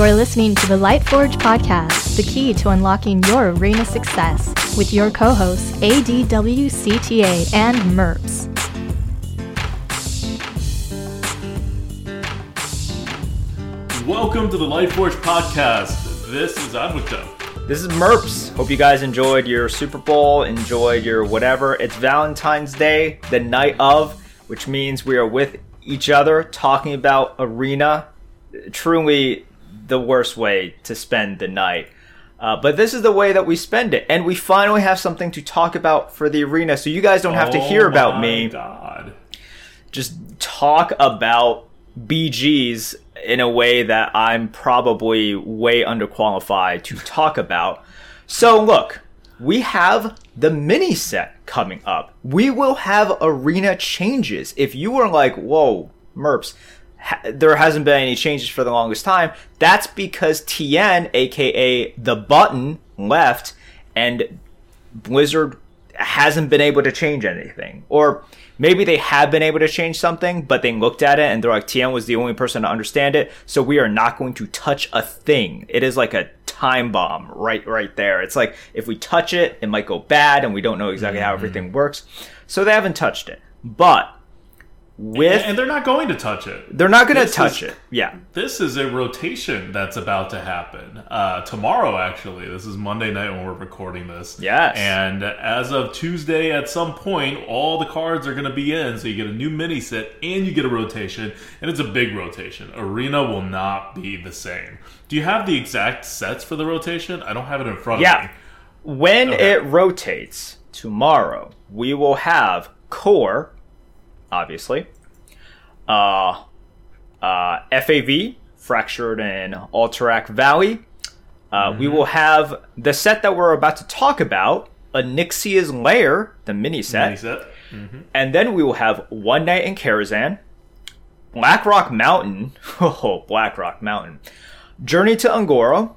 You're listening to the Lightforge Podcast, the key to unlocking your arena success, with your co hosts ADWCTA and MERPS. Welcome to the Lightforge Podcast. This is Advocate. This is Merps. Hope you guys enjoyed your Super Bowl, enjoyed your whatever. It's Valentine's Day, the night of, which means we are with each other talking about Arena. Truly the worst way to spend the night. Uh, but this is the way that we spend it. And we finally have something to talk about for the Arena. So you guys don't have to hear Oh about me God. just talk about BGs in a way that I'm probably way underqualified to talk about. So look, we have the mini set coming up. We will have arena changes. If you were like, whoa, Merps, ha- there hasn't been any changes for the longest time, that's because TN, aka the button, left and Blizzard hasn't been able to change anything. Or maybe they have been able to change something, but they looked at it and they're like, TN was the only person to understand it, so we are not going to touch a thing. It is like a time bomb right right there. It's like if we touch it, it might go bad and we don't know exactly how mm-hmm. everything works. So they haven't touched it. But with And they're not going to touch it. they're not going to touch is- it. Yeah. This is a rotation that's about to happen. Uh, tomorrow, actually. This is Monday night when we're recording this. Yes. And as of Tuesday, at some point, all the cards are going to be in. So you get a new mini set and you get a rotation. And it's a big rotation. Arena will not be the same. Do you have the exact sets for the rotation? I don't have it in front of Yeah. me. When Okay. it rotates tomorrow, we will have core, obviously, uh, uh, FAV, Fractured and Alterac Valley. Uh, We will have the set that we're about to talk about, Onyxia's Lair, the mini set. Mini set. And then we will have One Night in Karazhan, Blackrock Mountain, oh, Blackrock Mountain, Journey to Un'Goro,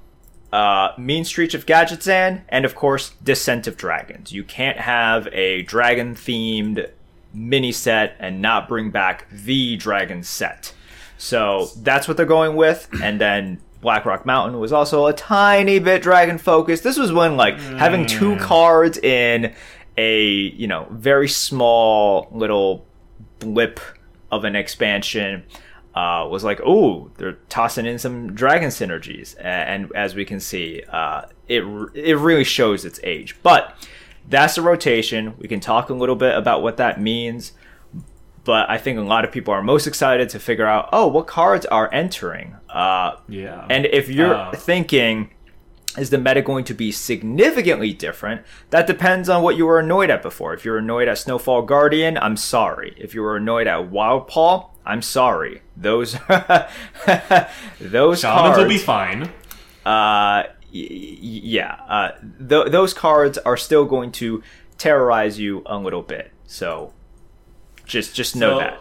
uh, Mean Streets of Gadgetzan, and of course, Descent of Dragons. You can't have a dragon themed mini set and not bring back the dragon set. So that's what they're going with. And then Blackrock Mountain was also a tiny bit dragon focused. This was when like having two cards in a, you know, very small little blip of an expansion uh, was like, oh, they're tossing in some dragon synergies, A- and, as we can see, uh, it it really shows its age. But that's the rotation. We can talk a little bit about what that means, but I think a lot of people are most excited to figure out, oh, what cards are entering. Uh, Yeah. and if you're Uh, thinking, is the meta going to be significantly different? That depends on what you were annoyed at before. If you're annoyed at Snowfall Guardian, I'm sorry. If you were annoyed at Wild Paw, I'm sorry. Those those Shamans cards, will be fine. uh, yeah, uh, th- those cards are still going to terrorize you a little bit. So just just know So- that.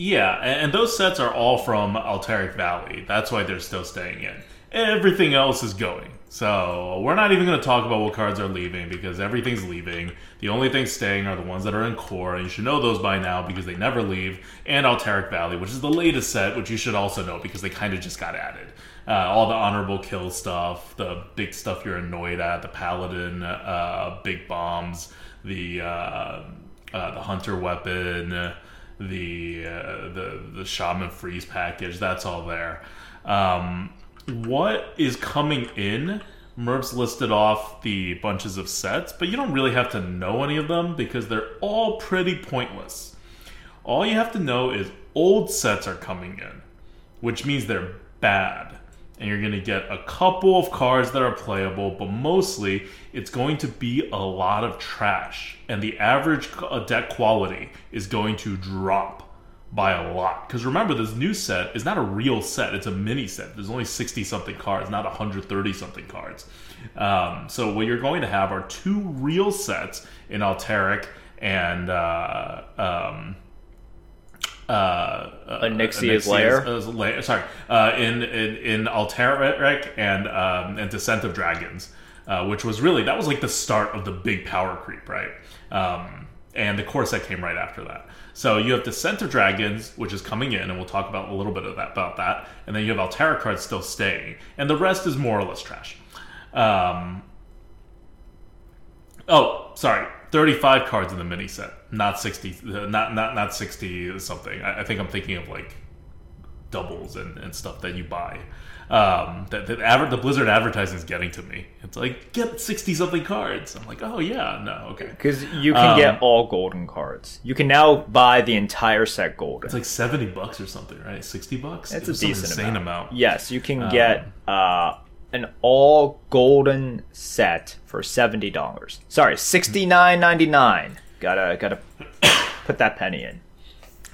Yeah, and, and those sets are all from Alterac Valley. That's why they're still staying in. Everything else is going. So we're not even going to talk about what cards are leaving because everything's leaving. The only things staying are the ones that are in core, and you should know those by now because they never leave. And Alterac Valley, which is the latest set, which you should also know because they kind of just got added. Uh, all the honorable kill stuff, the big stuff you're annoyed at, the paladin, uh, big bombs, the uh, uh, the hunter weapon, the uh, the the shaman freeze package. That's all there. Um, what is coming in? Merps listed off the bunches of sets, but you don't really have to know any of them because they're all pretty pointless. All you have to know is old sets are coming in, which means they're bad. And you're going to get a couple of cards that are playable, but mostly it's going to be a lot of trash. And the average uh, deck quality is going to drop by a lot. Because remember, this new set is not a real set, it's a mini set. There's only 60 something cards, not 130 something cards. Um, so, what you're going to have are two real sets in Alterac and. Uh, um, uh, uh, Onyxia's- Lair? uh, Lair- sorry, uh, in in in Alterac and um, and Descent of Dragons, uh, which was really that was like the start of the big power creep, right? Um, and the core set came right after that. So you have Descent of Dragons, which is coming in, and we'll talk about a little bit of that about that. And then you have Alterac cards still staying, and the rest is more or less trash. Um, oh, sorry, thirty-five cards in the mini set, not sixty, not not not sixty something. I, I think I'm thinking of like doubles and, and stuff that you buy. Um, that, that aver- the Blizzard advertising is getting to me. It's like get sixty something cards. I'm like, oh yeah, no, okay. Because you can Um, get all golden cards. You can now buy the entire set golden. It's like seventy bucks or something, right? Sixty bucks. It's It a decent insane amount. amount. Yes, you can Um, get uh, an all golden set for seventy dollars. Sorry, sixty nine ninety nine. Gotta gotta put that penny in.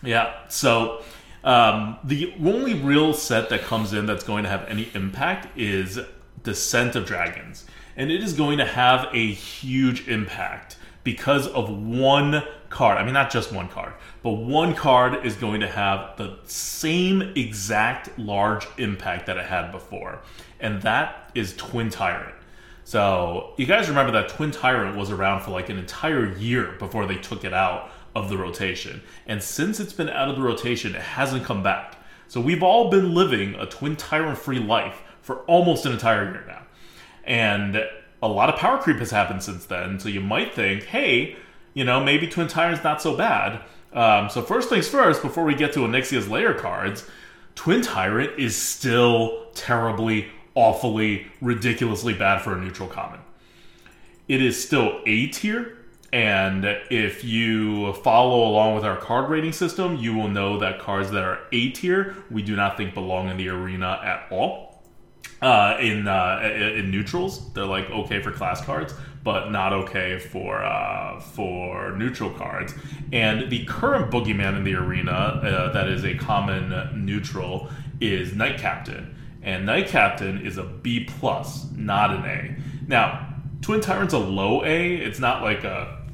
Yeah. So um, the only real set that comes in that's going to have any impact is Descent of Dragons, and it is going to have a huge impact because of one card. I mean, not just one card, but one card is going to have the same exact large impact that it had before, and that is Twin Tyrant. So you guys remember that Twin Tyrant was around for like an entire year before they took it out of the rotation. And since it's been out of the rotation, it hasn't come back. So we've all been living a Twin Tyrant free life for almost an entire year now. And a lot of power creep has happened since then. So you might think, hey, you know, maybe Twin Tyrant's not so bad. Um, so first things first, before we get to Onyxia's Lair cards, Twin Tyrant is still terribly, awfully, ridiculously bad for a neutral common. It is still A tier, and if you follow along with our card rating system, you will know that cards that are A tier we do not think belong in the arena at all. Uh, in uh, in neutrals, they're like okay for class cards, but not okay for uh, for neutral cards. And the current boogeyman in the arena uh, that is a common neutral is Knight Captain, and Knight Captain is a B plus, not an A. Now, Twin Tyrant's a low A. It's not like a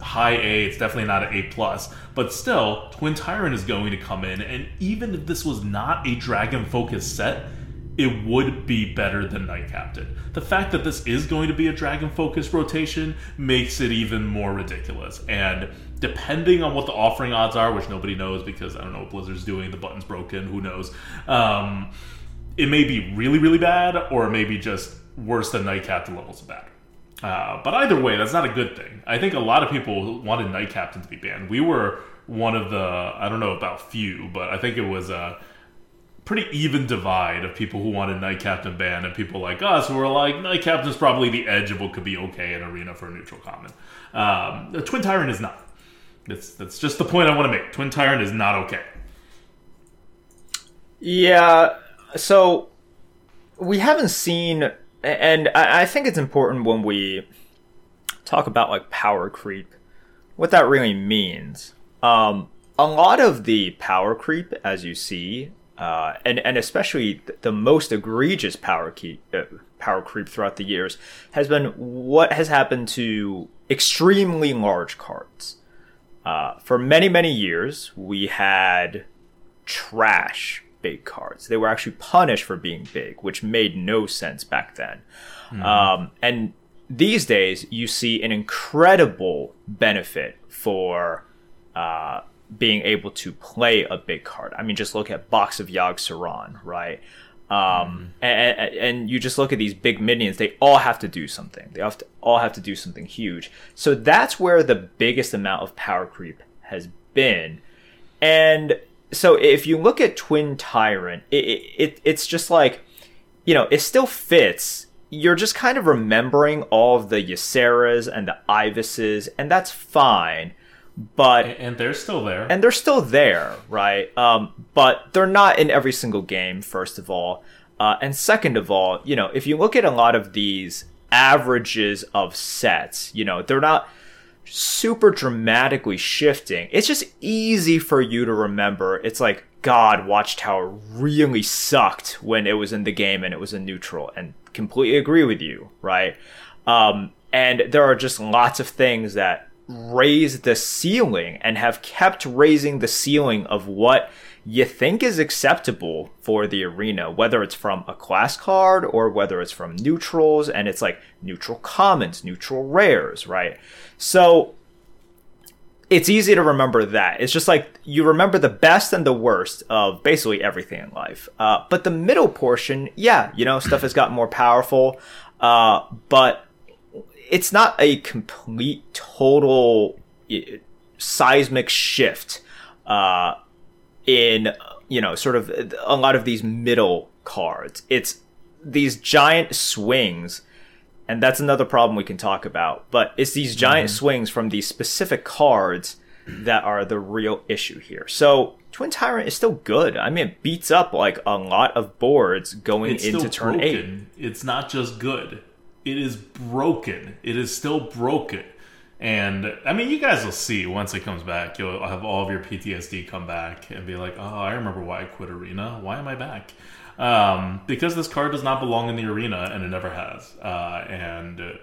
high A. It's definitely not an A plus, but still, Twin Tyrant is going to come in, and even if this was not a dragon focused set, it would be better than Knight Captain. The fact that this is going to be a dragon focused rotation makes it even more ridiculous. And depending on what the offering odds are, which nobody knows because I don't know what Blizzard's doing, the button's broken, who knows. Um, it may be really, really bad, or it may be just worse than Knight Captain levels of bad. Uh, but either way, that's not a good thing. I think a lot of people wanted Knight Captain to be banned. We were one of the, I don't know about few, but I think it was a pretty even divide of people who wanted Knight Captain banned and people like us who were like, Knight Captain's probably the edge of what could be okay in Arena for a neutral common. Um, Twin Tyrant is not. That's, that's just the point I want to make. Twin Tyrant is not okay. Yeah, so we haven't seen, and I think it's important when we talk about like power creep, what that really means. Um, a lot of the power creep, as you see, uh, and and especially the most egregious power keep, uh, power creep throughout the years, has been what has happened to extremely large cards. Uh, for many many years, we had trash big cards. They were actually punished for being big, which made no sense back then. Um, and these days, you see an incredible benefit for uh, being able to play a big card. I mean, just look at Box of Yogg Saron, right? Um, and, and you just look at these big minions, they all have to do something. They have to, all have to do something huge. So that's where the biggest amount of power creep has been. And so if you look at Twin Tyrant, it, it, it it's just like, you know, it still fits. You're just kind of remembering all of the Yseras and the Ibises, and that's fine. But And they're still there. and they're still there, right? Um, but they're not in every single game. First of all, uh, and second of all, you know, if you look at a lot of these averages of sets, you know, they're not super dramatically shifting. It's just easy for you to remember. It's like God Watchtower really sucked when it was in the game and it was a neutral, and completely agree with you, right? Um, and there are just lots of things that raise the ceiling and have kept raising the ceiling of what you think is acceptable for the arena, whether it's from a class card or whether it's from neutrals, and it's like neutral commons, neutral rares, right? So it's easy to remember that. It's just like you remember the best and the worst of basically everything in life. Uh, but the middle portion, yeah, you know, stuff has gotten more powerful, uh, but it's not a complete, total seismic shift uh, in, you know, sort of a lot of these middle cards. It's these giant swings and that's another problem we can talk about. But it's these giant mm-hmm. swings from these specific cards that are the real issue here. So Twin Tyrant is still good. I mean, it beats up like a lot of boards going it's into turn broken. eight. It's not just good; it is broken. It is still broken. And I mean, you guys will see once it comes back. You'll have all of your PTSD come back and be like, "Oh, I remember why I quit Arena. Why am I back?" um, because this card does not belong in the arena and it never has. Uh, and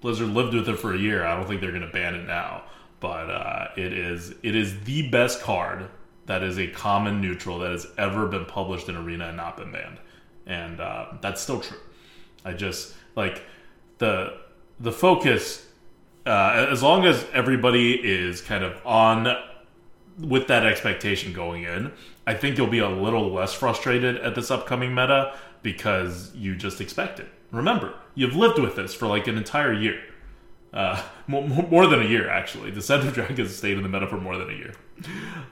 Blizzard lived with it for a year. I don't think they're going to ban it now, but uh, it is it is the best card that is a common neutral that has ever been published in arena and not been banned, and uh, that's still true. I just like the the focus. Uh, as long as everybody is kind of on with that expectation going in, I think you'll be a little less frustrated at this upcoming meta because you just expect it. Remember, you've lived with this for like an entire year. Uh, more, more, than a year, actually. Descent of Dragons has stayed in the meta for more than a year.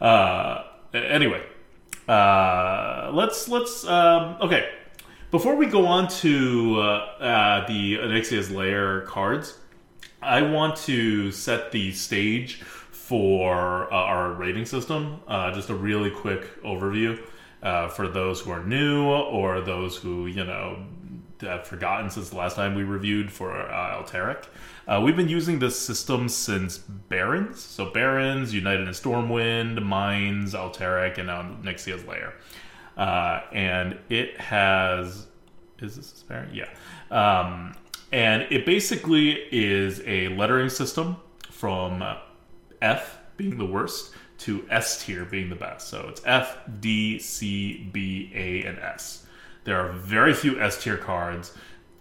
Uh, anyway, uh, let's let's um, okay. Before we go on to uh, uh, the Onyxia's Lair cards, I want to set the stage for uh, our rating system. Uh, just a really quick overview uh, for those who are new or those who, you know, have forgotten since the last time we reviewed for uh, Alterac. Uh, we've been using this system since Barrens. So Barrens, United in Stormwind, Mines, Alterac, and now Onyxia's Lair. Uh, and it has. Is this Baron? Yeah. Um, and it basically is a lettering system from uh, F being the worst to S tier being the best. So it's F, D, C, B, A, and S. There are very few S tier cards.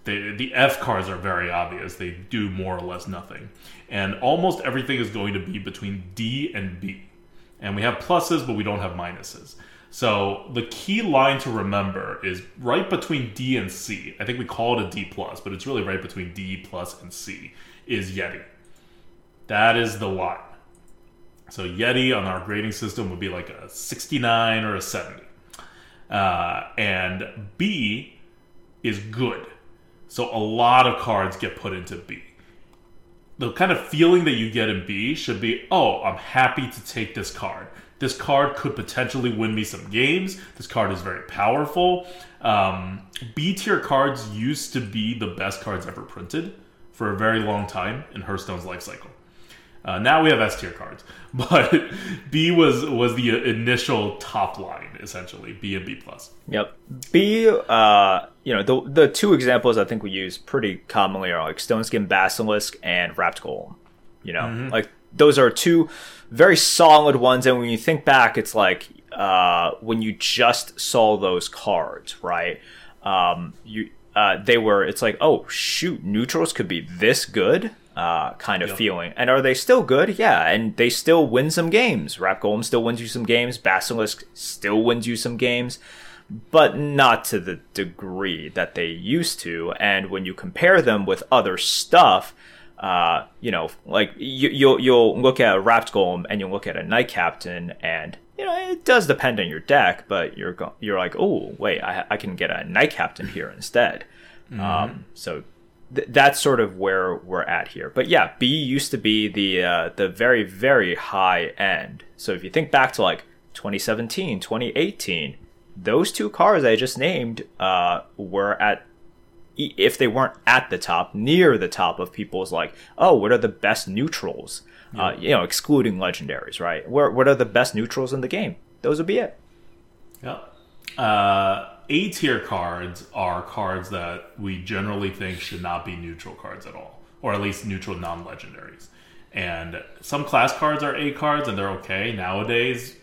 The, the F cards are very obvious. They do more or less nothing. And almost everything is going to be between D and B. And we have pluses, but we don't have minuses. So the key line to remember is right between D and C. I think we call it a D plus, but it's really right between D plus and C is Yeti. That is the line. So Yeti on our grading system would be like a 69 or a 70. Uh, and B is good. So a lot of cards get put into B. The kind of feeling that you get in B should be, oh, I'm happy to take this card. This card could potentially win me some games. This card is very powerful. Um, B tier cards used to be the best cards ever printed for a very long time in Hearthstone's life cycle. Uh, now we have S tier cards, but B was was the initial top line essentially B and B plus. Yep, B. Uh, you know the the two examples I think we use pretty commonly are like Stoneskin Basilisk and Wrapped Golem. You know, mm-hmm. like those are two very solid ones, and when you think back, it's like uh, when you just saw those cards, right? Um, you uh, they were. It's like, oh shoot, neutrals could be this good uh, kind of yep. feeling. And are they still good? Yeah, and they still win some games. Wrapped Golem still wins you some games. Basilisk still wins you some games, but not to the degree that they used to. And when you compare them with other stuff, uh, you know, like you, you'll you'll look at a Wrapped Golem and you'll look at a Knight Captain, and you know it does depend on your deck, but you're go- you're like, oh wait, I, I can get a Knight Captain here instead. Mm-hmm. Um, so th- that's sort of where we're at here. But yeah, B used to be the uh, the very very high end. So if you think back to like 2017, 2018, those two cars I just named uh, were at if they weren't at the top, near the top of people's like, oh, what are the best neutrals? Yeah. Uh, you know, excluding legendaries, right? Where what are the best neutrals in the game? Those would be it. Yeah. Uh, a tier cards are cards that we generally think should not be neutral cards at all, or at least neutral non legendaries. And some class cards are A cards and they're okay. Nowadays,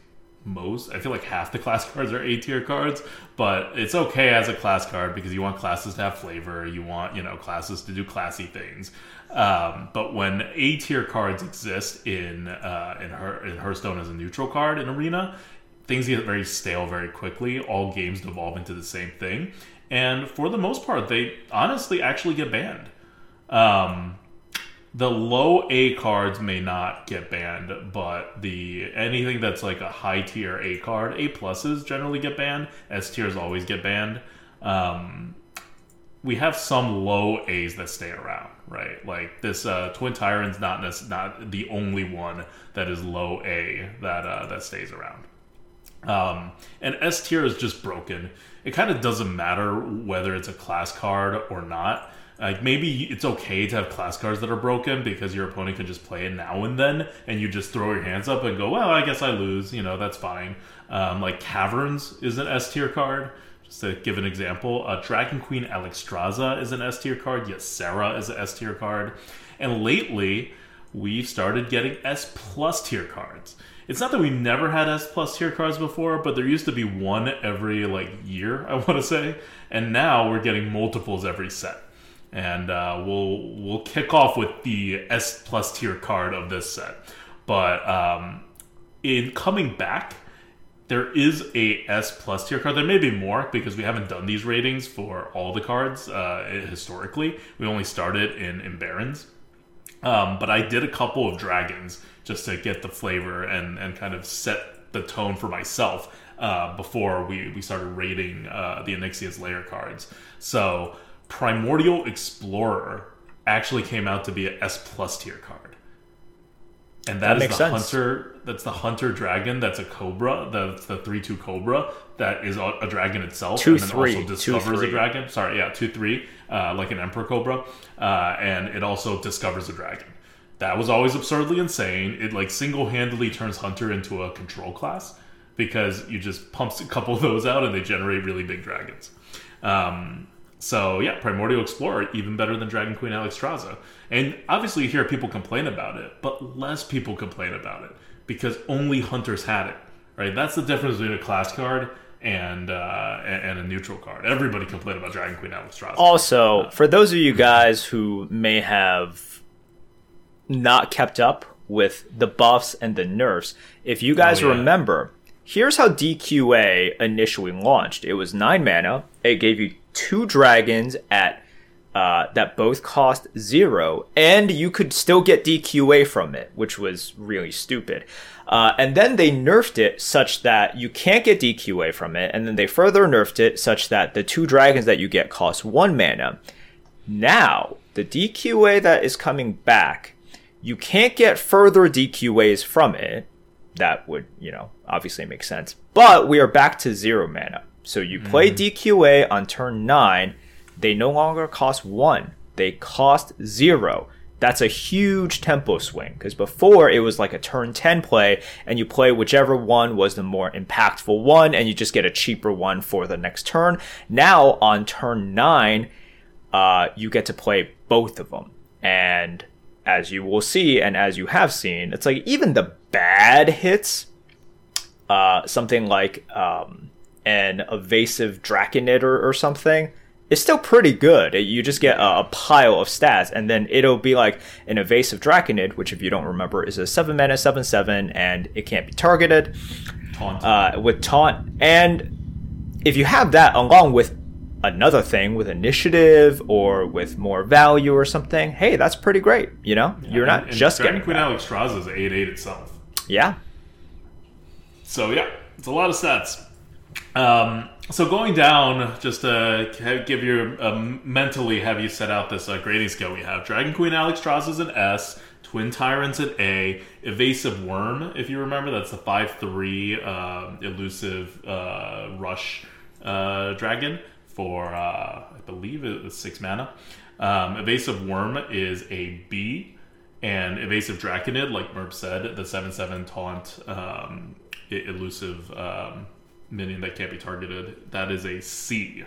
most. I feel like half the class cards are A tier cards, but it's okay as a class card because you want classes to have flavor. You want you know classes to do classy things. Um, but when A tier cards exist in uh, in her in Hearthstone as a neutral card in Arena, things get very stale very quickly. All games devolve into the same thing, and for the most part, they honestly actually get banned. Um, the low A cards may not get banned, but the anything that's like a high tier A card, A pluses generally get banned. S tiers always get banned. Um, we have some low A's that stay around, right? Like this uh, Twin Tyrant's not not the only one that is low A that uh, that stays around. Um, and S tier is just broken. It kind of doesn't matter whether it's a class card or not like maybe it's okay to have class cards that are broken because your opponent can just play it now and then, and you just throw your hands up and go, "Well, I guess I lose." You know, that's fine. Um, like Caverns is an S tier card. Just to give an example, uh, Dragon Queen Alexstrasza is an S tier card. Ysera is an S tier card. And lately, we've started getting S plus tier cards. It's not that we never had S plus tier cards before, but there used to be one every like year, I want to say, and now we're getting multiples every set and uh, we'll we'll kick off with the S plus tier card of this set. But um, in coming back, there is a S plus tier card. There may be more because we haven't done these ratings for all the cards uh, historically. We only started in in Barrens, um, but I did a couple of dragons just to get the flavor and and kind of set the tone for myself uh, before we we started rating uh, the Onyxia's Lair cards. So Primordial Explorer actually came out to be an S plus tier card. And that, that is the sense. hunter. That's the hunter dragon. That's a cobra. That's the three two cobra. That is a, a dragon itself, two, and then three. also discovers two, a dragon. Sorry, yeah, two three, uh, like an emperor cobra, uh, and it also discovers a dragon. That was always absurdly insane. It like single handedly turns hunter into a control class because you just pumps a couple of those out and they generate really big dragons. Um, so yeah, Primordial Explorer even better than Dragon Queen Alexstrasza. And obviously you hear people complain about it, but less people complain about it because only hunters had it. Right? That's the difference between a class card and uh, and a neutral card. Everybody complained about Dragon Queen Alexstrasza. Also, uh, for those of you guys who may have not kept up with the buffs and the nerfs, if you guys oh, yeah. remember, here's how DQA initially launched. It was nine mana. It gave you two dragons at uh, that both cost zero, and you could still get DQA from it, which was really stupid. Uh, and then they nerfed it such that you can't get DQA from it, and then they further nerfed it such that the two dragons that you get cost one mana. Now, the DQA that is coming back, you can't get further DQAs from it. That would, you know, obviously make sense. But we are back to zero mana. So you play mm. DQA on turn 9, they no longer cost 1, they cost 0. That's a huge tempo swing because before it was like a turn 10 play and you play whichever one was the more impactful one and you just get a cheaper one for the next turn. Now on turn 9, uh, you get to play both of them. And as you will see and as you have seen, it's like even the bad hits, uh, something like um, an evasive Drakonid or, or something, it's still pretty good. You just get a, a, pile of stats, and then it'll be like an evasive Drakonid, which, if you don't remember, is a 7 mana 7 7, and it can't be targeted. Taunt. Uh, with taunt. And if you have that along with another thing with initiative or with more value or something, hey, that's pretty great. You know, yeah, you're not and, just Dragon getting Queen Alexstrasza is 8 8 itself. Yeah. So, yeah, it's a lot of stats. Um, so going down, just to give you mentally have you set out this uh, grading scale we have. Dragon Queen Alexstrasza is an S. Twin Tyrant's an A. Evasive Wyrm, if you remember, that's the 5-3 uh, elusive uh, rush uh, dragon for, uh, I believe it was 6 mana. Um, evasive Wyrm is a B. And Evasive Drakonid, like Merps said, the 7-7 taunt um, elusive um, minion that can't be targeted. That is a C.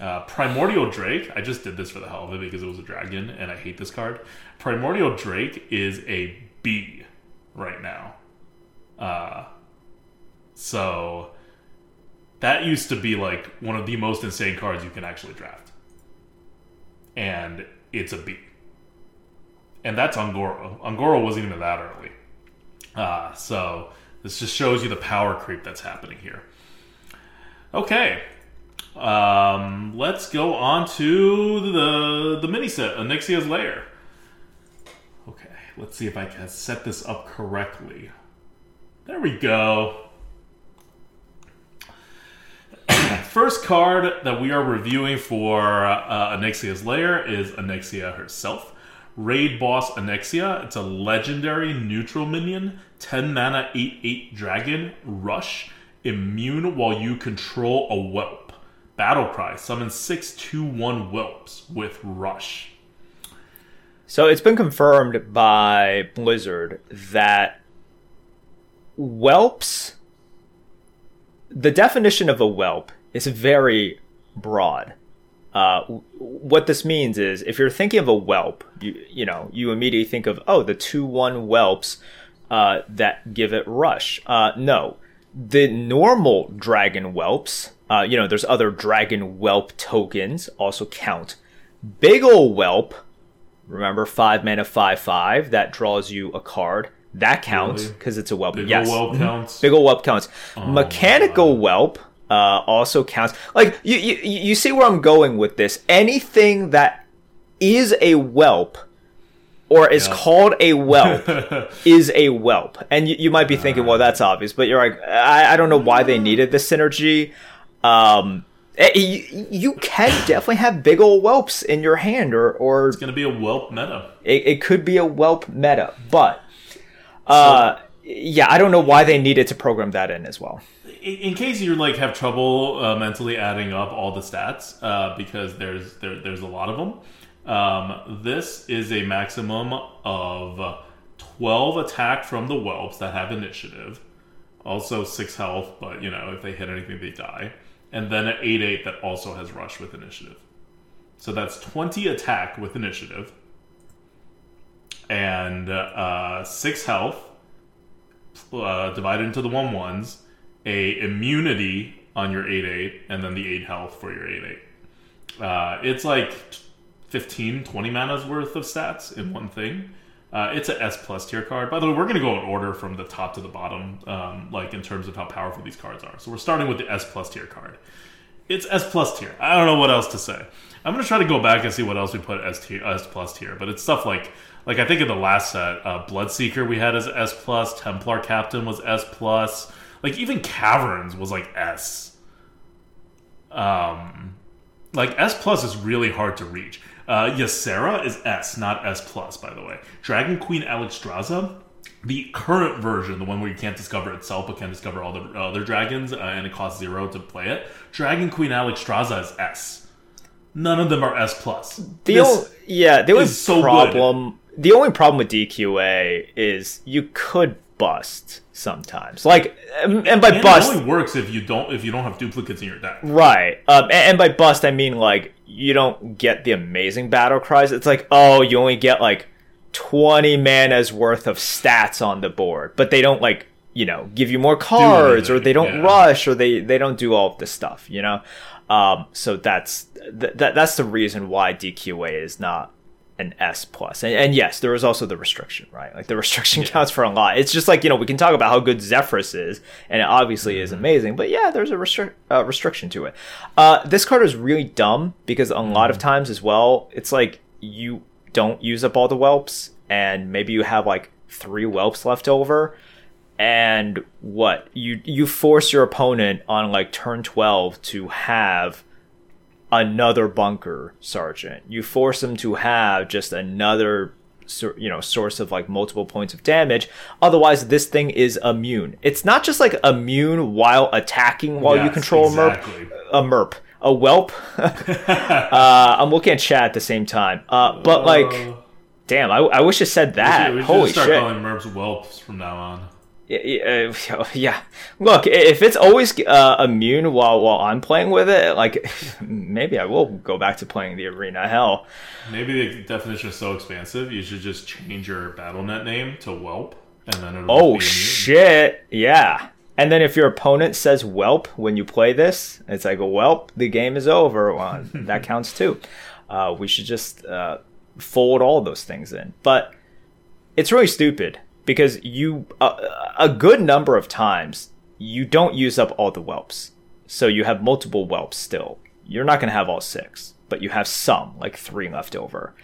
Uh, Primordial Drake, I just did this for the hell of it because it was a dragon and I hate this card. Primordial Drake is a B right now. Uh, So that used to be like one of the most insane cards you can actually draft. And it's a B. And that's Un'Goro. Un'Goro wasn't even that early. Uh, so this just shows you the power creep that's happening here. Okay. Um, let's go on to the the mini set, Onyxia's Lair. Okay, let's see if I can set this up correctly. There we go. First card that we are reviewing for uh, Onyxia's Lair is Onyxia herself. Raid Boss Onyxia. It's a legendary neutral minion, 10 mana, 8 8 dragon, rush, immune while you control a whelp. Battle cry. Summon 6 2 1 whelps with rush. So it's been confirmed by Blizzard that whelps. The definition of a whelp is very broad. Uh, what this means is if you're thinking of a whelp, you you know you immediately think of oh the two one whelps uh, that give it rush. Uh, no, the normal dragon whelps. Uh, you know there's other dragon whelp tokens also count. Big ol' whelp. Remember five mana five five that draws you a card. That counts Really? because it's a whelp. Big yes, ol' whelp counts. Big ol' whelp counts. Oh Mechanical whelp uh, also counts. Like you, you, you see where I'm going with this. Anything that is a whelp or is Yeah. called a whelp is a whelp. And you, you might be thinking, well, that's obvious, but you're like, I, I don't know why they needed this synergy. Um, eh, you, you can definitely have big ol' whelps in your hand, or or It's gonna be a whelp meta. it, it could be a whelp meta, but uh, yeah, I don't know why they needed to program that in as well. in, in case you like have trouble uh, mentally adding up all the stats uh, because there's there, there's a lot of them um, this is a maximum of 12 attack from the whelps that have initiative. Also 6 health but you know if they hit anything they die. And then an 8-8 that also has rush with initiative. So that's 20 attack with initiative. And uh, 6 health uh, divided into the one ones, a immunity on your eight eight, and then the eight health for your eight eight. Uh, it's like 15, 20 mana's worth of stats in one thing. Uh, it's a S plus tier card. By the way, we're going to go in order from the top to the bottom, um, like in terms of how powerful these cards are. So we're starting with the S plus tier card. It's S plus tier. I don't know what else to say. I'm gonna try to go back and see what else we put S tier, S plus tier. But it's stuff like, like I think in the last set, uh, Bloodseeker we had as S plus, Templar Captain was S plus, like even Caverns was like S. Um, like S plus is really hard to reach. Uh, Ysera is S, not S plus, by the way. Dragon Queen Alexstrasza, the current version, the one where you can't discover itself but can discover all the other dragons, uh, and it costs zero to play it. Dragon Queen Alexstrasza is S. None of them are S plus. The This- o- yeah, the only is so good. problem the only problem with DQA is you could bust sometimes. Like and and by and bust it only works if you don't if you don't have duplicates in your deck. Right. Um, and, and by bust, I mean like you don't get the amazing battle cries. It's like, oh, you only get like 20 mana's worth of stats on the board, but they don't like, you know, give you more cards or they don't yeah. rush or they, they don't do all of this stuff, you know? Um, so that's, th- that, that's the reason why DQA is not an S plus. And, and yes, there is also the restriction, right? Like the restriction counts for a lot. It's just like, you know, we can talk about how good Zephrys is, and it obviously is amazing, but yeah, there's a restri- uh, restriction to it. Uh, this card is really dumb because a lot of times as well, it's like you don't use up all the whelps, and maybe you have like three whelps left over. And what you you force your opponent on like turn twelve to have another bunker sergeant. You force them to have just another you know source of like multiple points of damage. Otherwise, this thing is immune. It's not just like immune while attacking while you control exactly. a merp. A merp. A whelp. uh, I'm looking at chat at the same time. Uh, but like, Uh, damn, I, I wish it said that. we should, we should Holy start shit. calling Merps whelps from now on. Yeah, uh, yeah. Look, if it's always uh, immune while while I'm playing with it, like maybe I will go back to playing the arena. Hell, Maybe the definition is so expansive, you should just change your BattleNet name to Whelp, and then it'll oh be shit, yeah, And then if your opponent says whelp when you play this, it's like, whelp, the game is over. Well, that counts too. Uh, we should just uh, fold all those things in. But it's really stupid because you, uh, a good number of times, you don't use up all the whelps. So you have multiple whelps still. You're not going to have all six, but you have some, like three left over.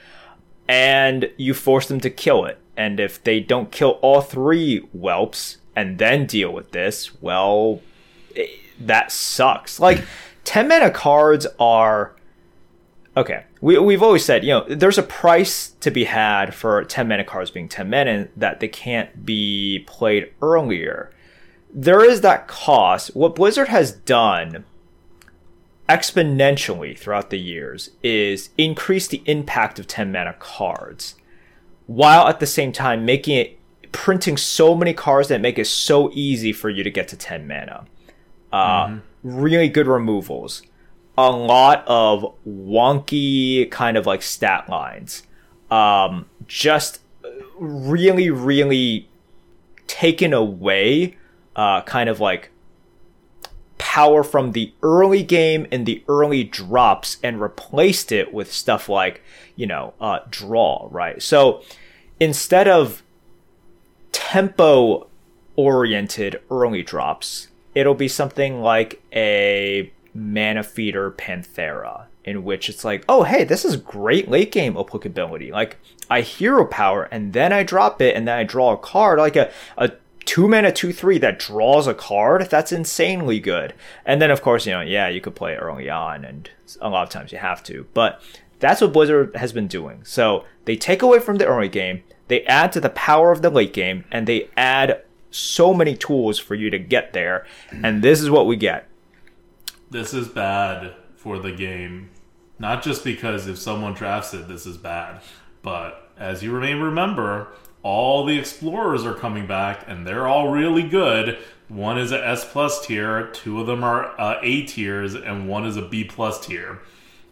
And you force them to kill it. And if they don't kill all three whelps, and then deal with this, well, it, that sucks. Like, 10 mana cards are. Okay, we, we've always said, you know, there's a price to be had for 10 mana cards being 10 mana that they can't be played earlier. There is that cost. What Blizzard has done exponentially throughout the years is increase the impact of 10 mana cards while at the same time making it printing so many cards that make it so easy for you to get to 10 mana. Uh, mm-hmm. Really good removals. A lot of wonky kind of like stat lines. Um, just really, really taken away uh, kind of like power from the early game and the early drops and replaced it with stuff like, you know, uh, draw, right? So instead of tempo oriented early drops, it'll be something like a Mana Feeder Panthera, in which it's like, oh, hey, this is great late game applicability. Like, I hero power, and then I drop it, and then I draw a card, like a, a two mana, two, three that draws a card. That's insanely good. And then, of course, you know, yeah, you could play early on, and a lot of times you have to. But that's what Blizzard has been doing. So they take away from the early game, they add to the power of the late game, and they add so many tools for you to get there. And this is what we get. This is bad for the game. Not just because if someone drafts it, this is bad, but as you may remember, all the explorers are coming back and they're all really good. One is a S plus tier, two of them are uh, A tiers, and one is a B plus tier.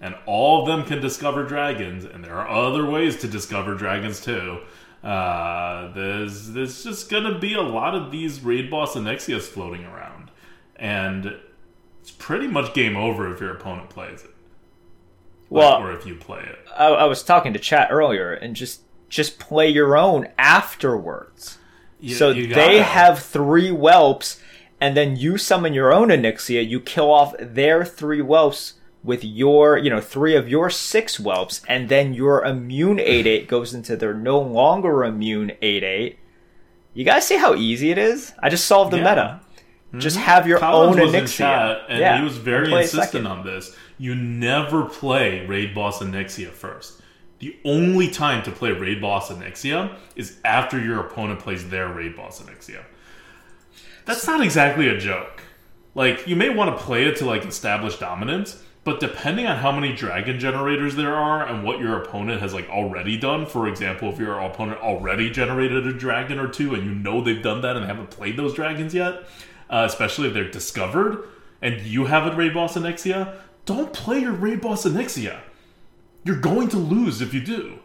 And all of them can discover dragons, and there are other ways to discover dragons too. Uh, there's there's just gonna be a lot of these raid boss Onyxias floating around, and it's pretty much game over if your opponent plays it. Well, or if you play it. I, I was talking to chat earlier, and just just play your own afterwards. You, so you they have three whelps, and then you summon your own Onyxia. You kill off their three whelps with your, you know, three of your six whelps, and then your immune 8 8 goes into their no longer immune 8 8. You guys see how easy it is? I just solved the yeah. meta. Mm-hmm. Just have your Collins own was Onyxia. Chat, and yeah. he was very insistent on this. You never play Raid Boss Onyxia first. The only time to play Raid Boss Onyxia is after your opponent plays their Raid Boss Onyxia. That's not exactly a joke. Like, you may want to play it to like establish dominance, but depending on how many dragon generators there are and what your opponent has like already done, for example, if your opponent already generated a dragon or two and you know they've done that and they haven't played those dragons yet, uh, especially if they're discovered and you have a raid boss Onyxia, don't play your raid boss Onyxia. You're going to lose if you do.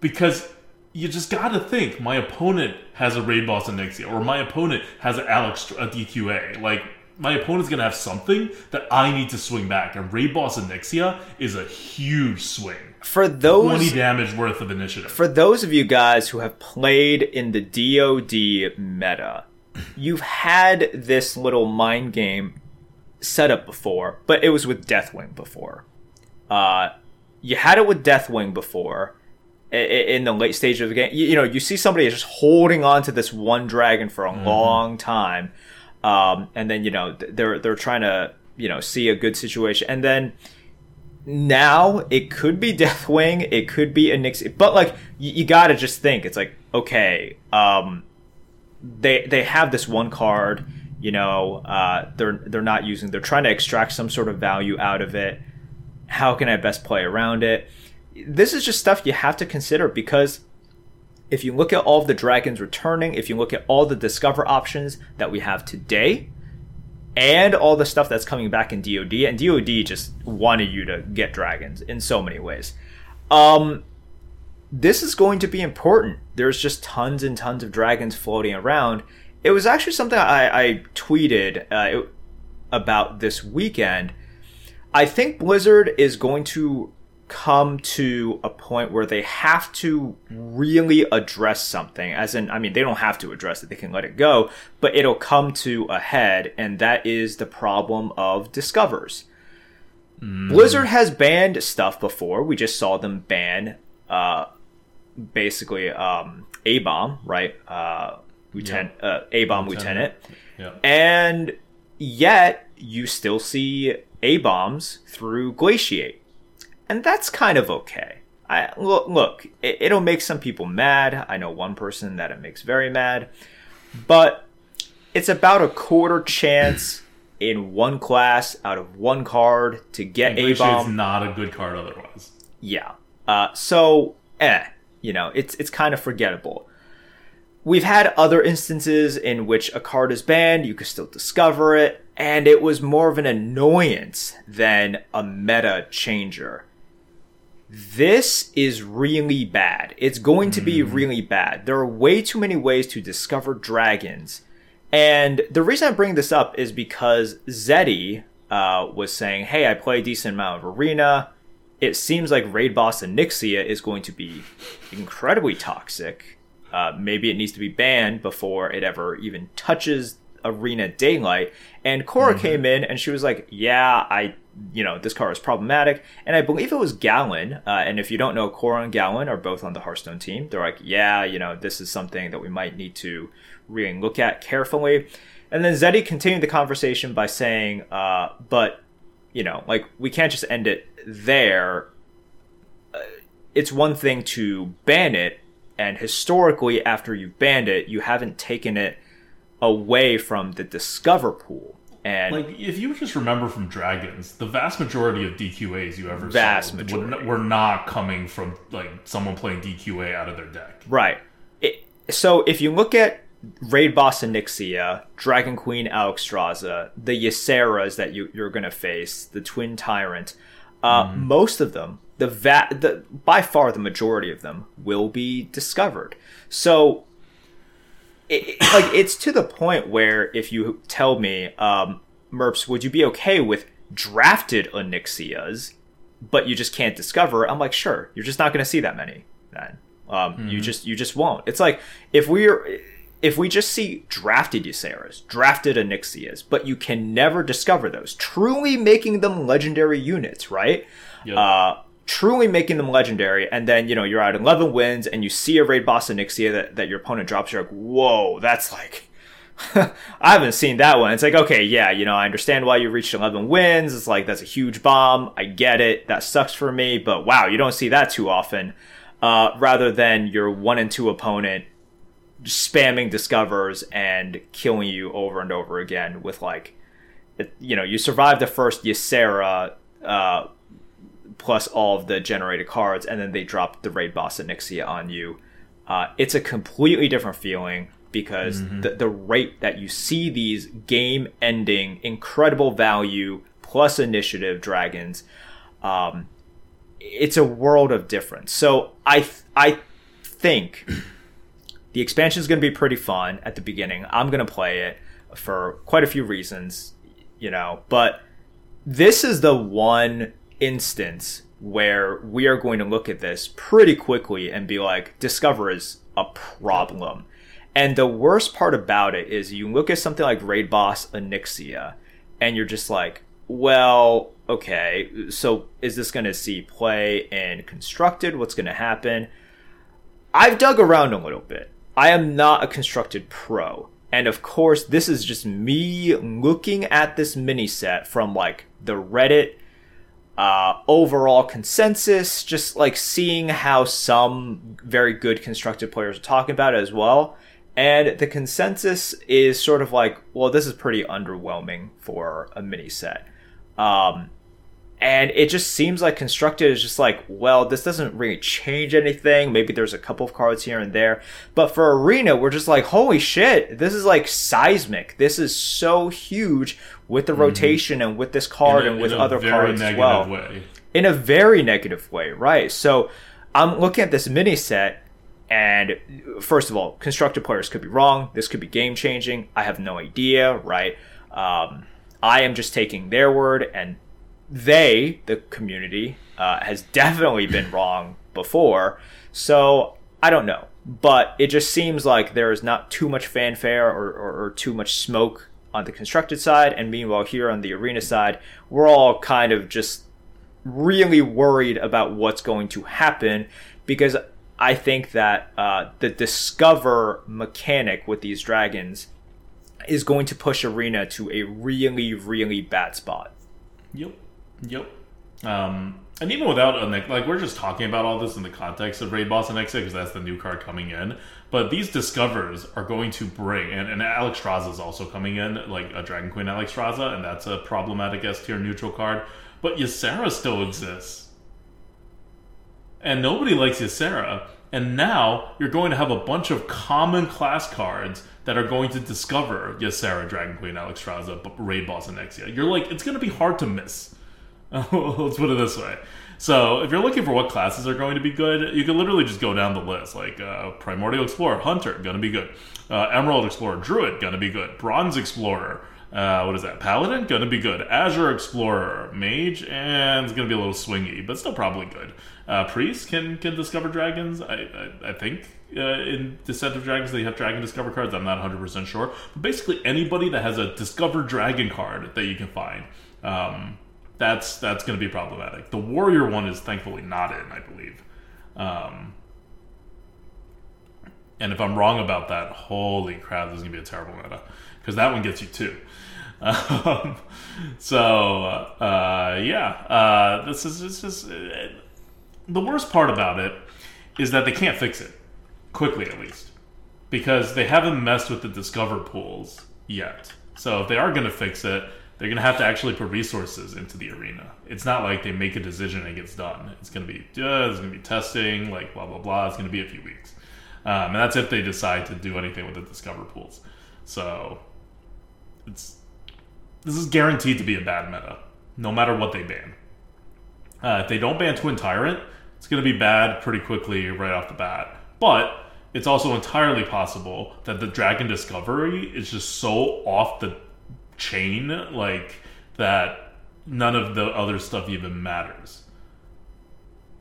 Because you just gotta think my opponent has a raid boss Onyxia or my opponent has an Alex a DQA. Like my opponent's gonna have something that I need to swing back, and Raid Boss Onyxia is a huge swing. For those twenty damage worth of initiative. For those of you guys who have played in the DoD meta, you've had this little mind game set up before, but it was with Deathwing before. Uh, you had it with Deathwing before in the late stage of the game. You, know, you see somebody is just holding on to this one dragon for a mm-hmm. long time um, and then you know they're they're trying to you know see a good situation, and then now it could be Deathwing, it could be a Nix, but like you, you got to just think it's like okay, um, they they have this one card, you know, uh, they're they're not using, they're trying to extract some sort of value out of it. How can I best play around it? This is just stuff you have to consider because if you look at all of the dragons returning, if you look at all the discover options that we have today, and all the stuff that's coming back in DoD, and DoD just wanted you to get dragons in so many ways. Um, this is going to be important. There's just tons and tons of dragons floating around, it was actually something I, I tweeted uh, about this weekend. I think Blizzard is going to come to a point where they have to really address something as in i mean they don't have to address it they can let it go but it'll come to a head and that is the problem of discovers mm. blizzard has banned stuff before we just saw them ban uh, basically um, a bomb right uh, lieutenant uh, a bomb lieutenant, lieutenant. and yet you still see a bombs through glaciate and that's kind of okay. I look, look it, will make some people mad. I know one person that it makes very mad, but it's about a quarter chance in one class out of one card to get a bomb. It's not a good card otherwise. Yeah. Uh, so, eh, you know, it's it's kind of forgettable. We've had other instances in which a card is banned, you can still discover it, and it was more of an annoyance than a meta changer. This is really bad. It's going to be hmm. really bad. There are way too many ways to discover dragons. And the reason I bring this up is because Zeddy uh, was saying, hey, I play a decent amount of Arena. It seems like Raid Boss Onyxia is going to be incredibly toxic. Uh, maybe it needs to be banned before it ever even touches Arena Daylight. And Cora mm-hmm. came in and she was like, yeah, I you know, this car is problematic. And I believe it was Gallon. Uh, and if you don't know, Cora and Gallon are both on the Hearthstone team. They're like, yeah, you know, this is something that we might need to really look at carefully. And then Zeddy continued the conversation by saying, uh, but, you know, like, we can't just end it there. Uh, it's one thing to ban it. And historically, after you've banned it, you haven't taken it away from the Discover pool. And like, if you just remember from Dragons, the vast majority of DQAs you ever vast saw majority. were not coming from like someone playing DQA out of their deck. Right. It, so if you look at Raid Boss Onyxia, Dragon Queen Alexstrasza, the Yseras that you, you're going to face, the Twin Tyrant, uh, mm. most of them, the, va- the by far the majority of them, will be discovered. So it, like it's to the point where if you tell me, um, Merps, would you be okay with drafted Onyxias, but you just can't discover? I'm like, sure. You're just not going to see that many. Then um, mm-hmm. you just you just won't. It's like if we're if we just see drafted Yseras, drafted Onyxias, but you can never discover those, truly making them legendary units, right? Yep. Uh, truly making them legendary, and then you know you're at 11 wins, and you see a raid boss Onyxia that, that your opponent drops. You're like, whoa, that's like. I haven't seen that one. It's like, okay, yeah, you know, I understand why you reached 11 wins. It's like, that's a huge bomb. I get it. That sucks for me, but wow, you don't see that too often. Uh, rather than your one and two opponent spamming discovers and killing you over and over again with like, you know, you survive the first Ysera, uh, plus all of the generated cards, and then they drop the raid boss Onyxia on you. Uh, it's a completely different feeling because mm-hmm. the, the rate that you see these game ending, incredible value plus initiative dragons, um, it's a world of difference. So I th- I think the expansion is going to be pretty fun at the beginning. I'm going to play it for quite a few reasons, you know, but this is the one instance where we are going to look at this pretty quickly and be like, Discover is a problem. And the worst part about it is you look at something like Raid Boss Onyxia, and you're just like, well, okay, so is this going to see play in Constructed? What's going to happen? I've dug around a little bit. I am not a Constructed pro. And of course, this is just me looking at this mini set from like the Reddit uh, overall consensus, just like seeing how some very good constructed players are talking about it as well. And the consensus is sort of like, well, this is pretty underwhelming for a mini set. Um, and it just seems like constructed is just like, well, this doesn't really change anything. Maybe there's a couple of cards here and there. But for Arena, we're just like, holy shit, this is like seismic. This is so huge with the mm-hmm. rotation and with this card a, and with other cards as well. Way. In a very negative way, right? So I'm looking at this mini set And first of all, constructed players could be wrong. This could be game changing. I have no idea, right? Um, I am just taking their word, and they, the community, uh, has definitely been wrong before. So I don't know. But it just seems like there is not too much fanfare or, or, or too much smoke on the constructed side. And meanwhile, here on the arena side, we're all kind of just really worried about what's going to happen because I think that uh, the discover mechanic with these dragons is going to push arena to a really, really bad spot. Yep. Yep. Um, and even without a like, we're just talking about all this in the context of Raid Boss Onyxia because that's the new card coming in. But these discovers are going to bring, and, and Alexstrasza is also coming in, like a Dragon Queen Alex Alexstrasza, and that's a problematic S tier neutral card. But Ysera still exists. And nobody likes Ysera. And now you're going to have a bunch of common class cards that are going to discover Ysera, Dragon Queen, Alex Alexstrasza, Raid Boss, Onyxia. You're like, it's going to be hard to miss. Let's put it this way. So, if you're looking for what classes are going to be good, you can literally just go down the list. Like uh, Primordial Explorer, Hunter, gonna be good. Uh, Emerald Explorer, Druid, gonna be good. Bronze Explorer, uh, what is that? Paladin, gonna be good. Azure Explorer, Mage, and it's gonna be a little swingy, but still probably good. Uh, Priest can can discover dragons. I I, I think uh, in Descent of Dragons they have dragon discover cards. I'm not 100 percent sure, but basically anybody that has a discover dragon card that you can find. Um, that's that's going to be problematic. The warrior one is thankfully not in, I believe. Um, and if I'm wrong about that, holy crap, this is going to be a terrible meta because that one gets you two. Um, so uh, yeah, uh, this is this is uh, the worst part about it is that they can't fix it quickly, at least, because they haven't messed with the discover pools yet. So if they are going to fix it, they're going to have to actually put resources into the arena. It's not like they make a decision and it gets done. It's going to be, uh, there's going to be testing, like blah, blah, blah. It's going to be a few weeks. Um, and that's if they decide to do anything with the Discover pools. So it's this is guaranteed to be a bad meta, no matter what they ban. Uh, if they don't ban Twin Tyrant, it's going to be bad pretty quickly right off the bat. But it's also entirely possible that the Dragon Discovery is just so off the chain like that none of the other stuff even matters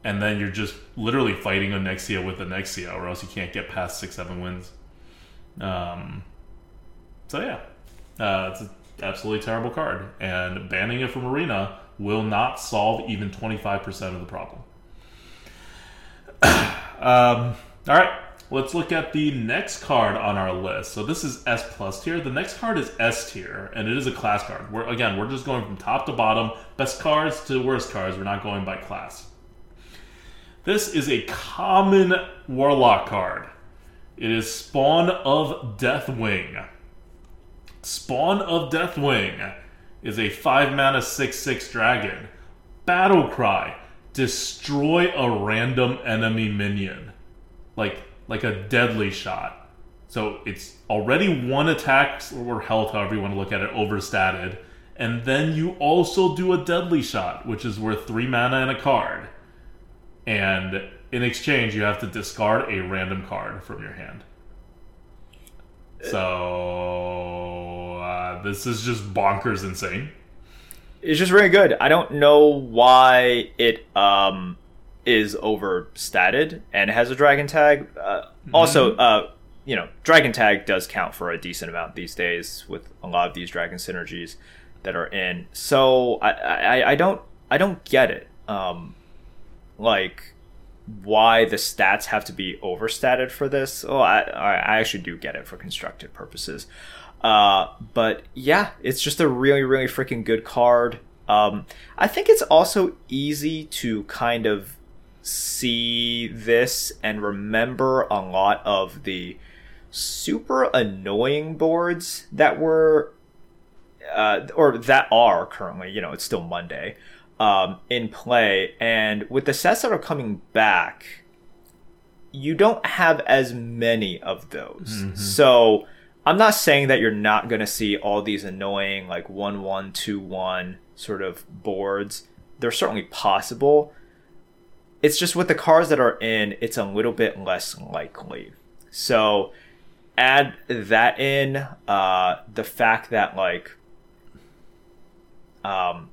and then you're just literally fighting an Onyxia with an Onyxia, or else you can't get past six, seven wins. Um, so yeah, uh, it's an absolutely terrible card, and banning it from Arena will not solve even twenty five percent of the problem. um, all right, Let's look at the next card on our list. So this is S plus tier. The next card is S tier, and it is a class card. We're again, we're just going from top to bottom, best cards to worst cards. We're not going by class. This is a common Warlock card. It is Spawn of Deathwing. Spawn of Deathwing is a 5 mana 6 6 dragon. Battle Cry. Destroy a random enemy minion. Like, like a deadly shot. So it's already one attack or health, however you want to look at it, overstated. And then you also do a deadly shot, which is worth three mana and a card. And in exchange, you have to discard a random card from your hand. So uh, this is just bonkers insane. It's just very good. I don't know why it um is overstated and has a dragon tag. Uh, mm-hmm. Also, uh, you know, dragon tag does count for a decent amount these days with a lot of these dragon synergies that are in. So I, I, I don't I don't get it. Um, like why the stats have to be overstated for this. Oh, I I actually do get it for constructed purposes. Uh, but yeah, it's just a really really freaking good card. Um, I think it's also easy to kind of see this and remember a lot of the super annoying boards that were uh, or that are currently you know it's still monday um, in play. And with the sets that are coming back you don't have as many of those. Mm-hmm. so i'm not saying that you're not going to see all these annoying like 1 1 2 1 sort of boards. They're certainly possible it's just with the cards that are in, it's a little bit less likely. So add that in, uh, the fact that like, um,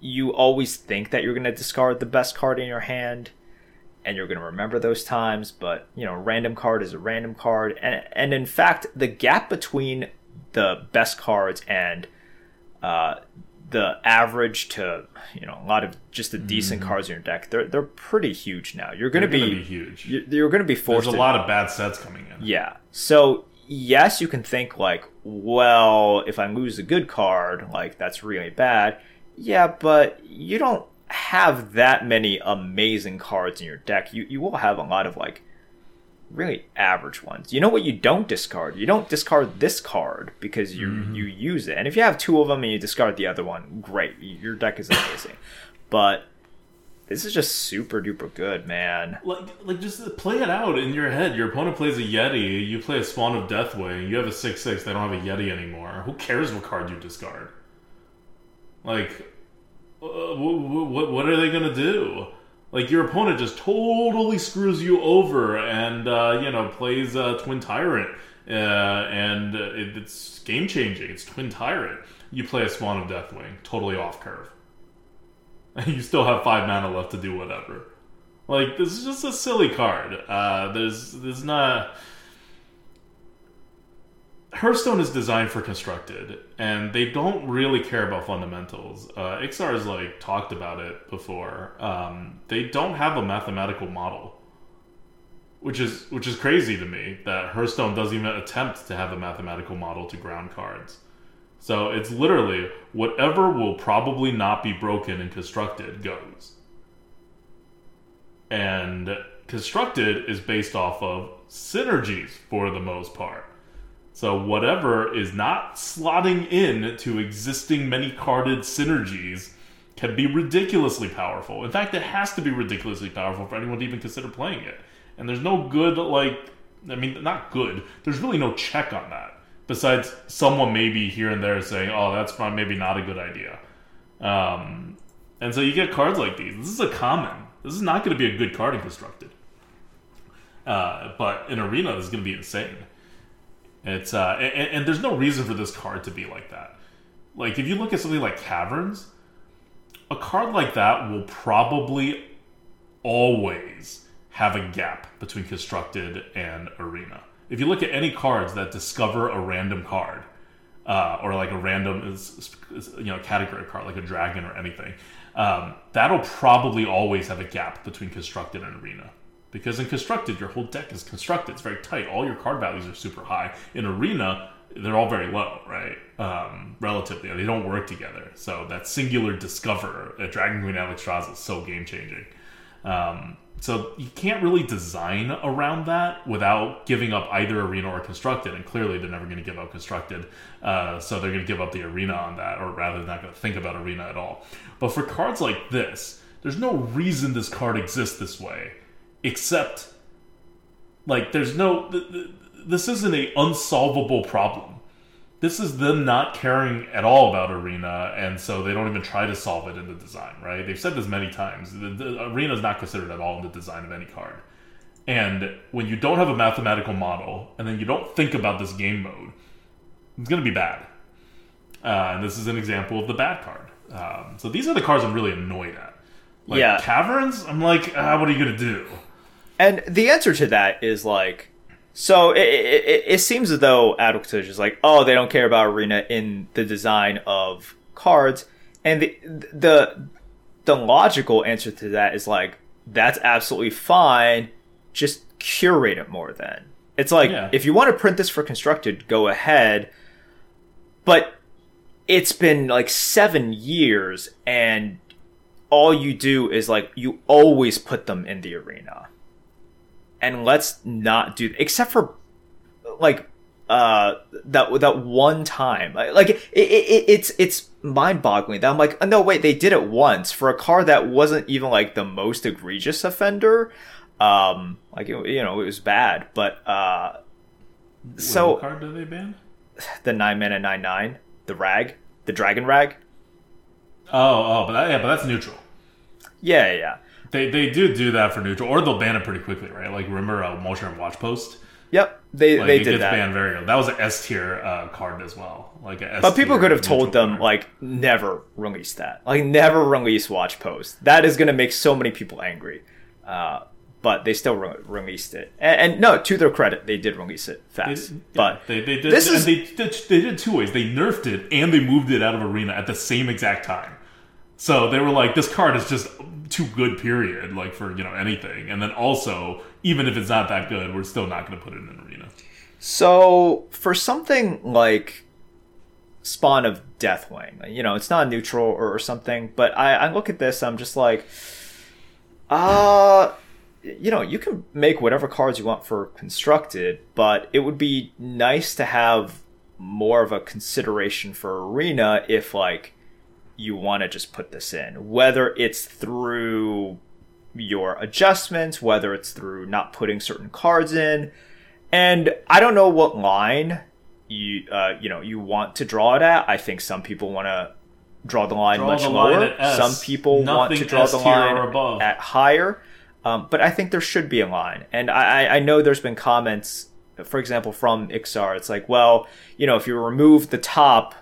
you always think that you're gonna discard the best card in your hand, and you're gonna remember those times. But you know, random card is a random card, and and in fact, the gap between the best cards and uh, the average to you know a lot of just the decent cards in your deck they're they're pretty huge now you're gonna, Mm-hmm. Be, gonna be huge. you're, you're gonna be forced There's a to- lot of bad sets coming in. yeah so yes you can think like well if i lose a good card like that's really bad yeah but you don't have that many amazing cards in your deck you you will have a lot of like really average ones. You know what you don't discard? You don't discard this card because you you use it. And if you have two of them and you discard the other one, great. Your deck is amazing. but this is just super duper good, man. Like, like just play it out in your head. Your opponent plays a Yeti, you play a Spawn of Deathwing, you have a 6 6, they don't have a Yeti anymore. Who cares what card you discard? Like, uh, what, what, what are they going to do? Like, your opponent just totally screws you over and, uh, you know, plays uh, Twin Tyrant, uh, and it, it's game changing. It's Twin Tyrant. You play a Spawn of Deathwing, totally off curve. And you still have five mana left to do whatever. Like this is just a silly card. Uh, there's there's not. Hearthstone is designed for constructed, and they don't really care about fundamentals. Uh, Ixar has like talked about it before. Um, they don't have a mathematical model, which is which is crazy to me that Hearthstone doesn't even attempt to have a mathematical model to ground cards. So it's literally whatever will probably not be broken and constructed goes. And constructed is based off of synergies for the most part. So whatever is not slotting in to existing many carded synergies can be ridiculously powerful. In fact, it has to be ridiculously powerful for anyone to even consider playing it. And there's no good like I mean not good. There's really no check on that. Besides someone maybe here and there saying, "Oh, that's maybe not a good idea." Um, and so you get cards like these. This is a common. This is not going to be a good card in constructed. Uh, but in arena, this is going to be insane. It's uh, and, and there's no reason for this card to be like that. Like if you look at something like caverns, a card like that will probably always have a gap between constructed and arena. If you look at any cards that discover a random card, uh, or like a random you know category card like a dragon or anything, um, that'll probably always have a gap between constructed and arena. Because in constructed, your whole deck is constructed; it's very tight. All your card values are super high. In arena, they're all very low, right? Um, relatively, they don't work together. So that singular discover at Dragon Queen Alexstrasza is so game changing. Um, so you can't really design around that without giving up either arena or constructed, and clearly they're never going to give up constructed. Uh, so they're going to give up the arena on that, or rather, they're not going to think about arena at all. But for cards like this, there's no reason this card exists this way, except like there's no. Th- th- this isn't a unsolvable problem. This is them not caring at all about arena, and so they don't even try to solve it in the design. Right? They've said this many times. The, the arena is not considered at all in the design of any card. And when you don't have a mathematical model, and then you don't think about this game mode, it's going to be bad. Uh, and this is an example of the bad card. Um, so these are the cards I'm really annoyed at. Like Yeah. caverns, I'm like, ah, what are you going to do? And the answer to that is like, so it, it, it- seems as though Adultage is like, oh, they don't care about arena in the design of cards, and the the the logical answer to that is like, that's absolutely fine. Just curate it more. Then it's like, Yeah. if you want to print this for constructed, go ahead, but it's been like seven years, and all you do is like you always put them in the arena and let's not do except for like uh that that one time like it, it, it it's it's mind-boggling that i'm like oh, no wait they did it once for a car that wasn't even like the most egregious offender um like it, you know it was bad but uh What so card do they ban? the nine mana nine nine the rag the dragon rag Oh, oh, but that, yeah, but that's neutral. yeah, yeah. They they do do that for neutral, or they'll ban it pretty quickly, right? Like remember uh, Mor'shan Watch Post. Yep, they Like they it did gets that. banned very early. That was an S tier uh, card as well. Like a S But people could have told them card. like never release that, like never release watch post. That is going to make so many people angry. Uh, but they still re- released it, and, and no, to their credit, they did release it fast. Yeah, but they, they did this is- they did they did two ways. They nerfed it and they moved it out of arena at the same exact time. So they were like, this card is just too good, period, like for you know anything. And then also, even if it's not that good, we're still not going to put it in an arena. So for something like Spawn of Deathwing, you know, it's not neutral or, or something, but I, I look at this, I'm just like, uh, you know, you can make whatever cards you want for constructed, but it would be nice to have more of a consideration for arena if like you want to just put this in, whether it's through your adjustments, whether it's through not putting certain cards in. And I don't know what line you uh, you know you want to draw it at. I think some people want to draw the line Draw much the lower. S. Some people want to draw S the line at higher. Um, but I think there should be a line. And I, I- I know there's been comments, for example, from Ixar. It's like, well, you know, if you remove the top,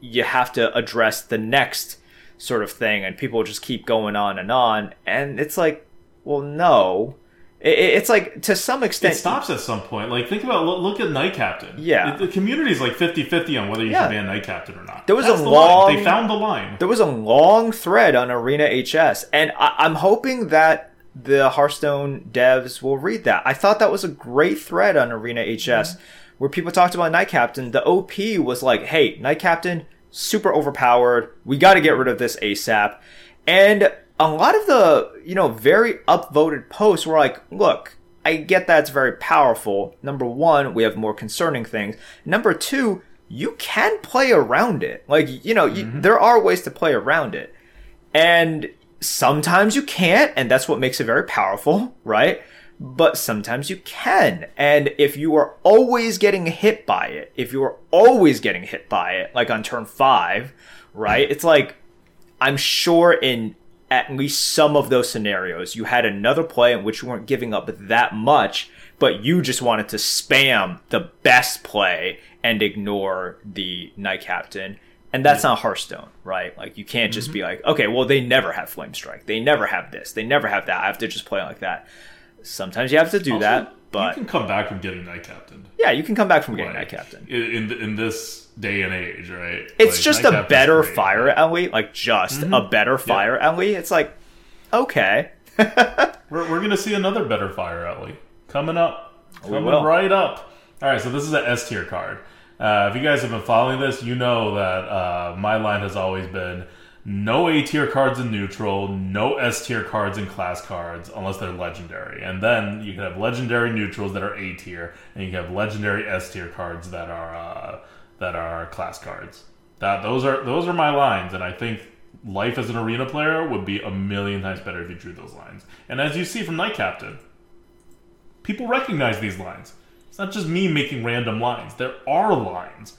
you have to address the next sort of thing. And people just keep going on and on. And it's like, well, no. It, it- it's like, to some extent It stops at some point. Like think about look, at Knight Captain. Yeah. The community is like 50-50 on whether you Yeah. should ban Knight Captain or not. There was That's a the line. long- They found the line. there was a long thread on Arena HS, and I- I'm hoping that the Hearthstone devs will read that. I thought that was a great thread on Arena HS, mm-hmm. Where people talked about Knight Captain. The OP was like, "Hey, Knight Captain, super overpowered. We got to get rid of this ASAP." And a lot of the you know very upvoted posts were like, "Look." I get that it's very powerful. Number one, we have more concerning things. Number two, you can play around it. Like, you know, you, mm-hmm. there are ways to play around it. And sometimes you can't, and that's what makes it very powerful, right? But sometimes you can. And if you are always getting hit by it, if you are always getting hit by it, like on turn five, right? It's like, I'm sure in at least some of those scenarios, you had another play in which you weren't giving up that much, but you just wanted to spam the best play and ignore the Knight Captain. And that's not Hearthstone, right? Like, you can't just mm-hmm. be like, okay, well, they never have Flame Strike. They never have this. They never have that. I have to just play like that. Sometimes you have to do Also, that, but you can come back from getting Knight Captain. yeah, you can come back from getting Like, Knight Captain. in in, this day and age, right? It's Like, just a better great. fire alley, like just a better fire alley. It's like, okay. We're, we're gonna see another better fire alley coming up, coming right up. All right, so this is an S tier card. Uh, if you guys have been following this, you know that uh, my line has always been no A tier cards in neutral, no S tier cards in class cards unless they're legendary, and then you can have legendary neutrals that are A tier, and you can have legendary S tier cards that are uh, that are class cards. That those are those are my lines, and I think life as an arena player would be a million times better if you drew those lines. And as you see from Knight Captain, people recognize these lines. It's not just me making random lines. There are lines.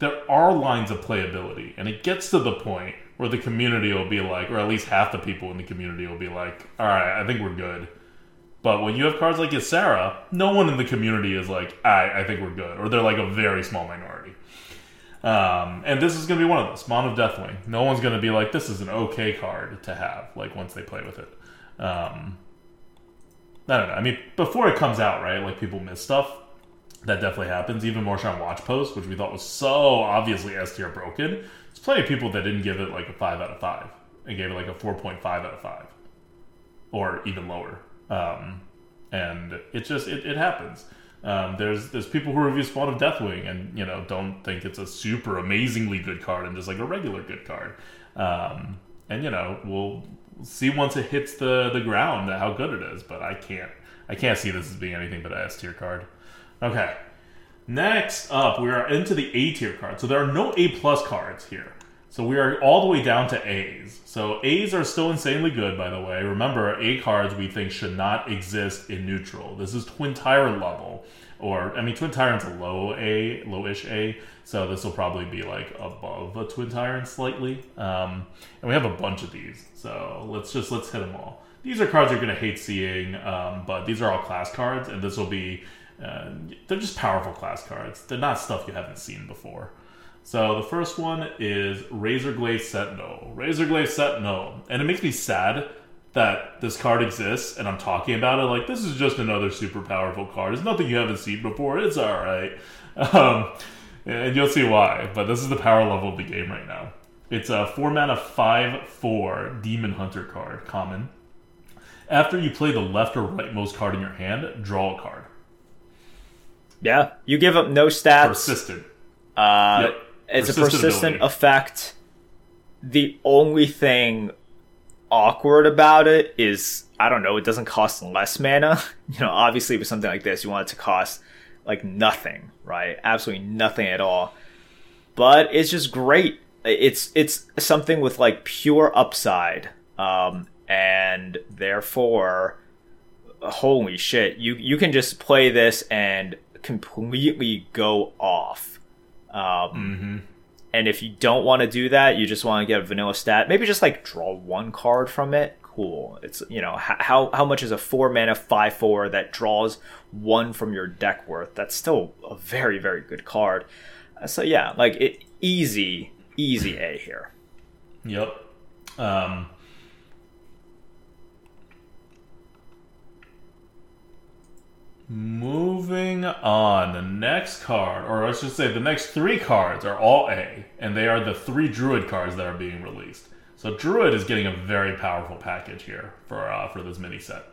There are lines of playability, and it gets to the point where the community will be like, or at least half the people in the community will be like, "All right, I think we're good." But when you have cards like Ysera, no one in the community is like, I, I think we're good. Or they're like a very small minority. Um, and this is going to be one of those. Spawn of Deathwing. No one's going to be like, this is an okay card to have, like, once they play with it. Um, I don't know. I mean, before it comes out, right? Like, people miss stuff. That definitely happens. Even Mor'shan Watch Post, which we thought was so obviously S tier broken. There's plenty of people that didn't give it like a 5 out of 5 and gave it like a 4.5 out of 5 or even lower. Um, and it just it, it happens. Um, there's there's people who review Spawn of Deathwing and you know don't think it's a super amazingly good card and just like a regular good card. Um, and you know we'll see once it hits the the ground how good it is. But I can't I can't see this as being anything but a S tier card. Okay. Next up, we are into the A tier cards. So there are no A plus cards here. So we are all the way down to A's. So A's are still insanely good, by the way. Remember, A cards we think should not exist in neutral. This is Twin Tyrant level, or I mean, Twin Tyrant's a low A, lowish A. So this will probably be like above a Twin Tyrant slightly. Um, and we have a bunch of these. So let's just let's hit them all. These are cards you're going to hate seeing, um, but these are all class cards, and this will be. Uh, they're just powerful class cards. They're not stuff you haven't seen before. So the first one is Razorglaive Sentinel. Razorglaive Sentinel. And it makes me sad that this card exists and I'm talking about it like this is just another super powerful card. It's nothing you haven't seen before. It's alright. Um, and you'll see why. But this is the power level of the game right now. It's a 4 mana 5 4 Demon Hunter card, common. After you play the left or rightmost card in your hand, draw a card. Yeah, you give up no stats. Persistent. Uh, Yep. It's a Persistent persistent ability. effect. The only thing awkward about it is I don't know. It doesn't cost less mana. You know, obviously with something like this, you want it to cost like nothing, right? Absolutely nothing at all. But it's just great. It's it's something with like pure upside, um, and therefore, holy shit, you you can just play this and completely go off. Um, And if you don't want to do that, you just want to get a vanilla stat. Maybe just like draw one card from it. Cool. It's you know how how much is a four mana five four that draws one from your deck worth? That's still a very very good card. Uh, So yeah, like it easy easy A here. Yep. Um, moving on, the next card, or I should say, the next three cards are all A, and they are the three Druid cards that are being released. So Druid is getting a very powerful package here for uh, for this mini set.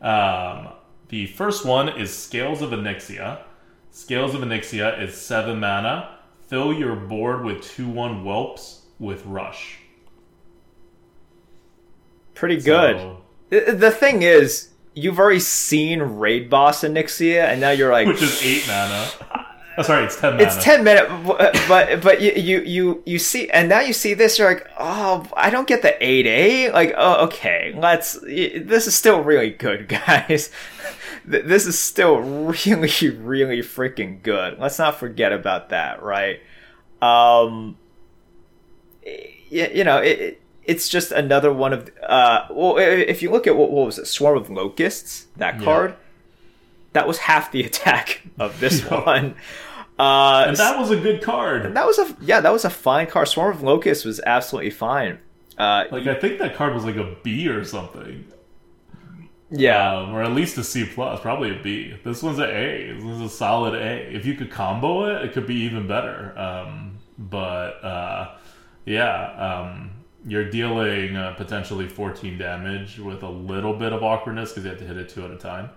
Um, the first one is Scales of Onyxia. Scales of Onyxia is seven mana. Fill your board with two one whelps with Rush. Pretty good. So- The the thing is, you've already seen Raid Boss Onyxia, and now you're like, which is eight mana. Oh, sorry, it's ten mana. It's ten minutes, but but you you you you see, and now you see this. You're like, oh, I don't get the eight A. Like, oh, okay, let's. This is still really good, guys. This is still really really freaking good. Let's not forget about that, right? Um, you, you know, it, it's just another one of. Uh, well, if you look at what, what was it, Swarm of Locusts, that Yeah. card, that was half the attack of this one. Uh, and that was a good card. that was a yeah, that was a fine card. Swarm of Locusts was absolutely fine. Uh, Like I think that card was like a B or something, yeah, um, or at least a C plus, probably a B. This one's an A. This is a solid A. If you could combo it, it could be even better. Um, but uh, yeah, um, you're dealing uh, potentially 14 damage with a little bit of awkwardness because you have to hit it two at a time.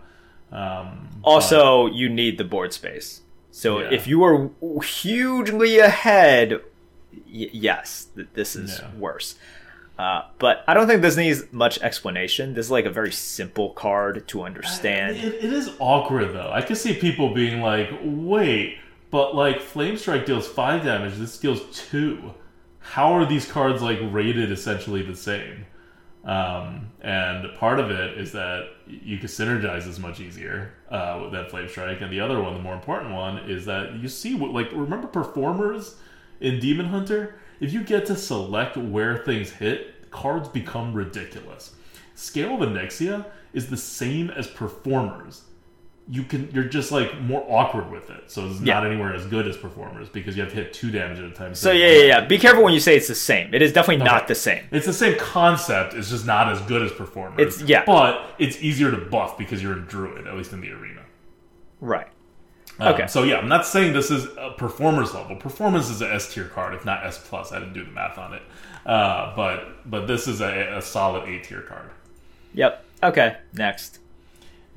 Um, Also, you need the board space. So Yeah. if you are hugely ahead, y- yes, th- this is Yeah. worse. Uh, but I don't think this needs much explanation. This is like a very simple card to understand. It, it is awkward though. I can see people being like, "Wait, but like Flame Strike deals five damage. This deals two. How are these cards like rated essentially the same?" Um, and part of it is that you can synergize as much easier uh, with that Flame Strike, and the other one, the more important one, is that you see what like remember performers in Demon Hunter. If you get to select where things hit, cards become ridiculous. Scale of Onyxia is the same as performers. You can you're just like more awkward with it, so it's not Yeah. anywhere as good as performers because you have to hit two damage at a time. So yeah, yeah, yeah. Be careful when you say it's the same. It is definitely not the same. It's the same concept. It's just not as good as performers. It's- yeah. but it's easier to buff because you're a druid, at least in the arena. Right. Um, Okay. So yeah, I'm not saying this is a performers level. Performance is a S tier card, if not S plus. I didn't do the math on it, uh, but but this is a, a solid A tier card. Yep. Okay. Next.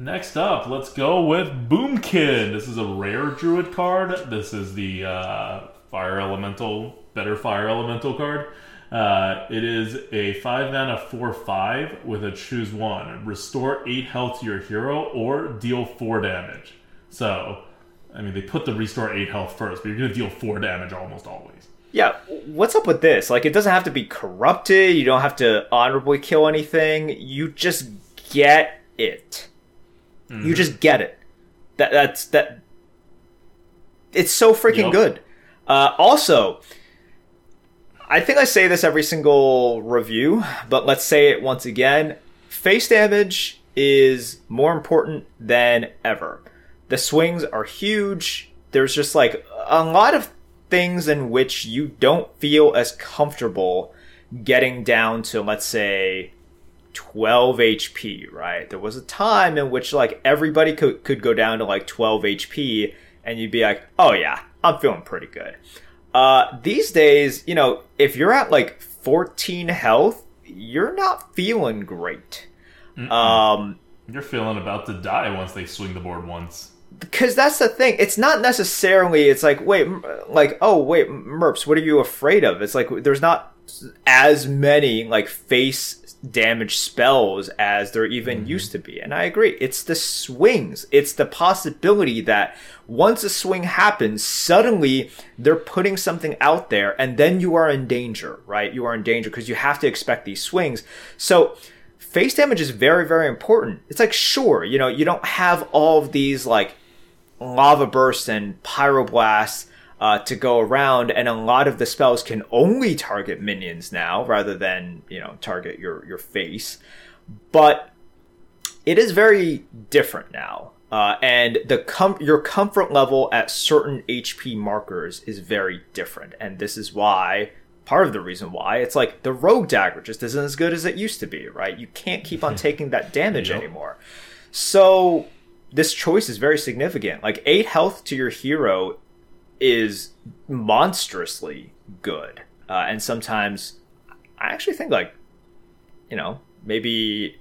Next up, let's go with Boomkin. This is a rare druid card. This is the uh, fire elemental, better fire elemental card. Uh, it is a 5 mana 4 5 with a choose one. Restore 8 health to your hero or deal 4 damage. So, I mean, they put the restore 8 health first, but you're going to deal 4 damage almost always. Yeah, what's up with this? Like, it doesn't have to be corrupted. You don't have to honorably kill anything. You just get it. You just get it. That that's that. It's so freaking Yup. good. Uh, also, I think I say this every single review, but let's say it once again. face damage is more important than ever. The swings are huge. There's just like a lot of things in which you don't feel as comfortable getting down to, let's say, 12 HP, right? There was a time in which like everybody could, could go down to like 12 HP and you'd be like, oh yeah, I'm feeling pretty good. Uh, these days, you know, if you're at like 14 health, you're not feeling great. Um, You're feeling about to die once they swing the board once. because that's the thing. It's not necessarily. It's like wait, like oh wait, Merps, what are you afraid of? It's like there's not as many like face damage spells as there even mm-hmm. used to be, and I agree. It's the swings. It's the possibility that once a swing happens, suddenly they're putting something out there, and then you are in danger. Right? You are in danger because you have to expect these swings. So face damage is very very important it's like sure you know you don't have all of these like lava bursts and pyroblasts uh, to go around and a lot of the spells can only target minions now rather than you know target your your face. But it is very different now uh, and the com- your comfort level at certain hp markers is very different and this is why part of the reason why it's like the rogue dagger just isn't as good as it used to be right? You can't keep on taking that damage Yep. anymore. So this choice is very significant. Like 8 health to your hero is monstrously good uh, and sometimes i actually think like you know maybe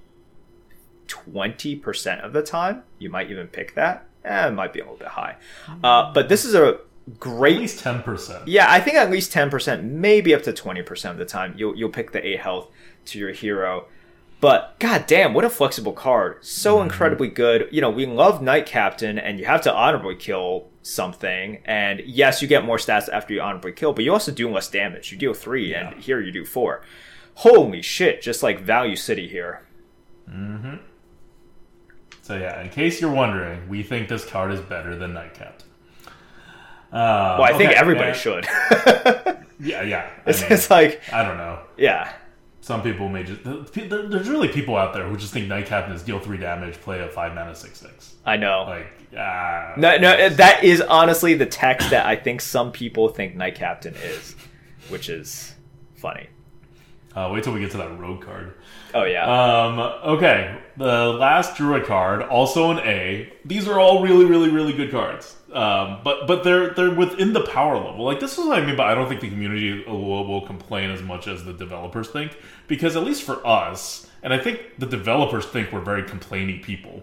20% of the time you might even pick that eh, it might be a little bit high uh, but this is a great At least 10%. yeah, I think at least ten percent, maybe up to twenty percent of the time, you'll you'll pick the eight health to your hero. But god damn, what a flexible card! So incredibly good. You know, we love Knight Captain, and you have to honorably kill something. And yes, you get more stats after you honorably kill, but you also do less damage. You deal three, Yeah. and here you do four. Holy shit! Just like Value City here. Mm-hmm. So yeah, in case you're wondering, we think this card is better than Nightcap. Uh, Well, I think everybody uh, should. Yeah, yeah. I, it's, mean, it's like, I don't know. yeah, Some people may just. There's really people out there who just think Knight Captain is deal three damage, play a five mana six six. I know. Like, ah. No, no, that is honestly the text that I think some people think Knight Captain is, which is funny. Uh, wait till we get to that rogue card. Oh yeah, Um, okay, the last Druid card, also an A. These are all really, really, really good cards. Um, but but they're they're within the power level. Like this is what I mean. But I don't think the community will, will complain as much as the developers think, because at least for us, and I think the developers think we're very complainy people.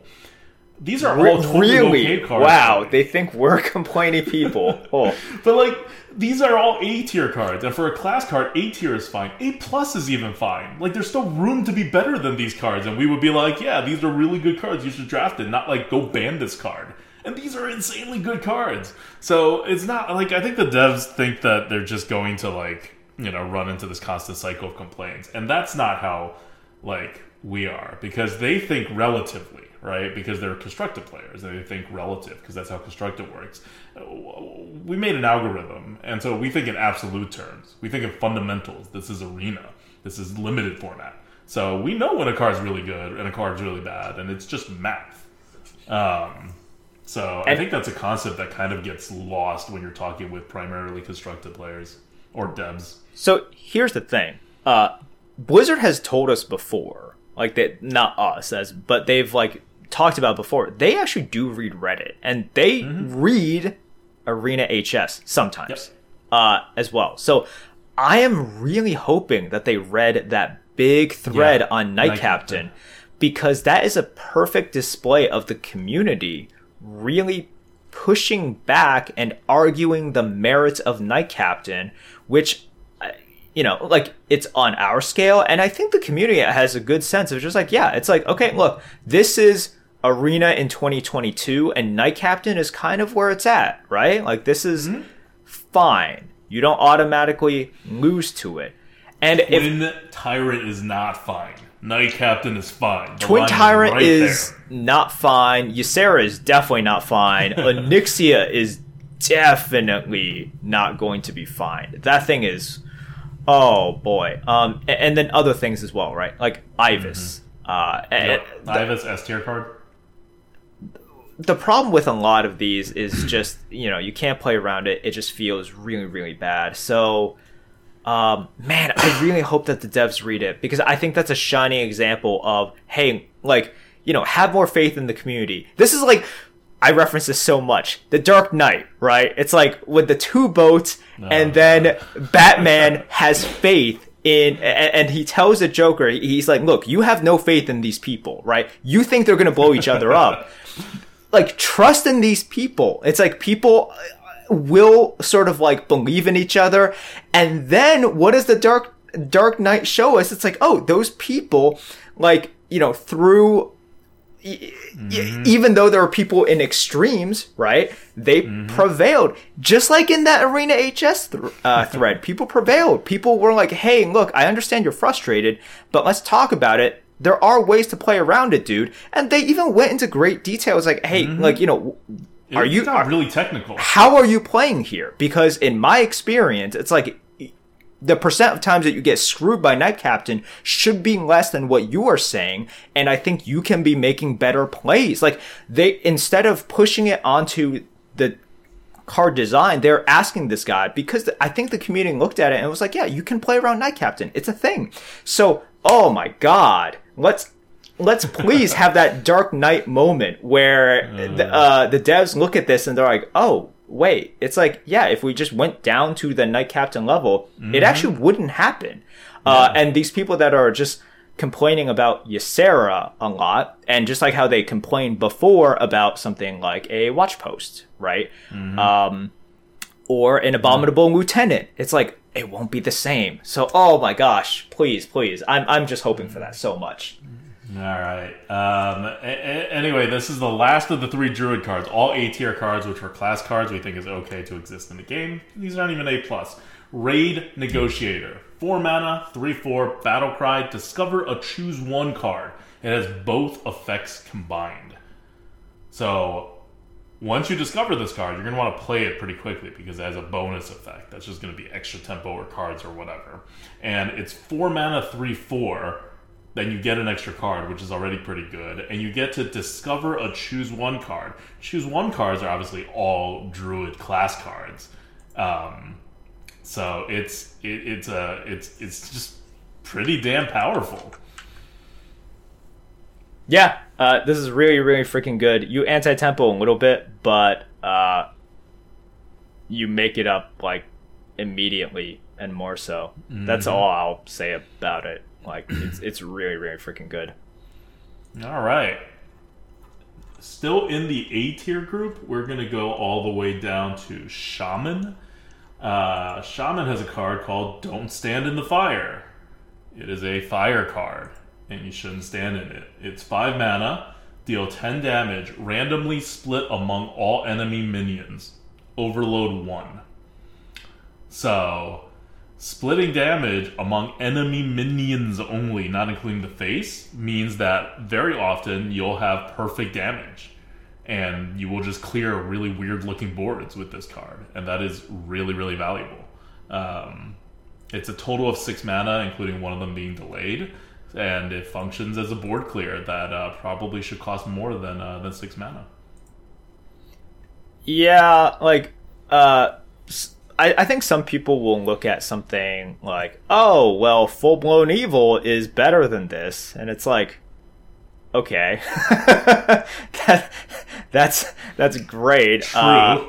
These are all totally really? okay cards. wow, they think we're complaining people. Oh, But like these are all A tier cards, and for a class card, A tier is fine. A plus is even fine. Like there's still room to be better than these cards, and we would be like, yeah, these are really good cards. You should draft it, not like go ban this card. And these are insanely good cards. So it's not like I think the devs think that they're just going to like you know run into this constant cycle of complaints, and that's not how like we are. Because they think relatively right? Because they're constructive players. And they think relative because that's how constructive works. We made an algorithm and so we think in absolute terms. We think of fundamentals. This is arena. This is limited format. So we know when a card's really good and a card's really bad and it's just math. Um, so i think that's a concept that kind of gets lost when you're talking with primarily constructed players or devs so here's the thing. Uh, Blizzard has told us before, like that, not us, as but they've like talked about before. They actually do read Reddit, and they read Arena HS sometimes Yep. uh, as well. So I am really hoping that they read that big thread Yeah, on Knight, Knight Captain, Captain. because that is a perfect display of the community really pushing back and arguing the merits of Knight Captain, which uh, you know, like it's on our scale, and I think the community has a good sense of just like, yeah, it's like, okay, look, this is Arena in 2022, and Knight Captain is kind of where it's at, right? Like this is fine. You don't automatically lose to it, and if Tyrant is not fine. Knight Captain is fine. The Twin Tyrant right is there. not fine. Ysera is definitely not fine. Onyxia is definitely not going to be fine. That thing is, oh boy. Um, a- and, then other things as well, right? Like Ibis. Uh, Yep. and I have this S tier card. the problem with a lot of these is just you know you can't play around it. It just feels really really bad. So. Um, man, I really hope that the devs read it because I think that's a shining example of, hey, like, you know, have more faith in the community. This is like, I reference this so much. The Dark Knight, right? It's like with the two boats, and then Batman has faith in, and he tells the Joker, he's like, look, you have no faith in these people, right? You think they're gonna blow each other up. Like, trust in these people. It's like people will sort of like believe in each other. And then what does the dark dark knight show us? It's like oh those people like you know through e- mm-hmm. even though there are people in extremes right they mm-hmm. prevailed. Just like in that arena hs th- uh, thread people prevailed. People were like hey look i understand you're frustrated but let's talk about it. There are ways to play around it dude. And they even went into great details like hey mm-hmm. like you know are you are, really technical? how are you playing here? Because in my experience, it's like the percent of times that you get screwed by Knight Captain should be less than what you are saying, and I think you can be making better plays. Like they instead of pushing it onto the card design, they're asking this guy because I think the community looked at it and was like, "Yeah, you can play around Knight Captain. It's a thing." So, oh my god, let's let's please have that Dark Knight moment where the, uh, the devs look at this and they're like, "Oh, wait, it's like, yeah, if we just went down to the Knight Captain level, it actually wouldn't happen." Uh, and these people that are just complaining about Ysera a lot, and just like how they complained before about something like a watch post, right? Um, or an abominable lieutenant. It's like it won't be the same. So, oh my gosh, please, please, I'm I'm just hoping for that so much. All right. Um, a- a- anyway, this is the last of the three Druid cards. All A tier cards, which are class cards, we think is okay to exist in the game. These aren't even A plus. Raid Negotiator, four mana, three four, battle cry. Discover a choose one card. It has both effects combined. So once you discover this card, you're going to want to play it pretty quickly because it has a bonus effect. That's just going to be extra tempo or cards or whatever. And it's four mana, three, four. Then you get an extra card, which is already pretty good. And you get to discover a choose one card. Choose one cards are obviously all druid class cards. Um, so it's it, it's a it's it's just pretty damn powerful. Yeah, uh, this is really, really freaking good. You anti tempo a little bit, but uh, you make it up like immediately and more so. That's all I'll say about it. Like it's it's really, really freaking good. All right. Still in the A tier group, we're to go all the way down to Shaman. Uh, Shaman has a card called Don't Stand in the Fire. It is a fire card, and you shouldn't stand in it. It's 5 mana, deal 10 damage, randomly split among all enemy minions. Overload 1. So, Splitting damage among enemy minions only, not including the face, means that very often you'll have perfect damage. And you will just clear really weird looking boards with this card. And that is really, really valuable. Um, it's a total of six mana, including one of them being delayed. And it functions as a board clear that uh, probably should cost more than, uh, than six mana. Yeah, like uh I, I think some people will look at something like, oh, well, full blown evil is better than this, and it's like, okay, that, that's that's great. True. Uh,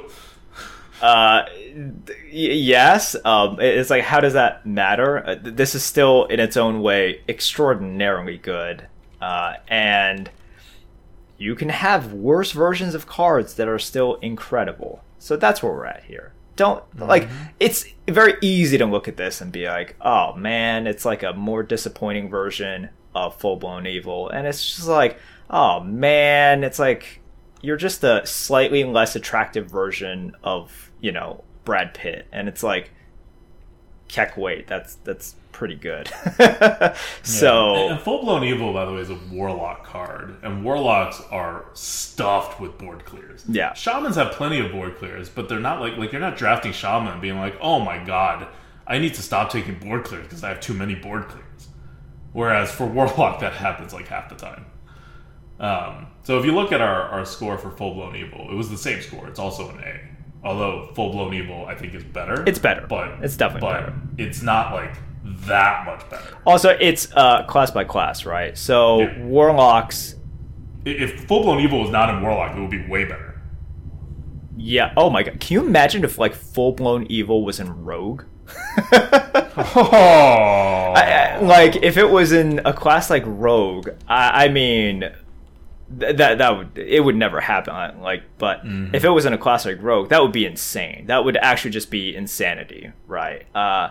uh, y- yes. Um, it's like, how does that matter? Uh, th- this is still, in its own way, extraordinarily good, uh, and you can have worse versions of cards that are still incredible. So that's where we're at here. Don't like mm-hmm. it's very easy to look at this and be like, "Oh man, it's like a more disappointing version of Full Blown Evil." And it's just like, "Oh man, it's like you're just a slightly less attractive version of, you know, Brad Pitt." And it's like, "Keck wait, that's that's pretty good." so, And, and Full Blown Evil, by the way, is a Warlock card, and Warlocks are stuffed with board clears. Yeah. Shamans have plenty of board clears, but they're not like like you're not drafting Shaman and being like, oh my god, I need to stop taking board clears because I have too many board clears. Whereas for Warlock, that happens like half the time. Um, so if you look at our, our score for Full Blown Evil, it was the same score. It's also an A. Although Full Blown Evil, I think, is better. It's better. but It's definitely but better. It's not like that much better. Also, it's uh, class by class, right? So Yeah. warlocks, If Full Blown Evil was not in Warlock, it would be way better. yeah. Oh my god, can you imagine if like full blown evil was in rogue? Oh, I- I- like if it was in a class like rogue, I, I mean, th- that that would it would never happen. Like, but if it was in a class like rogue, that would be insane. That would actually just be insanity, right? Uh,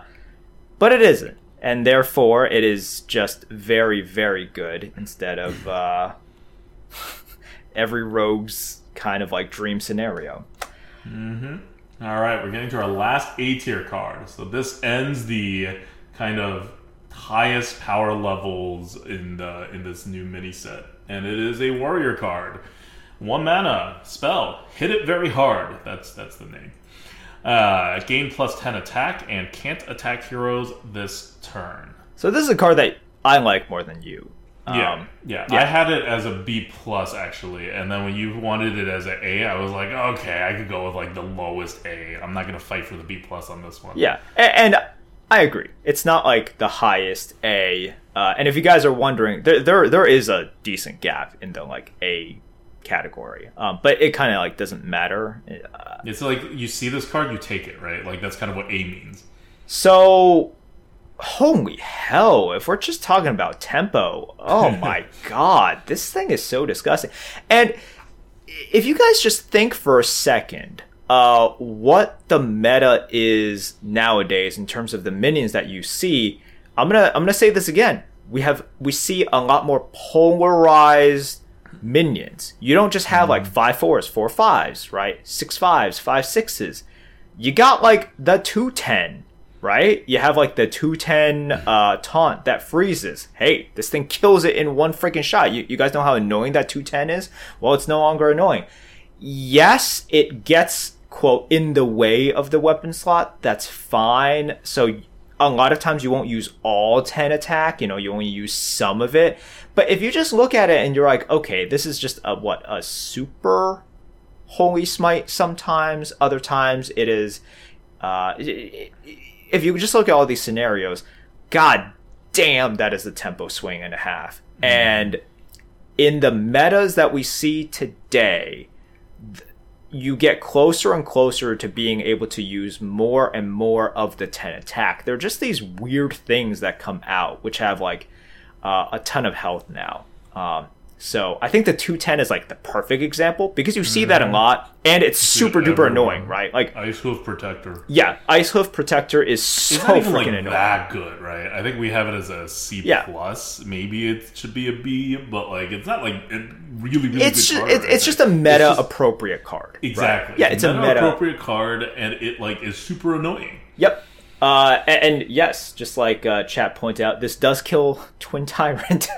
but it isn't, and therefore it is just very very good instead of uh, every rogue's kind of like dream scenario. Mhm. All right, we're getting to our last A tier card. So this ends the kind of highest power levels in the in this new mini set, and it is a warrior card. One mana spell, hit it very hard. That's that's the name. Uh, gain plus ten attack and can't attack heroes this turn. So this is a card that I like more than you. Yeah, Um, yeah, yeah. I had it as a B plus actually, and then when you wanted it as an A, I was like, okay, I could go with like the lowest A. I'm not gonna fight for the B plus on this one. Yeah, a- and I agree. It's not like the highest A. Uh, and if you guys are wondering, there there there is a decent gap in the like A category, um, but it kind of like doesn't matter. Uh, It's like you see this card, you take it, right? Like that's kind of what A means. so, holy hell! If we're just talking about tempo, oh my god, this thing is so disgusting. And if you guys just think for a second uh, what the meta is nowadays in terms of the minions that you see, I'm gonna I'm gonna say this again. We have we see a lot more polarized minions. You don't just have like five fours, four fives, right? Six fives, five sixes. You got like the two ten, right? You have like the two ten uh, taunt that freezes. Hey, this thing kills it in one freaking shot. You, you guys know how annoying that two ten is? Well, it's no longer annoying. Yes, it gets quote in the way of the weapon slot. That's fine. So a lot of times you won't use all 10 attack, you know, you only use some of it. But if you just look at it and you're like, okay, this is just a what, a super holy smite sometimes, other times it is uh if you just look at all these scenarios, god damn, that is a tempo swing and a half. And in the metas that we see today, you get closer and closer to being able to use more and more of the 10 attack. There are just these weird things that come out, which have like uh, a ton of health now. Um, so I think the 210 is like the perfect example because you see that a lot and it's super duper annoying, right? Like, Ice Hoof Protector. yeah, Ice Hoof Protector is so It's not even freaking like annoying. that good, right? I think we have it as a C Yeah. plus. Maybe it should be a B, but like it's not like it really, really. It's good just, card, it, right? it's just a meta just- appropriate card. right? exactly. Yeah, it's a meta. appropriate card, and it like is super annoying. Yep. Uh, a- and, yes, just like uh, chat pointed out, this does kill Twin Tyrant.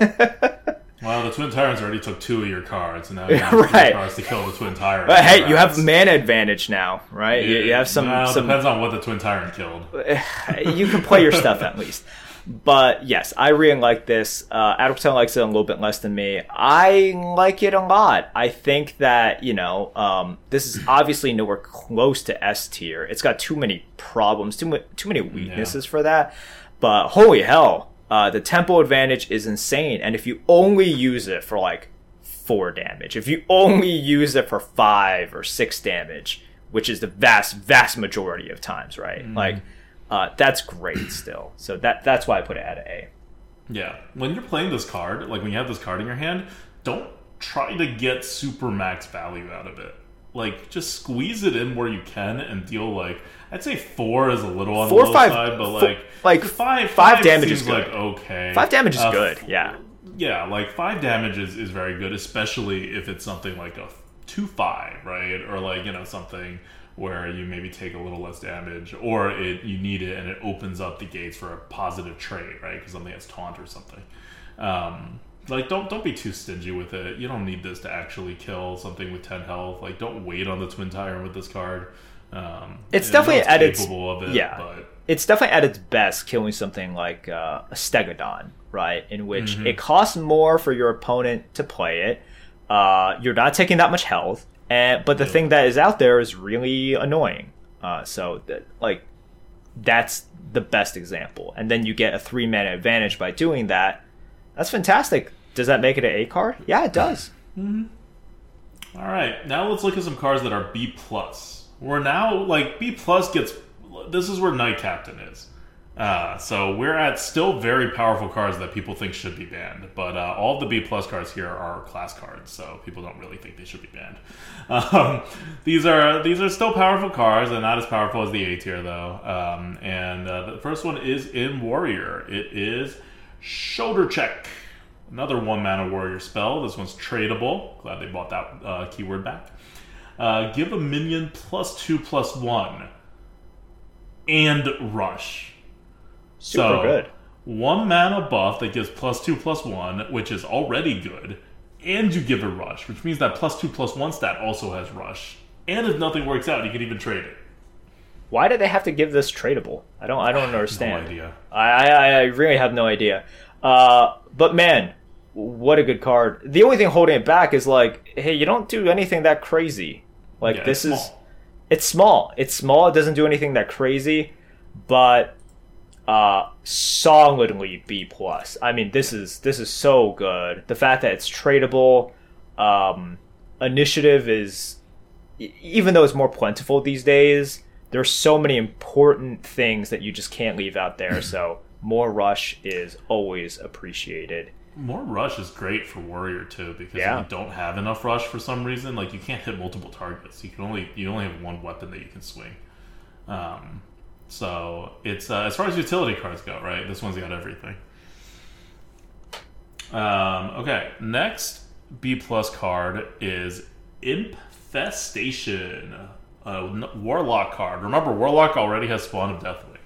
Well, the Twin Tyrants already took two of your cards, and now you have Right. cards to kill the Twin Tyrant. but hey, you have mana advantage now, right? You, you have some. Well, some depends on what the Twin Tyrant killed. you can play your stuff at least. But yes, I really like this. Uh, Adam likes it a little bit less than me. I like it a lot. I think that you know um, this is obviously nowhere close to S tier. It's got too many problems, too too many weaknesses for that. But holy hell, uh, the tempo advantage is insane. And if you only use it for like four damage, if you only use it for five or six damage, which is the vast vast majority of times, right? Like uh, that's great still. So that that's why I put it at A. Yeah. When you're playing this card, like when you have this card in your hand, don't try to get super max value out of it. Like just squeeze it in where you can and deal like I'd say four is a little on Four, the low five- side, but like like, five five damage is good. like okay. Five damage is Uh, good, yeah. Yeah, like five damage is, is very good, especially if it's something like a two five, right? Or like, you know, something where you maybe take a little less damage, or it you need it and it opens up the gates for a positive trade, right? Because something has taunt or something. Um, like don't don't be too stingy with it. You don't need this to actually kill something with ten health. Like don't wait on the twin tyrant with this card. Um, It's and I know definitely at its- of it, yeah. but it's definitely at its best killing something like uh, a Stegodon, right? In which Mm-hmm. it costs more for your opponent to play it. Uh, you're not taking that much health, and but the Yeah. thing that is out there is really annoying. Uh, so that like that's the best example, and then you get a three mana advantage by doing that. That's fantastic. Does that make it an A card? Yeah, it does. All right, now let's look at some cards that are B plus. We're now like B plus gets. This is where Knight Captain is. Uh, so we're at still very powerful cards that people think should be banned, but uh, all the B plus cards here are class cards, so people don't really think they should be banned. Um, these are these are still powerful cards, and not as powerful as the A tier though. Um, and uh, the first one is in Warrior. It is Shoulder Check. Another one mana warrior spell. This one's tradable. Glad they bought that uh, keyword back. Uh, give a minion plus two plus one and rush. Super So, good. One mana buff that gives plus two plus one, which is already good, and you give it rush, which means that plus two plus one stat also has rush. And if nothing works out, you can even trade it. Why do they have to give this tradable? I don't. I don't understand. No idea. I, I, I really have no idea. Uh, but man, what a good card. The only thing holding it back is like, hey, you don't do anything that crazy. Like Yeah, this it's is, small. it's small. It's small. It doesn't do anything that crazy, but uh, solidly B plus. I mean, this is this is so good. The fact that it's tradable, um, initiative is, even though it's more plentiful these days, there's so many important things that you just can't leave out there. so more rush is always appreciated. More rush is great for warrior too because Yeah. if you don't have enough rush for some reason, like you can't hit multiple targets. You can only you only have one weapon that you can swing. Um, so it's uh, as far as utility cards go, right? This one's got everything. Um, okay, next B plus card is Infestation, a Warlock card. Remember, Warlock already has Spawn of Deathwing.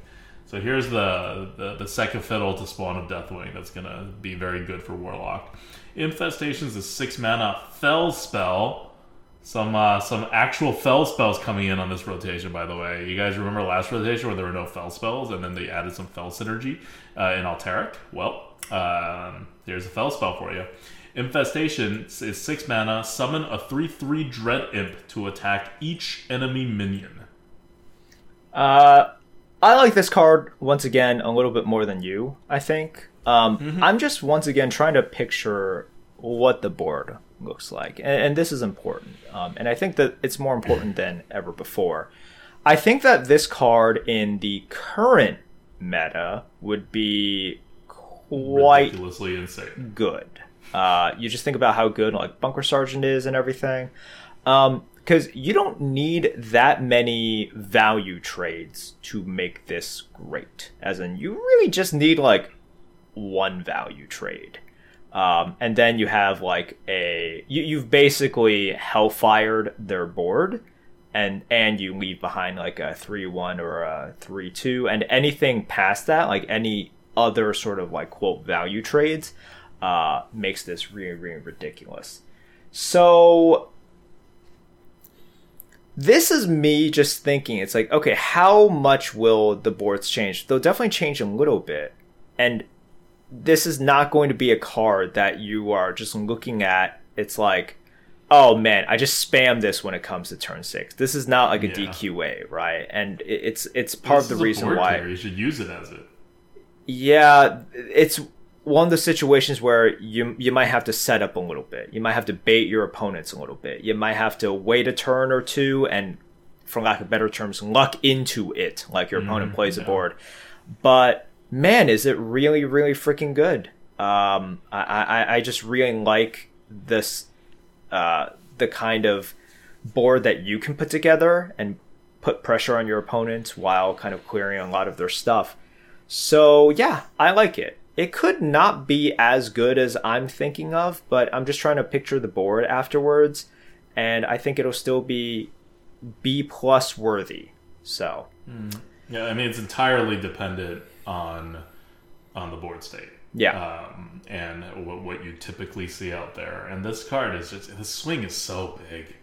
So here's the, the, the second fiddle to Spawn of Deathwing that's going to be very good for Warlock. Infestation's a six mana Fel spell. Some uh, some actual Fel spells coming in on this rotation, by the way. You guys remember last rotation where there were no Fel spells and then they added some Fel synergy uh, in Alterac? Well, um, here's a Fel spell for you. Infestation is six mana. Summon a 3 3 Dread Imp to attack each enemy minion. Uh, I like this card once again a little bit more than you. I think. Um, I'm just once again trying to picture what the board looks like, and, and this is important. Um, and I think that it's more important than ever before. I think that this card in the current meta would be quite Ridiculously insane. good. Uh, you just think about how good like Bunker Sergeant is and everything. Because you don't need that many value trades to make this great. As in, you really just need like one value trade. Um, and then you have like a you, you've basically hellfired their board and and you leave behind like a 3-1 or a 3-2 and anything past that like any other sort of like quote value trades uh, makes this really really ridiculous. So this is me just thinking it's like okay how much will the boards change? They'll definitely change a little bit and this is not going to be a card that you are just looking at it's like oh man i just spam this when it comes to turn six this is not like a Yeah. dqa right and it's it's part This of the reason why. You should use it as it. yeah, it's one of the situations where you you might have to set up a little bit. You might have to bait your opponents a little bit. You might have to wait a turn or two and, for lack of better terms, luck into it, like your opponent mm, plays a board. But man, is it really really freaking good? Um, I, I I just really like this uh, the kind of board that you can put together and put pressure on your opponents while kind of clearing a lot of their stuff. So yeah, I like it. It could not be as good as I'm thinking of, but I'm just trying to picture the board afterwards, and I think it'll still be B plus worthy. So Yeah, I mean it's entirely dependent on on the board state. yeah, um, and what, what you typically see out there. And this card is just the swing is so big.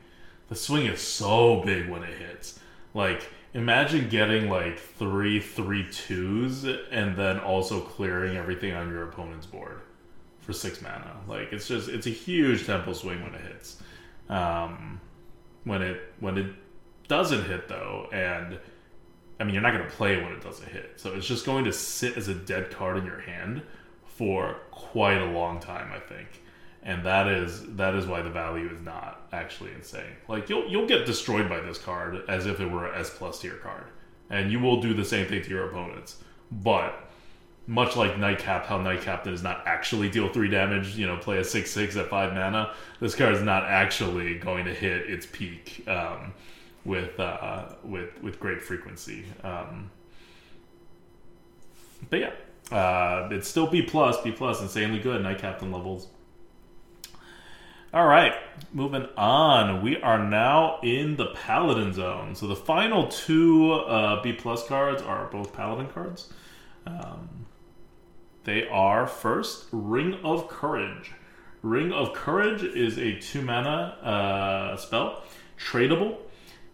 The swing is so big when it hits. Like, imagine getting like three three twos and then also clearing everything on your opponent's board for six mana. Like, it's just it's a huge tempo swing when it hits. Um, when it when it doesn't hit though, and I mean you're not going to play when it doesn't hit, so it's just going to sit as a dead card in your hand for quite a long time, I think. And that is that is why the value is not actually insane. Like you'll you'll get destroyed by this card as if it were an S plus tier card, and you will do the same thing to your opponents. But much like Nightcap, how Nightcap does not actually deal three damage, you know, play a six six at five mana. This card is not actually going to hit its peak um, with uh, with with great frequency. Um, but yeah, uh, it's still B plus, B plus, insanely good. Knight Captain levels. All right, moving on. We are now in the Paladin zone. So the final two uh, B plus cards are both Paladin cards. Um, they are first Ring of Courage. Ring of Courage is a two mana uh, spell, tradable.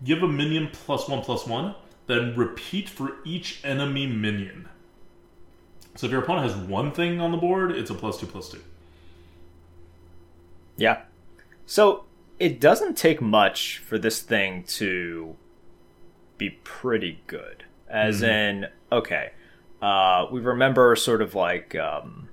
Give a minion plus one plus one, then repeat for each enemy minion. So if your opponent has one thing on the board, it's a plus two plus two. Yeah. So it doesn't take much for this thing to be pretty good. As mm-hmm. in, okay, uh, we remember sort of like um,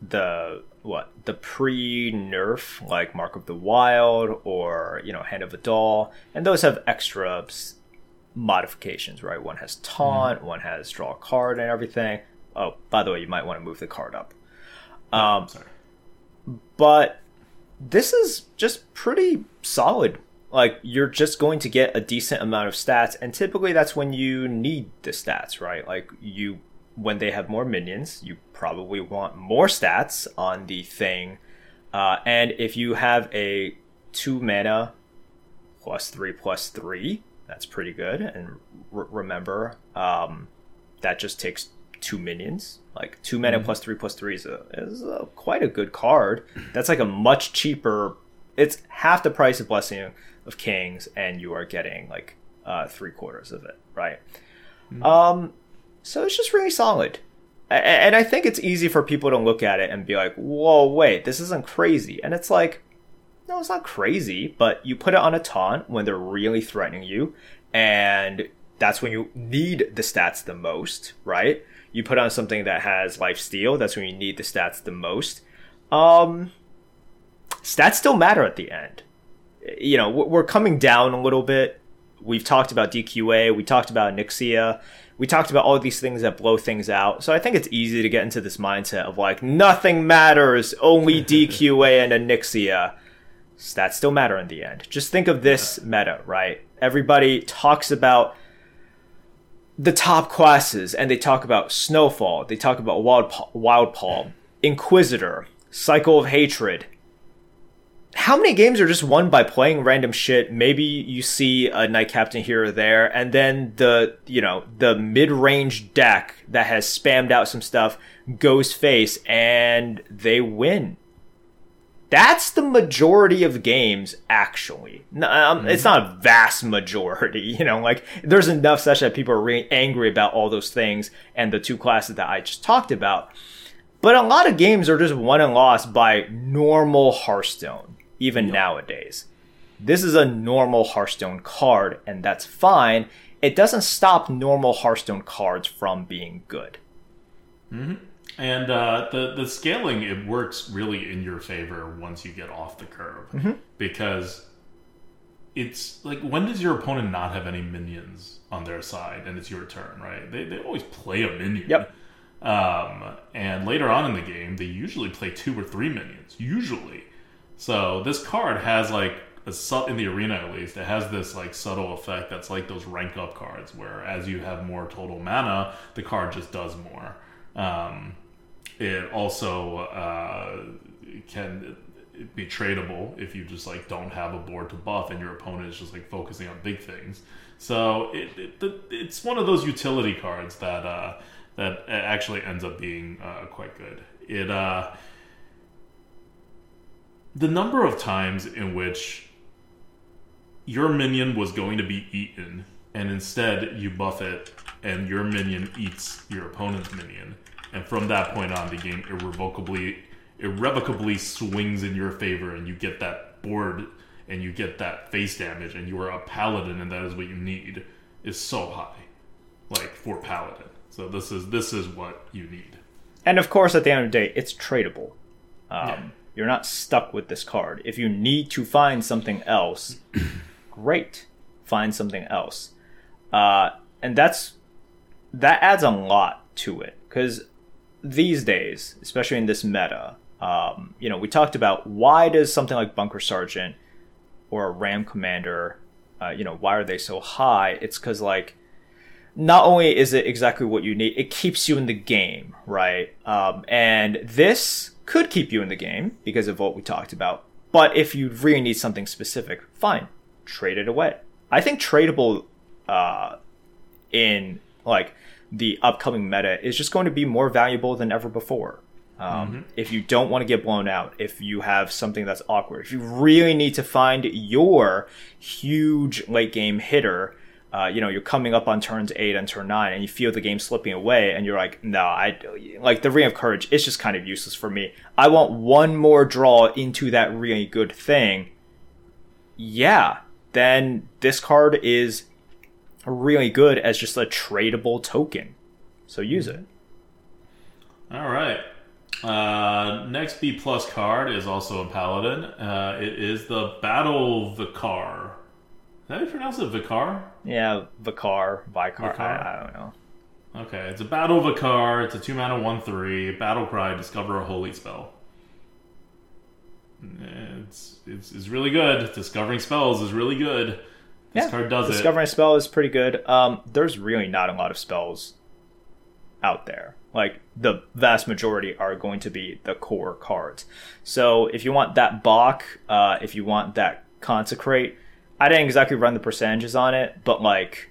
the what the pre nerf like Mark of the Wild or you know Hand of A'dal, and those have extra modifications, right? One has taunt, mm. one has draw a card and everything. Oh, by the way, you might want to move the card up. Um, sorry. But this is just pretty solid. Like you're just going to get a decent amount of stats, and typically that's when you need the stats, right? Like you, when they have more minions, you probably want more stats on the thing. Uh, and if you have a two mana plus three plus three, that's pretty good. And remember, um, that just takes two minions. Like two mana mm-hmm. plus three plus three is a is a, quite a good card. That's like a much cheaper. It's half the price of Blessing of Kings, and you are getting like uh, three quarters of it, right? Mm-hmm. Um, so it's just really solid. And I think it's easy for people to look at it and be like, "Whoa, wait, this isn't crazy." And it's like, no, it's not crazy, but you put it on a taunt when they're really threatening you, and that's when you need the stats the most, right? You put on something that has life steal, that's when you need the stats the most. Um, stats still matter at the end. You know, we're coming down a little bit. We've talked about DQA, we talked about Onyxia, we talked about all these things that blow things out. So I think it's easy to get into this mindset of like, nothing matters, only DQA and Onyxia. stats still matter in the end. Just think of this meta, right? Everybody talks about the top classes and they talk about Snowfall, they talk about Wild, Wildpaw, Inquisitor, Cycle of Hatred. How many games are just won by playing random shit? Maybe you see a Knight Captain here or there, and then the, you know, the mid-range deck that has spammed out some stuff goes face and they win that's the majority of games, actually. Um, mm-hmm. It's not a vast majority, you know, like there's enough such that people are really angry about all those things and the two classes that I just talked about. But a lot of games are just won and lost by normal Hearthstone, even yep. nowadays. This is a normal Hearthstone card, and that's fine. It doesn't stop normal Hearthstone cards from being good. Mm-hmm. And uh, the the scaling it works really in your favor once you get off the curve mm-hmm. because it's like when does your opponent not have any minions on their side and it's your turn, right? They they always play a minion. Yep. Um, and later on in the game, they usually play two or three minions. Usually, so this card has like a su- in the arena at least, it has this like subtle effect that's like those rank up cards, where as you have more total mana, the card just does more. Um, it also uh, can be tradable if you just like don't have a board to buff and your opponent is just like focusing on big things. So it, it it's one of those utility cards that uh, that actually ends up being uh, quite good. It uh, the number of times in which your minion was going to be eaten, and instead you buff it, and your minion eats your opponent's minion, and from that point on, the game irrevocably irrevocably swings in your favor, and you get that board, and you get that face damage, and you are a paladin, and that is what you need. Is so high, like for paladin. So this is this is what you need. And of course, at the end of the day, it's tradable. Um, Yeah. You're not stuck with this card. If you need to find something else, great, find something else. Uh, and that's that adds a lot to it because these days, especially in this meta, um, you know, we talked about why does something like Bunker Sergeant or a Ram Commander, uh, you know, why are they so high? It's because like not only is it exactly what you need, it keeps you in the game, right? Um, and this could keep you in the game because of what we talked about. But if you really need something specific, fine, trade it away. I think tradable uh, in like the upcoming meta is just going to be more valuable than ever before. Um, If you don't want to get blown out, if you have something that's awkward, if you really need to find your huge late game hitter, uh, you know, you're coming up on turns eight and turn nine, and you feel the game slipping away, and you're like, no, I like the ring of courage. It's just kind of useless for me. I want one more draw into that really good thing. Yeah, then this card is really good as just a tradable token. So use it. All right. Uh, next B plus card is also a paladin. Uh, it is the Battle Vicar. Is do you pronounce it? Vicar? Yeah, Vicar, Vicar. Vicar? I, I don't know. Okay, it's a Battle Vicar. It's a two mana one three battle cry. Discover a holy spell. It's, it's it's really good. Discovering spells is really good. This yeah, card does it. Discovering a spell is pretty good. Um, there's really not a lot of spells out there. Like the vast majority are going to be the core cards. So if you want that Bach, uh, if you want that Consecrate, I didn't exactly run the percentages on it, but like,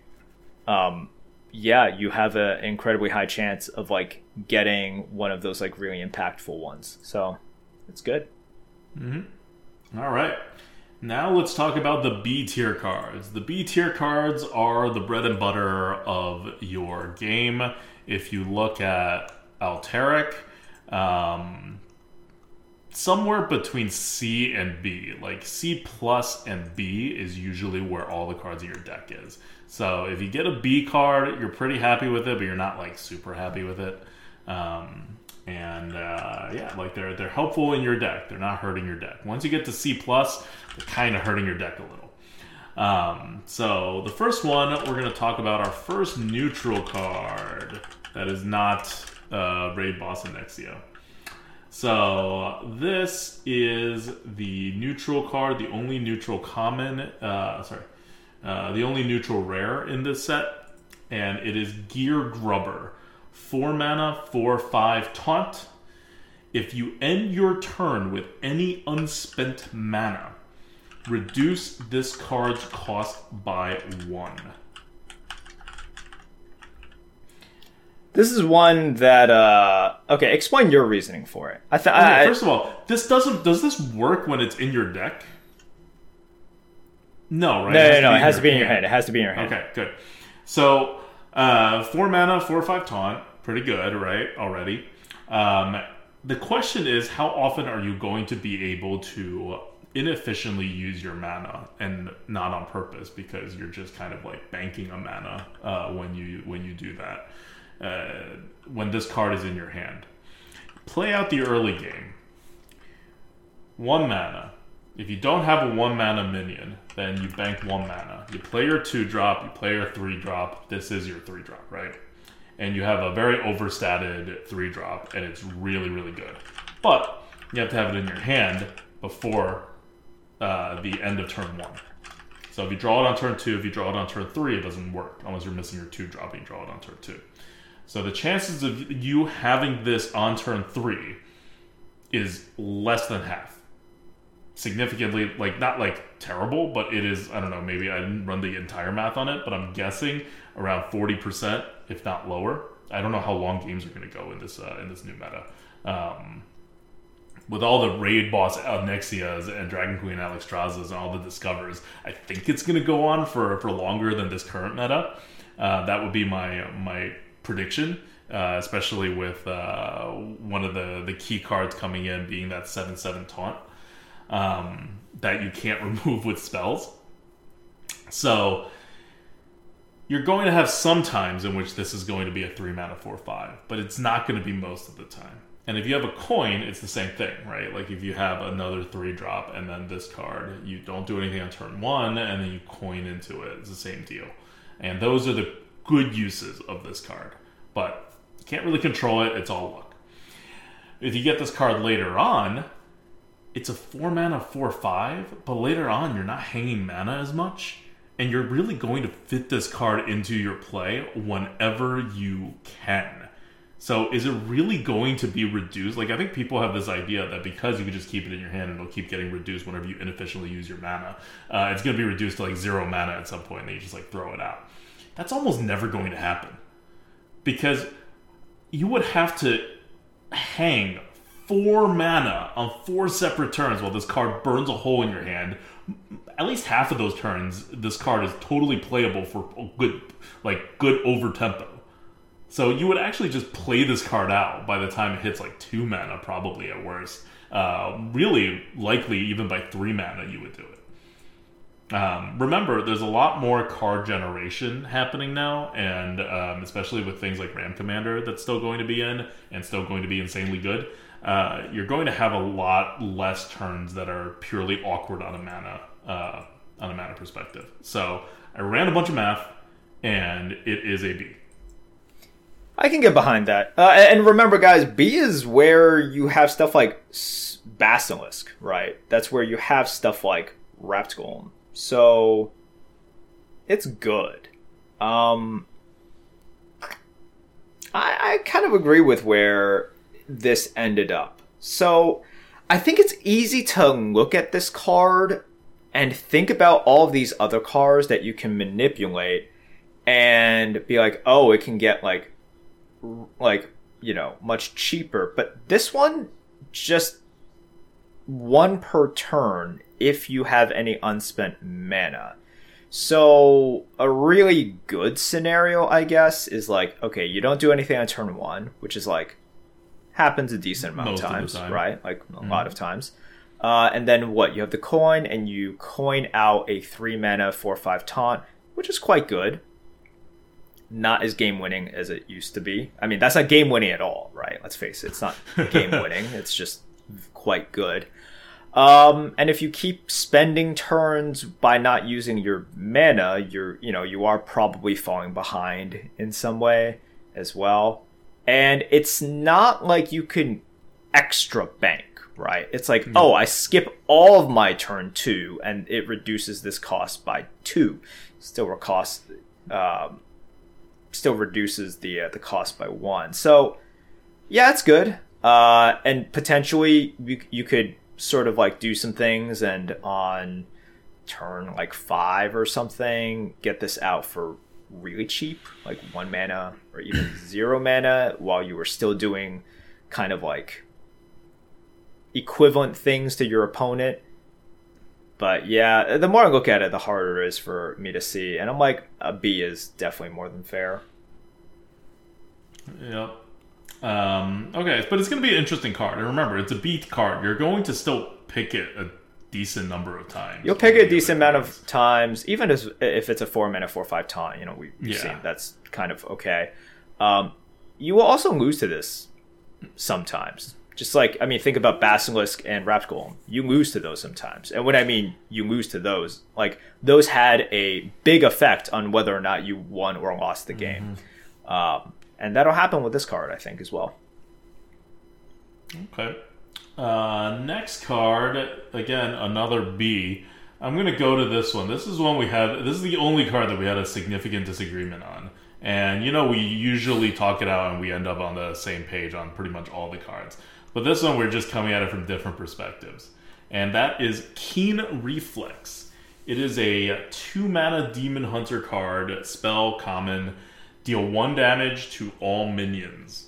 um, yeah, you have an incredibly high chance of like getting one of those like really impactful ones. So it's good. All right. Now let's talk about the B tier cards. The B tier cards are the bread and butter of your game. If you look at Alteric, um, somewhere between C and B, like C plus and B is usually where all the cards in your deck is. So if you get a B card, you're pretty happy with it, but you're not like super happy with it. Um, and uh, yeah, like they're they're helpful in your deck. They're not hurting your deck. Once you get to C plus, they're kind of hurting your deck a little. Um, so the first one we're gonna talk about our first neutral card that is not uh, Raid Boss and Onyxia. So this is the neutral card, the only neutral common. Uh, sorry, uh, the only neutral rare in this set, and it is Gear Grubber. Four mana, four five taunt. If you end your turn with any unspent mana, reduce this card's cost by one. This is one that uh okay, explain your reasoning for it. I th- Okay, first of all, this doesn't. Does this work when it's in your deck? No, right? no, no, no, it has to be in your hand. It has to be in your hand. Okay, good. So, uh, four mana, four or five taunt, pretty good, right? Already. Um, the question is, how often are you going to be able to inefficiently use your mana and not on purpose because you're just kind of like banking a mana uh, when you when you do that uh, when this card is in your hand. Play out the early game. One mana. If you don't have a one mana minion, then you bank one mana. You play your two drop, you play your three drop. This is your three drop, right? And you have a very overstated three drop, and it's really, really good. But you have to have it in your hand before uh, the end of turn one. So if you draw it on turn two, if you draw it on turn three, it doesn't work unless you're missing your two drop and you draw it on turn two. So the chances of you having this on turn three is less than half. Significantly, like not like terrible, but it is. I don't know. Maybe I didn't run the entire math on it, but I'm guessing around forty percent, if not lower. I don't know how long games are going to go in this uh, in this new meta. Um, with all the raid boss Onyxias and Dragon Queen Alexstraszas and all the discovers, I think it's going to go on for, for longer than this current meta. Uh, that would be my my prediction, uh, especially with uh, one of the, the key cards coming in being that 7 7 taunt um, that you can't remove with spells. So you're going to have some times in which this is going to be a 3 mana 4 5, but it's not going to be most of the time. And if you have a coin, it's the same thing, right? Like if you have another three drop and then this card, you don't do anything on turn one and then you coin into it. It's the same deal. And those are the good uses of this card. But you can't really control it, it's all luck. If you get this card later on, it's a four mana, four five, but later on you're not hanging mana as much. And you're really going to fit this card into your play whenever you can so is it really going to be reduced? Like I think people have this idea that because you can just keep it in your hand and it'll keep getting reduced whenever you inefficiently use your mana, uh, it's going to be reduced to like zero mana at some point, and then you just like throw it out. That's almost never going to happen because you would have to hang four mana on four separate turns while this card burns a hole in your hand. At least half of those turns, this card is totally playable for good, like good over tempo. So you would actually just play this card out by the time it hits like two mana, probably at worst. Uh, really, likely even by three mana, you would do it. Um, remember, there's a lot more card generation happening now, and um, especially with things like Ram Commander that's still going to be in and still going to be insanely good. Uh, you're going to have a lot less turns that are purely awkward on a mana uh, on a mana perspective. So I ran a bunch of math, and it is a B. I can get behind that. Uh, and remember, guys, B is where you have stuff like Basilisk, right? That's where you have stuff like Wrapped Golem. So it's good. Um, I, I kind of agree with where this ended up. So I think it's easy to look at this card and think about all of these other cards that you can manipulate and be like, oh, it can get like like you know much cheaper but this one just one per turn if you have any unspent mana so a really good scenario i guess is like okay you don't do anything on turn one which is like happens a decent amount Most of times of time. right like a mm-hmm. lot of times uh, and then what you have the coin and you coin out a three mana four five taunt which is quite good not as game winning as it used to be. I mean, that's not game winning at all, right? Let's face it, it's not game winning. it's just quite good. Um, and if you keep spending turns by not using your mana, you're you know you are probably falling behind in some way as well. And it's not like you can extra bank, right? It's like, mm-hmm. oh, I skip all of my turn two, and it reduces this cost by two. Still cost um, still reduces the uh, the cost by one. So yeah, it's good. Uh, and potentially you, you could sort of like do some things and on turn like five or something, get this out for really cheap, like one mana or even zero mana, while you were still doing kind of like equivalent things to your opponent. But yeah, uh, the more I look at it, the harder it is for me to see. And I'm like, a B is definitely more than fair. Yep. Um, okay, but it's going to be an interesting card. And remember, it's a beat card. You're going to still pick it a decent number of times. You'll pick it a decent amount of times, even as, if it's a four mana, four five taunt. You know, we've yeah. seen that's kind of okay. Um, you will also lose to this sometimes. Just like I mean, think about Basilisk and Wrapped Golem. You lose to those sometimes, and when I mean you lose to those, like those had a big effect on whether or not you won or lost the game. Mm-hmm. Um, and that'll happen with this card, I think, as well. Okay. Uh, next card, again, another B. I'm going to go to this one. This is one we had. This is the only card that we had a significant disagreement on. And you know, we usually talk it out and we end up on the same page on pretty much all the cards. But this one, we're just coming at it from different perspectives. And that is Keen Reflex. It is a two mana Demon Hunter card, spell common, deal one damage to all minions.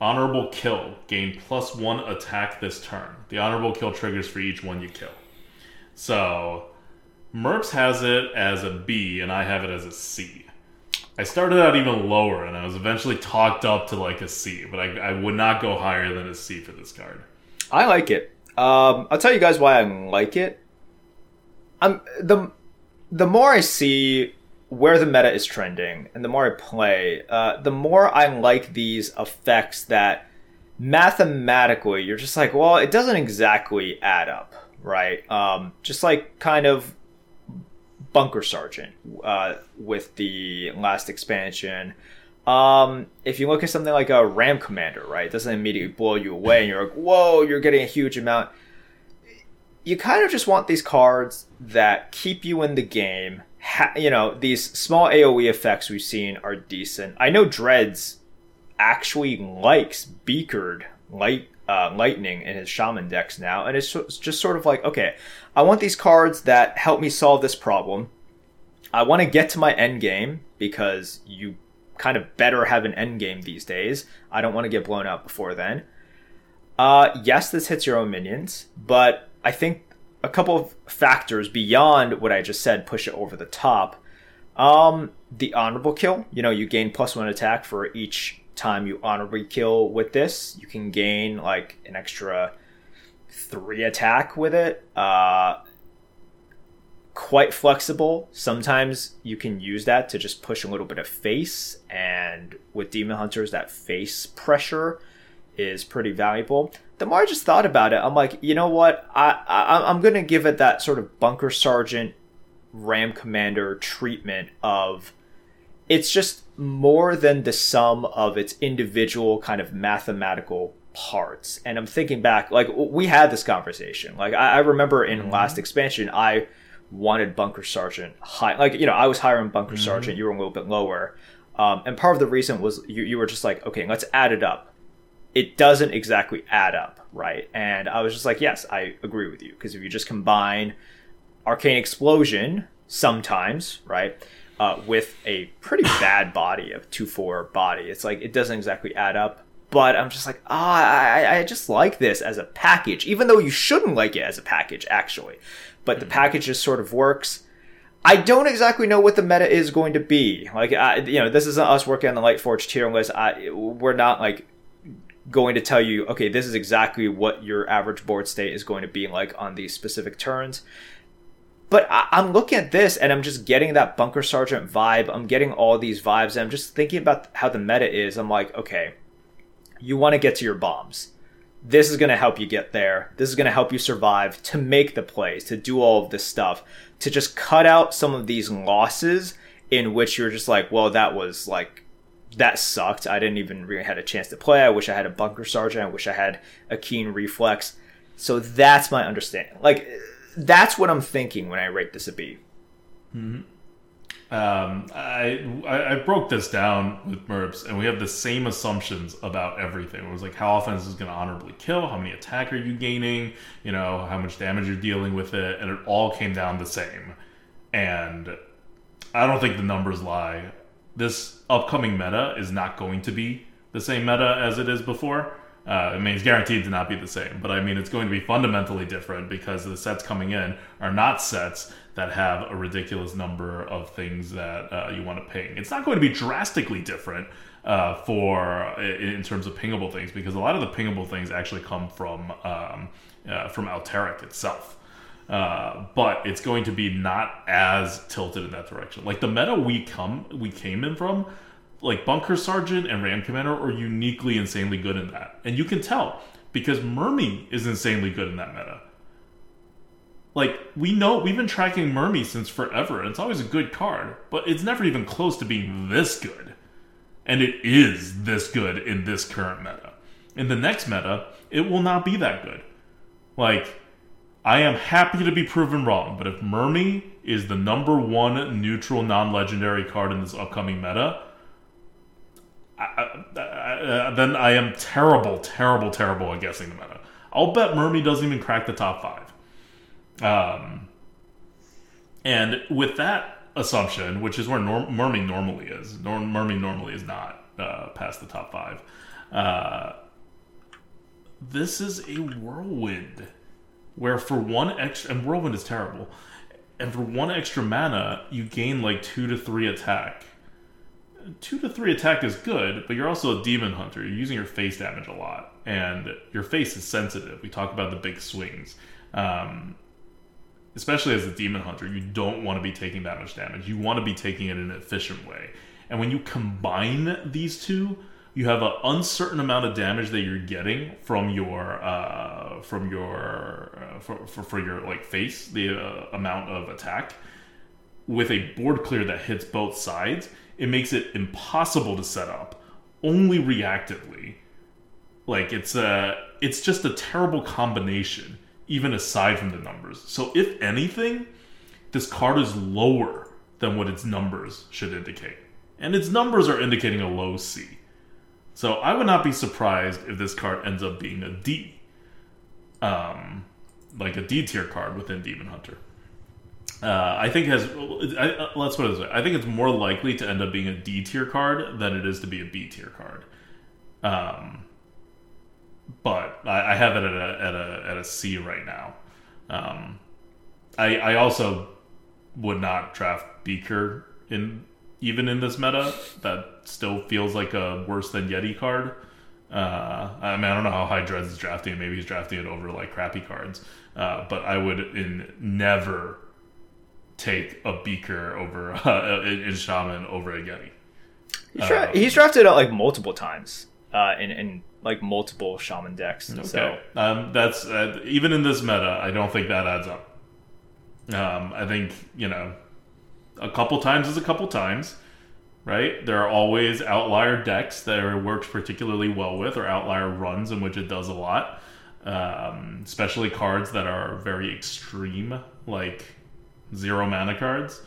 Honorable kill. Gain plus one attack this turn. The honorable kill triggers for each one you kill. So, Merps has it as a B, and I have it as a C. I started out even lower, and I was eventually talked up to like a C, but I, I would not go higher than a C for this card. I like it. Um, I'll tell you guys why I like it. I'm the the more I see where the meta is trending and the more I play, uh, the more I like these effects that mathematically you're just like, well, it doesn't exactly add up, right? Um, just like kind of Bunker Sergeant uh, with the last expansion. Um, if you look at something like a Ram Commander, right, it doesn't immediately blow you away, and you're like, whoa, you're getting a huge amount. You kind of just want these cards that keep you in the game. Ha- you know, these small AoE effects we've seen are decent. I know Dreads actually likes Beakered light uh, lightning in his shaman decks now, and it's just sort of like, okay, I want these cards that help me solve this problem. I want to get to my end game because you kind of better have an end game these days. I don't want to get blown out before then. Uh, yes, this hits your own minions, but I think a couple of factors beyond what I just said push it over the top. Um, the honorable kill, you know, you gain plus one attack for each time you honorably kill with this. You can gain like an extra three attack with it. Uh, quite flexible. Sometimes you can use that to just push a little bit of face, and with Demon Hunters, that face pressure is pretty valuable. The more I just thought about it, I'm like, you know what? I, I I'm gonna give it that sort of bunker sergeant, ram commander treatment of it's just more than the sum of its individual kind of mathematical parts. And I'm thinking back, like we had this conversation. Like I, I remember in mm-hmm. last expansion, I wanted Bunker Sergeant high. Like you know, I was higher in Bunker mm-hmm. Sergeant. You were a little bit lower. Um, and part of the reason was you, you were just like, okay, let's add it up. It doesn't exactly add up, right? And I was just like, yes, I agree with you because if you just combine Arcane Explosion sometimes, right, uh, with a pretty bad body of two four body. It's like it doesn't exactly add up. But I'm just like, ah, oh, I, I just like this as a package, even though you shouldn't like it as a package, actually. But the hmm. package just sort of works. I don't exactly know what the meta is going to be. Like, I, you know, this isn't us working on the Lightforge tier list. I, we're not like going to tell you, okay, this is exactly what your average board state is going to be like on these specific turns. But I, am looking at this and I'm just getting that Bunker Sergeant vibe. I'm getting all these vibes and I'm just thinking about how the meta is. I'm like, okay, you want to get to your bombs. This is going to help you get there. This is going to help you survive to make the plays, to do all of this stuff, to just cut out some of these losses in which you're just like, well, that was like that sucked. I didn't even really had a chance to play. I wish I had a bunker sergeant. I wish I had a keen reflex. So that's my understanding. Like that's what I'm thinking when I rate this a B. Mm-hmm. Um, I, I, broke this down with Merps, and we have the same assumptions about everything. It was like how often is this going to honorably kill? How many attack are you gaining? You know how much damage you're dealing with it, and it all came down the same. And I don't think the numbers lie. This upcoming meta is not going to be the same meta as it is before. Uh, I mean, it's guaranteed to not be the same, but I mean, it's going to be fundamentally different because the sets coming in are not sets that have a ridiculous number of things that uh, you want to ping. It's not going to be drastically different uh, for in terms of pingable things because a lot of the pingable things actually come from um, uh, from Alterac itself. Uh, but it's going to be not as tilted in that direction. Like the meta we come we came in from like Bunker Sergeant and Ram Commander are uniquely insanely good in that. And you can tell because Murmy is insanely good in that meta. Like, we know, we've been tracking Murmy since forever, and it's always a good card, but it's never even close to being this good. And it is this good in this current meta. In the next meta, it will not be that good. Like, I am happy to be proven wrong, but if Murmy is the number one neutral non legendary card in this upcoming meta, I, I, I, then I am terrible, terrible, terrible at guessing the meta. I'll bet Murmy doesn't even crack the top five. Um, and with that assumption, which is where norm- Murmy normally is, norm- Murmy normally is not uh, past the top five. Uh, this is a whirlwind where for one extra and whirlwind is terrible and for one extra mana you gain like two to three attack. Two to three attack is good but you're also a demon hunter. You're using your face damage a lot and your face is sensitive. We talk about the big swings. Um, especially as a demon hunter you don't want to be taking that much damage. You want to be taking it in an efficient way. And when you combine these two you have an uncertain amount of damage that you're getting from your uh, from your uh, for, for, for your like face the uh, amount of attack. With a board clear that hits both sides it makes it impossible to set up only reactively. Like it's a it's just a terrible combination even aside from the numbers. So if anything this card is lower than what its numbers should indicate. And its numbers are indicating a low c so I would not be surprised if this card ends up being a D, um, like a D tier card within Demon Hunter. Uh, I think has I, uh, let's put it this way. I think it's more likely to end up being a D tier card than it is to be a B tier card. Um, but I, I have it at a, at a at a C right now. Um, I I also would not draft Beaker in even in this meta, that still feels like a worse than Yeti card. Uh, I mean, I don't know how high Dredz is drafting it. Maybe he's drafting it over like crappy cards. Uh, but I would in never take a Beaker over uh, in, in Shaman over a Yeti. He's, dra- um, he's drafted out like multiple times uh, in, in like multiple Shaman decks. Okay, so. um, that's uh, even in this meta. I don't think that adds up. Um, I think you know a couple times is a couple times, right? There are always outlier decks that it works particularly well with, or outlier runs in which it does a lot. Um, especially cards that are very extreme, like zero mana cards.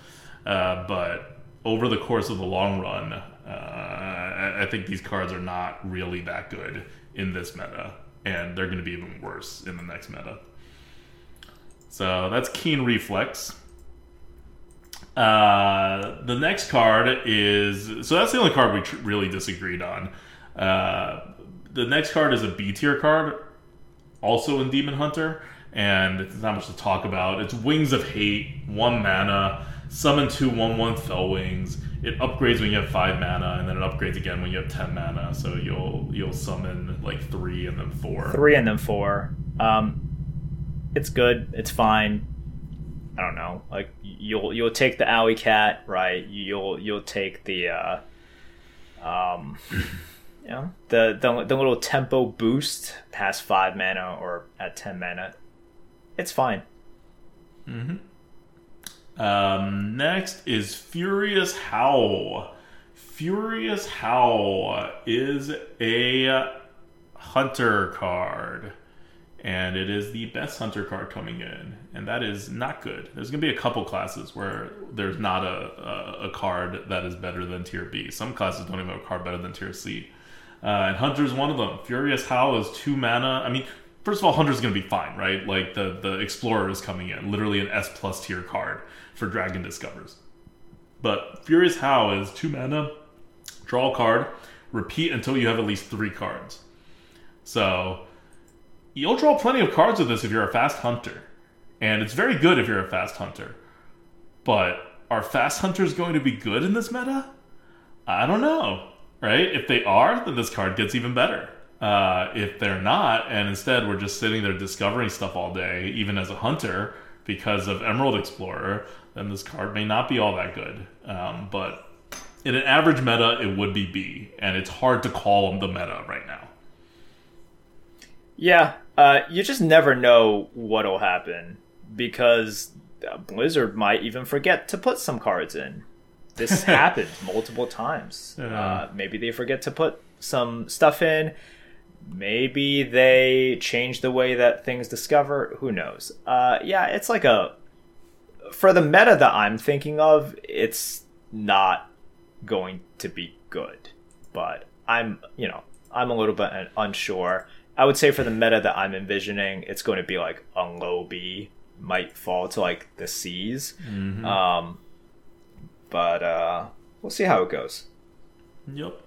Uh, but over the course of the long run, uh, I, think these cards are not really that good in this meta, and they're going to be even worse in the next meta. So that's Keen Reflex. Uh, the next card is so that's the only card we tr- really disagreed on. Uh, the next card is a B tier card, also in Demon Hunter, and it's not much to talk about. It's Wings of Hate, one mana, summon two one one Felwings. It upgrades when you have five mana, and then it upgrades again when you have ten mana. So you'll you'll summon like three and then four. Three and then four. Um, it's good. It's fine. I don't know. Like you'll you'll take the alley cat, right? You'll you'll take the uh, um, you know, the, the the little tempo boost past five mana or at ten mana. It's fine. Mm-hmm. Um, next is Furious Howl. Furious Howl is a hunter card and it is the best hunter card coming in, and that is not good. There's going to be a couple classes where there's not a, a, a, card that is better than tier B. Some classes don't even have a card better than tier C. Uh, and Hunter's one of them. Furious Howl is two mana. I mean, first of all, Hunter's going to be fine, right? Like the the Explorer is coming in, literally an S plus tier card for Dragon Discovers. But Furious Howl is two mana, draw a card, repeat until you have at least three cards. So you'll draw plenty of cards with this if you're a fast hunter. And it's very good if you're a fast hunter. But are fast hunters going to be good in this meta? I don't know. Right? If they are, then this card gets even better. Uh, if they're not, and instead we're just sitting there discovering stuff all day, even as a hunter, because of Emerald Explorer, then this card may not be all that good. Um, but in an average meta, it would be B, and it's hard to call the meta right now. Yeah, uh, you just never know what'll happen because Blizzard might even forget to put some cards in. This happened multiple times. Uh, maybe they forget to put some stuff in. Maybe they change the way that things discover. Who knows? Uh, yeah, it's like a. For the meta that I'm thinking of, it's not going to be good. But I'm, you know, I'm a little bit unsure. I would say for the meta that I'm envisioning, it's going to be like a low B, might fall to like the C's. Mm-hmm. Um, but uh, we'll see how it goes. Yep.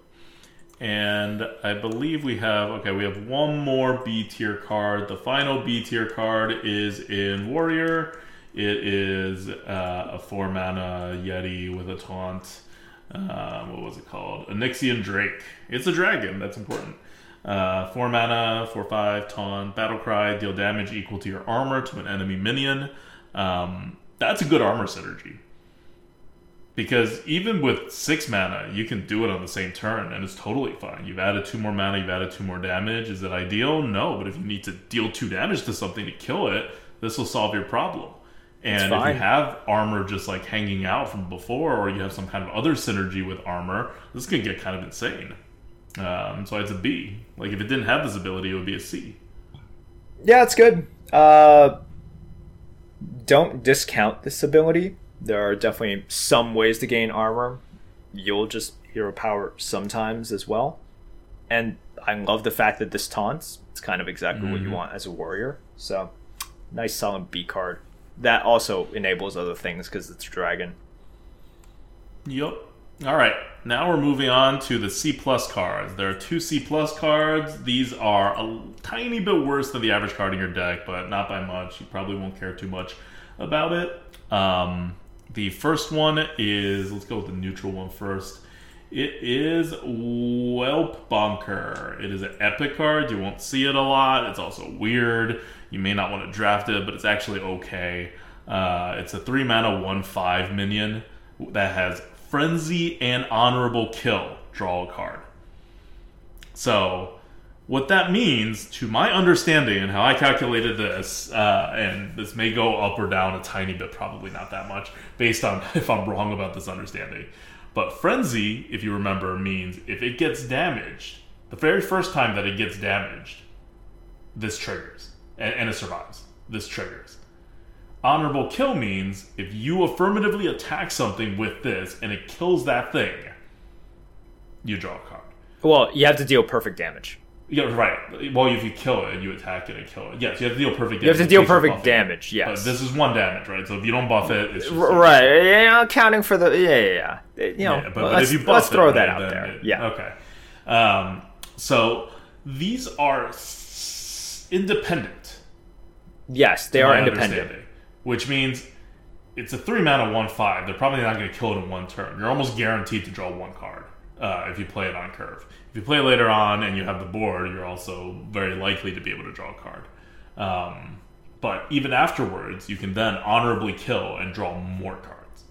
and I believe we have okay. We have one more B tier card. The final B tier card is in Warrior. It is uh, a four mana Yeti with a taunt. Uh, what was it called? Onyxian Drake. It's a dragon. That's important. Uh, four mana, four five taunt, battle cry, deal damage equal to your armor to an enemy minion. Um, that's a good armor synergy. Because even with six mana, you can do it on the same turn, and it's totally fine. You've added two more mana, you've added two more damage. Is it ideal? No, but if you need to deal two damage to something to kill it, this will solve your problem. And if you have armor just like hanging out from before, or you have some kind of other synergy with armor, this can get kind of insane. Um, so it's a B. Like if it didn't have this ability, it would be a C. Yeah, it's good. Uh, don't discount this ability. There are definitely some ways to gain armor. You'll just hero power sometimes as well. And I love the fact that this taunts. It's kind of exactly what you Mhm. want as a warrior. So, nice solid B card. That also enables other things because it's dragon. Yep. All right. Now we're moving on to the C plus cards. There are two C plus cards. These are a tiny bit worse than the average card in your deck, but not by much. You probably won't care too much about it. Um, the first one is let's go with the neutral one first. It is Whelp Bonker. It is an epic card. You won't see it a lot. It's also weird. You may not want to draft it, but it's actually okay. Uh, it's a three mana one five minion that has frenzy and honorable kill. Draw a card. So, what that means, to my understanding and how I calculated this, uh, and this may go up or down a tiny bit, probably not that much, based on if I'm wrong about this understanding. But frenzy, if you remember, means if it gets damaged, the very first time that it gets damaged, this triggers, and, and it survives. This triggers. Honorable kill means if you affirmatively attack something with this and it kills that thing, you draw a card. Well, you have to deal perfect damage. Yeah, right. Well, if you kill it, you attack it and kill it. Yes, you have to deal perfect damage. You have to deal perfect it. damage, yes. But this is one damage, right? So if you don't buff it, it's just right, you know, accounting for the yeah, yeah, yeah. You know, Yeah, but, but if you buff it, let's it, throw right, that out there. it- yeah, Okay. Um, so these are independent. yes, they are independent. Which means it's a three mana one five. They're probably not going to kill it in one turn. You're almost guaranteed to draw one card uh, if you play it on curve. If you play it later on and you have the board, you're also very likely to be able to draw a card. Um, but even afterwards, you can then honorably kill and draw more cards.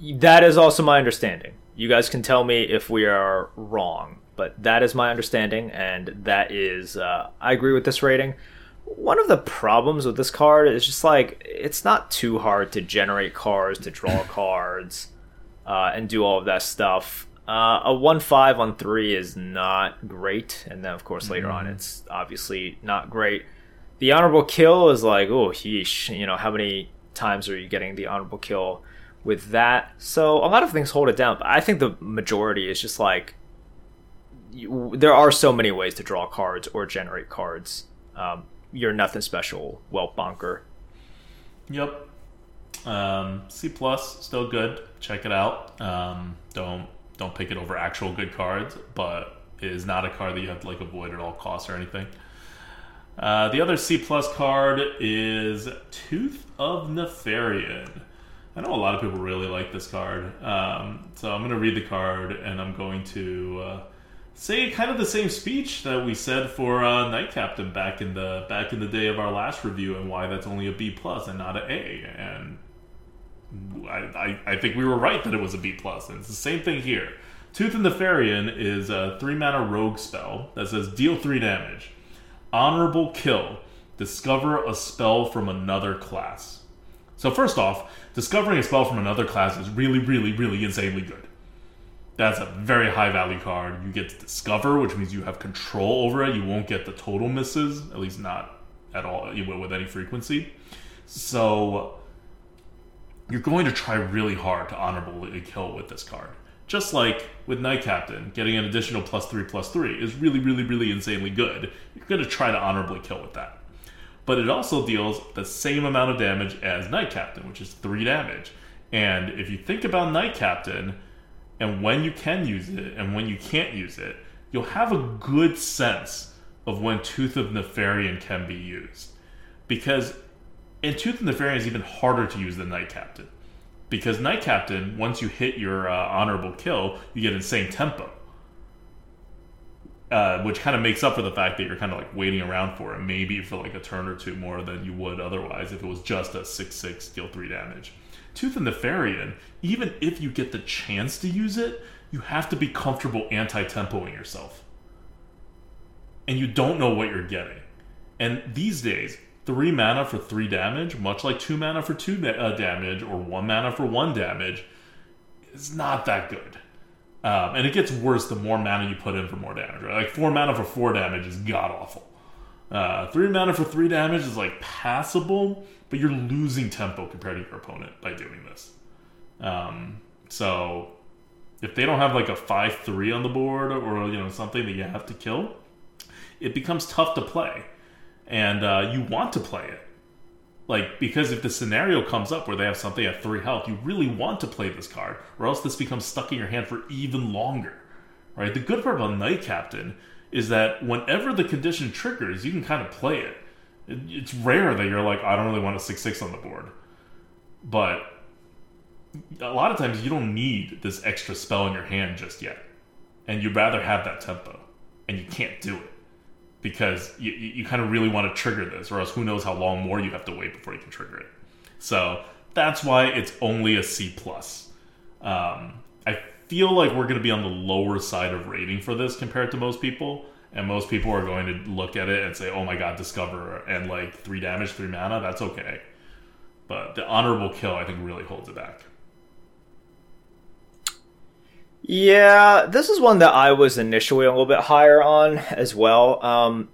That is also my understanding. You guys can tell me if we are wrong, but that is my understanding, and that is uh, I agree with this rating. One of the problems with this card is just like it's not too hard to generate cards, to draw cards, uh, and do all of that stuff. Uh, a one five on three is not great, and then of course later on it's obviously not great. The honorable kill is like oh yeesh, you know how many times are you getting the honorable kill with that? So a lot of things hold it down, but I think the majority is just like you, there are so many ways to draw cards or generate cards. Um, you're nothing special, Whelp Bonker. Yep. Um, C plus, still good. Check it out. Um, don't don't pick it over actual good cards, but it is not a card that you have to like avoid at all costs or anything. Uh, the other C plus card is Tooth of Nefarian. I know a lot of people really like this card, um, so I'm going to read the card and I'm going to uh, say kind of the same speech that we said for uh, Knight Captain back in the back in the day of our last review, and why that's only a B plus and not an A. And I, I, I think we were right that it was a B plus, and it's the same thing here. Tooth and Nefarian is a three mana rogue spell that says deal three damage, honorable kill, discover a spell from another class. So first off, discovering a spell from another class is really, really, really insanely good. That's a very high value card. You get to discover, which means you have control over it. You won't get the total misses, at least not at all with any frequency. So you're going to try really hard to honorably kill with this card. Just like with Knight Captain, getting an additional plus three plus three is really, really, really insanely good. You're going to try to honorably kill with that. But it also deals the same amount of damage as Knight Captain, which is three damage. And if you think about Knight Captain, And when you can use it and when you can't use it, you'll have a good sense of when Tooth of Nefarian can be used. Because in Tooth of Nefarian is even harder to use than Knight Captain. Because Knight Captain, once you hit your uh, honorable kill, you get insane tempo. Uh, which kind of makes up for the fact that you're kind of like waiting around for it, maybe for like a turn or two more than you would otherwise if it was just a 6 6 deal 3 damage. Tooth of Nefarian, even if you get the chance to use it, you have to be comfortable anti tempoing yourself. And you don't know what you're getting. And these days, three mana for three damage, much like two mana for two da- uh, damage or one mana for one damage, is not that good. Um, and it gets worse the more mana you put in for more damage. Right? Like four mana for four damage is god awful. Uh, three mana for three damage is like passable, but you're losing tempo compared to your opponent by doing this. Um, so if they don't have like a five three on the board or you know something that you have to kill, it becomes tough to play and uh, you want to play it. Like, because if the scenario comes up where they have something at three health, you really want to play this card, or else this becomes stuck in your hand for even longer. Right? The good part about Knight Captain is that whenever the condition triggers, you can kind of play it. It it's rare that you're like, I don't really want a 6 6 on the board. But a lot of times you don't need this extra spell in your hand just yet. And you'd rather have that tempo. And you can't do it because you, you kind of really want to trigger this, or else who knows how long more you have to wait before you can trigger it. So that's why it's only a C plus. Um, I feel like we're going to be on the lower side of rating for this compared to most people, and most people are going to look at it and say, "Oh my god, discover and like three damage, three mana, that's okay." But the honorable kill, I think, really holds it back. Yeah, this is one that I was initially a little bit higher on as well. Um,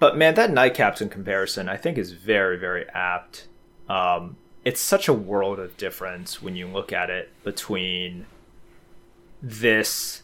but man, that Knight Captain comparison I think is very, very apt. Um, it's such a world of difference when you look at it between this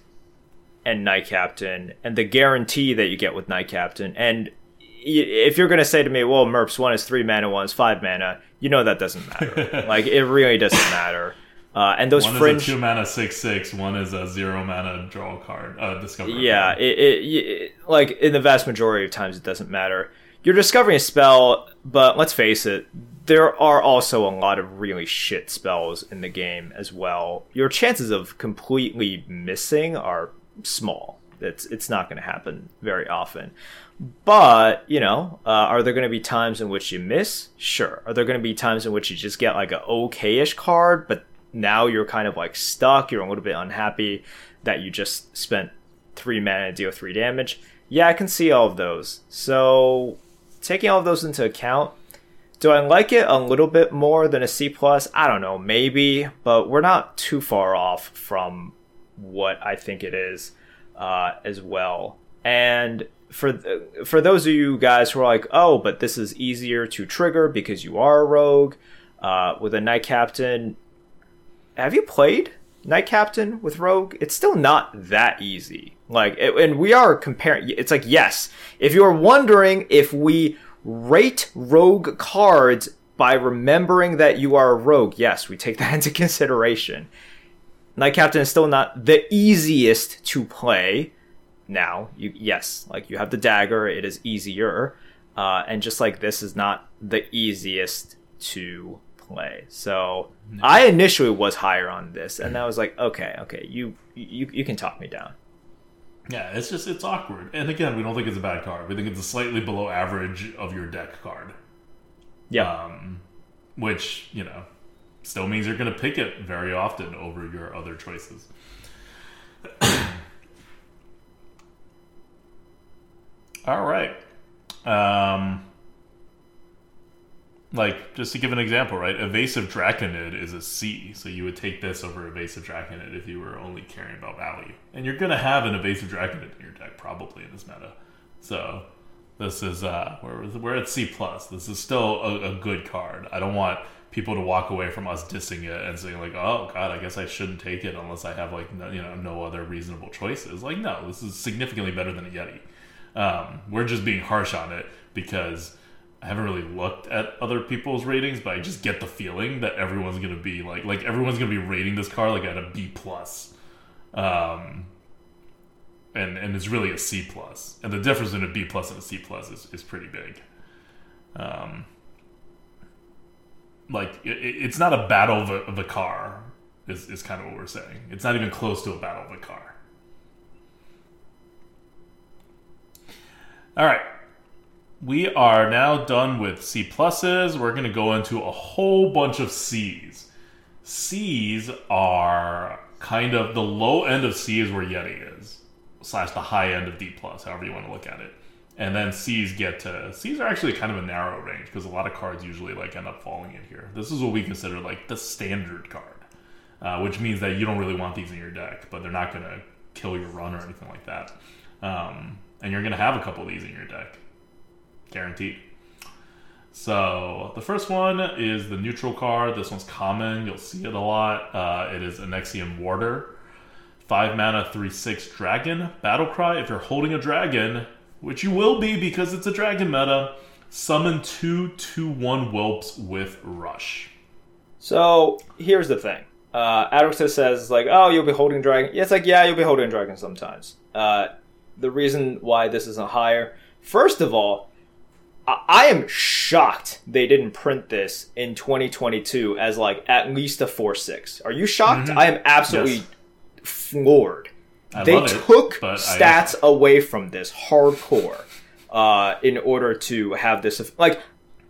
and Knight Captain and the guarantee that you get with Knight Captain. And if you're going to say to me, well, Merps, one is three mana, one is five mana, you know that doesn't matter. like, it really doesn't matter. Uh, and those one fringe is a two mana six six. Is a zero mana draw card. Uh, discover. Yeah, it, it, it, like in the vast majority of times it doesn't matter. You're discovering a spell, but let's face it, there are also a lot of really shit spells in the game as well. Your chances of completely missing are small. It's it's not going to happen very often. But you know, uh, are there going to be times in which you miss? Sure. Are there going to be times in which you just get like an okayish card, but now you're kind of like stuck. You're a little bit unhappy that you just spent three mana to deal three damage. Yeah, I can see all of those. So taking all of those into account, do I like it a little bit more than a C plus? I don't know, maybe, but we're not too far off from what I think it is uh, as well. And for th- for those of you guys who are like, oh, but this is easier to trigger because you are a rogue uh, with a knight captain have you played Knight Captain with Rogue? It's still not that easy. Like, it, and we are comparing. It's like yes, if you are wondering if we rate Rogue cards by remembering that you are a Rogue, yes, we take that into consideration. Knight Captain is still not the easiest to play. Now, you yes, like you have the dagger, it is easier, uh, and just like this is not the easiest to play. So no. I initially was higher on this, and I was like, okay, okay, you you you can talk me down. Yeah, it's just it's awkward. And again, we don't think it's a bad card. We think it's a slightly below average of your deck card. Yeah. Um, which you know still means you're going to pick it very often over your other choices. All right. Um, like just to give an example, right? Evasive Drakonid is a C, so you would take this over Evasive Drakonid if you were only caring about value, and you're gonna have an Evasive Drakonid in your deck probably in this meta. So this is uh, we're we're at C plus. This is still a, a, good card. I don't want people to walk away from us dissing it and saying like, oh god, I guess I shouldn't take it unless I have like no, you know no other reasonable choices. Like no, this is significantly better than a Yeti. Um, we're just being harsh on it because I haven't really looked at other people's ratings, but I just get the feeling that everyone's gonna be like like everyone's gonna be rating this car like at a B plus. Um, and and it's really a C plus, and the difference in a B plus and a C plus is, is pretty big. Um, like it, it's not a battle of, a, of the car, is is kind of what we're saying. It's not even close to a battle of the car. All right, we are now done with C pluses. We're going to go into a whole bunch of C's. C's are kind of the low end of C is where Yeti is, slash the high end of D plus, however you want to look at it. And then C's get to C's are actually kind of a narrow range because a lot of cards usually like end up falling in here. This is what we consider like the standard card, uh, which means that you don't really want these in your deck, but they're not going to kill your run or anything like that. Um, and you're going to have a couple of these in your deck, guaranteed. So the first one is the neutral card. This one's common. You'll see it a lot. Uh, it is Onyxian Warder. Five mana, three six dragon. Battle cry. If you're holding a dragon, which you will be because it's a dragon meta, summon two two one whelps with rush. So here's the thing. Uh, Adroxus says like, "Oh, you'll be holding dragon." Yeah, it's like, yeah, you'll be holding dragon sometimes. Uh, the reason why this isn't higher, first of all, I am shocked they didn't print this in 2022 as like at least a four six. Are you shocked? Mhm. I am absolutely Yes. floored. I they love it, took but I- stats away from this hardcore uh, in order to have this. Like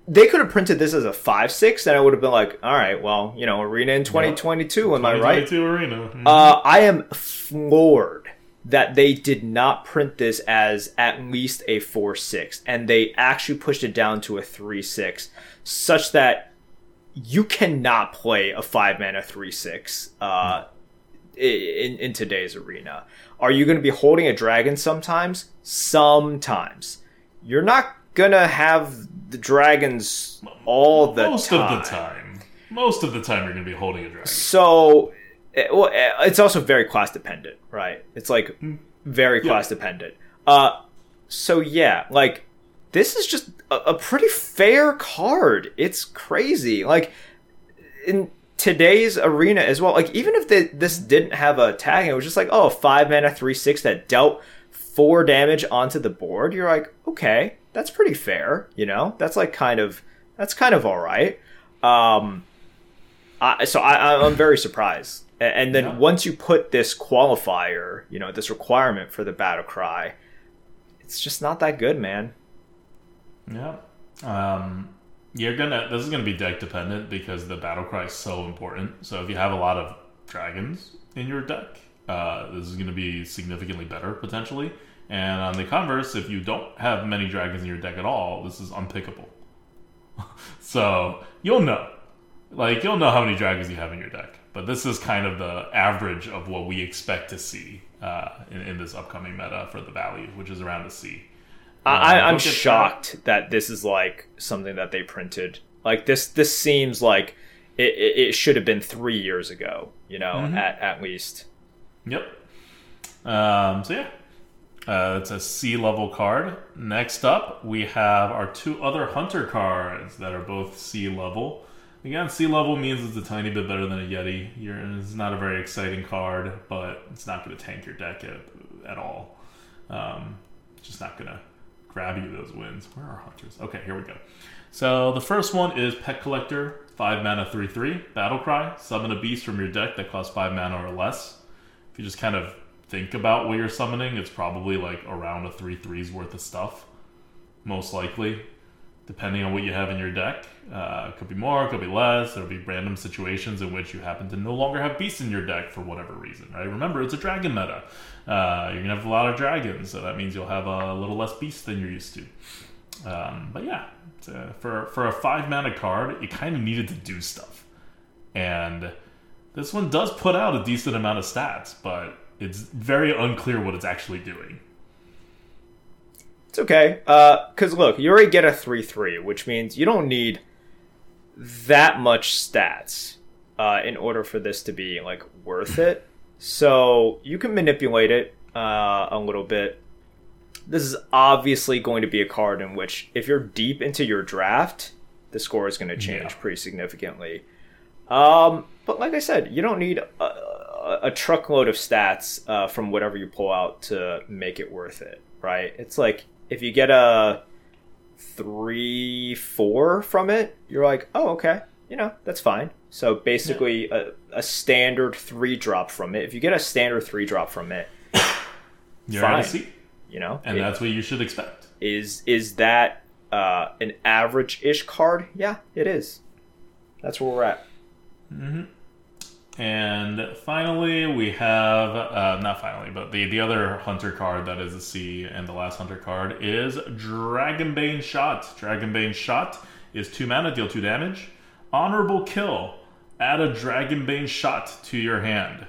they could have printed this as a five six, and I would have been like, all right, well, you know, arena in 2022. Am I right? 2022 arena. Mhm. Uh, I am floored that they did not print this as at least a 4 6, and they actually pushed it down to a 3 6, such that you cannot play a 5 mana 3 6 uh, in, in today's arena. Are you going to be holding a dragon sometimes? Sometimes. You're not going to have the dragons all the Most time. of the time. Most of the time, you're going to be holding a dragon. So, it, well, eh, it's also very class dependent, right? It's like Hmm. very class dependent. Uh, so yeah, like this is just a, a pretty fair card. It's crazy. Like in today's arena as well. Like even if the, this didn't have a tag, it was just like oh five mana three six that dealt four damage onto the board. You're like okay, that's pretty fair. You know, that's like kind of that's kind of all right. Um, I, so I, I'm very surprised. And then Yeah. once you put this qualifier, you know, this requirement for the battle cry, it's just not that good, man. Yeah. Um, you're gonna. This is gonna be deck dependent because the battle cry is so important. So if you have a lot of dragons in your deck, uh, this is gonna be significantly better potentially. And on the converse, if you don't have many dragons in your deck at all, this is unpickable. so you'll know, like you'll know how many dragons you have in your deck. But this is kind of the average of what we expect to see uh, in, in this upcoming meta for the value, which is around a C. I, I, I'm at that. shocked that this is like something that they printed. Like this, this seems like it, it, it should have been three years ago. You know, Mm-hmm. at at least. Yep. Um, so yeah, uh, it's a C level card. Next up, we have our two other hunter cards that are both C level. Again, C level means it's a tiny bit better than a Yeti. You're, it's not a very exciting card, but it's not going to tank your deck at, at all. Um, just not going to grab you those wins. Where are hunters? Okay, here we go. So the first one is Pet Collector, 5 mana 3 3, Battle Cry. Summon a beast from your deck that costs 5 mana or less. If you just kind of think about what you're summoning, it's probably like around a 3 3's worth of stuff. Most likely, depending on what you have in your deck. Uh, could be more, could be less. There'll be random situations in which you happen to no longer have beasts in your deck for whatever reason, right? Remember, it's a dragon meta. Uh, you're to have a lot of dragons, so that means you'll have a little less beasts than you're used to. Um, but yeah, a, for for a five mana card, it kind of needed to do stuff, and this one does put out a decent amount of stats, but it's very unclear what it's actually doing. It's okay. Uh, cause look, you already get a three three, which means you don't need that much stats uh, in order for this to be like worth it. So you can manipulate it uh, a little bit. This is obviously going to be a card in which, if you're deep into your draft, the score is going to change Yeah. pretty significantly. Um, but like I said, you don't need a, a, truckload of stats uh, from whatever you pull out to make it worth it, right? It's like if you get a three, four from it, you're like, oh, okay, you know, that's fine. So basically, a, a standard three drop from it. If you get a standard three drop from it, You're fine. at a C, you know, and it- that's what you should expect. is is that uh, an average-ish card? Yeah, it is. That's where we're at. And finally, we have uh, not finally, but the the other hunter card that is a C, and the last hunter card is Dragonbane Shot. Dragonbane Shot is two mana, deal two damage. Honorable kill. Add a Dragonbane Shot to your hand.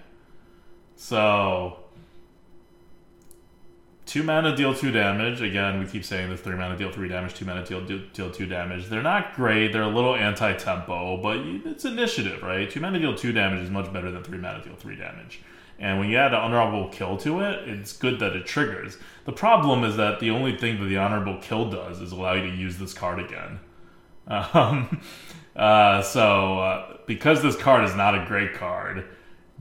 So two mana deal two damage. Again, we keep saying this: three mana deal three damage, two mana deal deal, two damage. They're not great. They're a little anti-tempo, but it's initiative, right? Two mana deal two damage is much better than three mana deal three damage. And when you add an honorable kill to it, it's good that it triggers. The problem is that the only thing that the honorable kill does is allow you to use this card again. Um, uh, so uh, because this card is not a great card,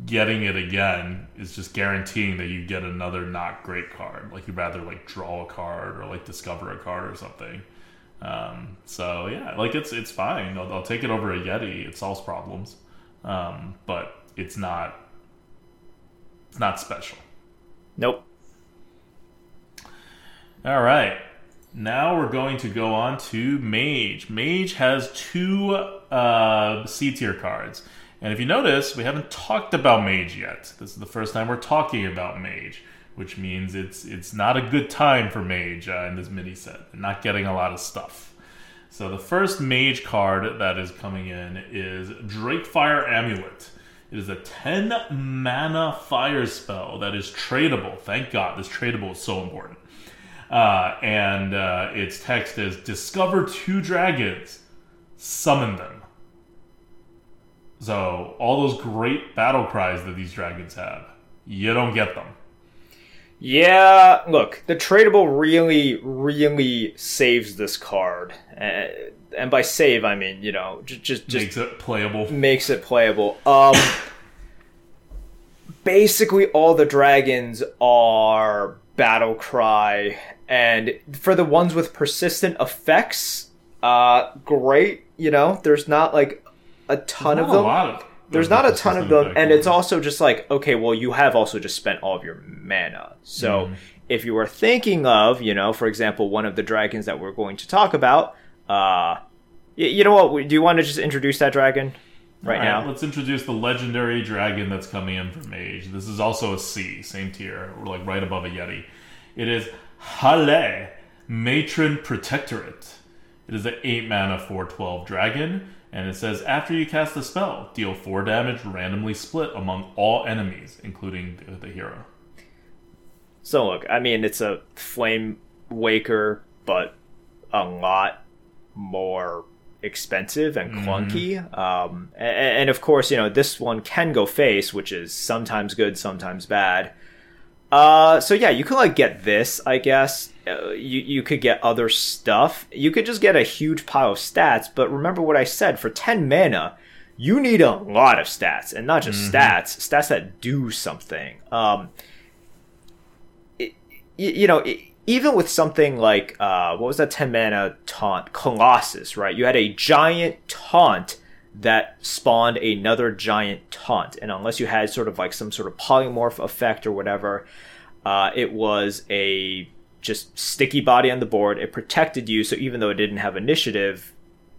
getting it again is just guaranteeing that you get another not great card. Like you'd rather like draw a card or like discover a card or something. Um, so yeah, like it's it's fine. I'll, I'll take it over a Yeti. It solves problems, um, but it's not it's not special. Nope. All right. Now we're going to go on to Mage. Mage has two uh, C tier cards. And if you notice, we haven't talked about Mage yet. This is the first time we're talking about Mage, which means it's it's not a good time for Mage uh, in this mini set. They're not getting a lot of stuff. So the first Mage card that is coming in is Drakefire Amulet. It is a 10 mana fire spell that is tradable. Thank God, this tradable is so important. Uh, and uh, its text is Discover two dragons, summon them. So, all those great battle cries that these dragons have, you don't get them. Yeah, look, the tradable really, really saves this card, uh, and by save I mean you know just just, just Makes it playable. makes it playable. Um, basically, all the dragons are battle cry, and for the ones with persistent effects, uh, great. You know, there's not like a ton of them. of There's not a ton of them, and it's also just like okay, well, you have also just spent all of your mana, so. Mm-hmm. If you were thinking of, you know, for example, one of the dragons that we're going to talk about, uh, y- you know what? Do you want to just introduce that dragon right, All now? Let's introduce the legendary dragon that's coming in from Mage. This is also a C, same tier, like right above a Yeti. It is Haleh, Matron Protectorate. It is an 8 mana 412 dragon, and it says after you cast the spell, deal 4 damage randomly split among all enemies, including the, the hero. So look, I mean, it's a flame waker, but a lot more expensive and clunky. Um, and, and of course, you know, this one can go face, which is sometimes good, sometimes bad. Uh, so yeah, you could like get this, I guess. Uh, you you could get other stuff. You could just get a huge pile of stats. But remember what I said: for ten mana, you need a lot of stats, and not just stats, stats that do something. Um, y- you know, e- even with something like uh, what was that ten mana taunt Colossus, right? You had a giant taunt that spawned another giant taunt, and unless you had sort of like some sort of polymorph effect or whatever, uh, it was a just sticky body on the board. It protected you, so even though it didn't have initiative,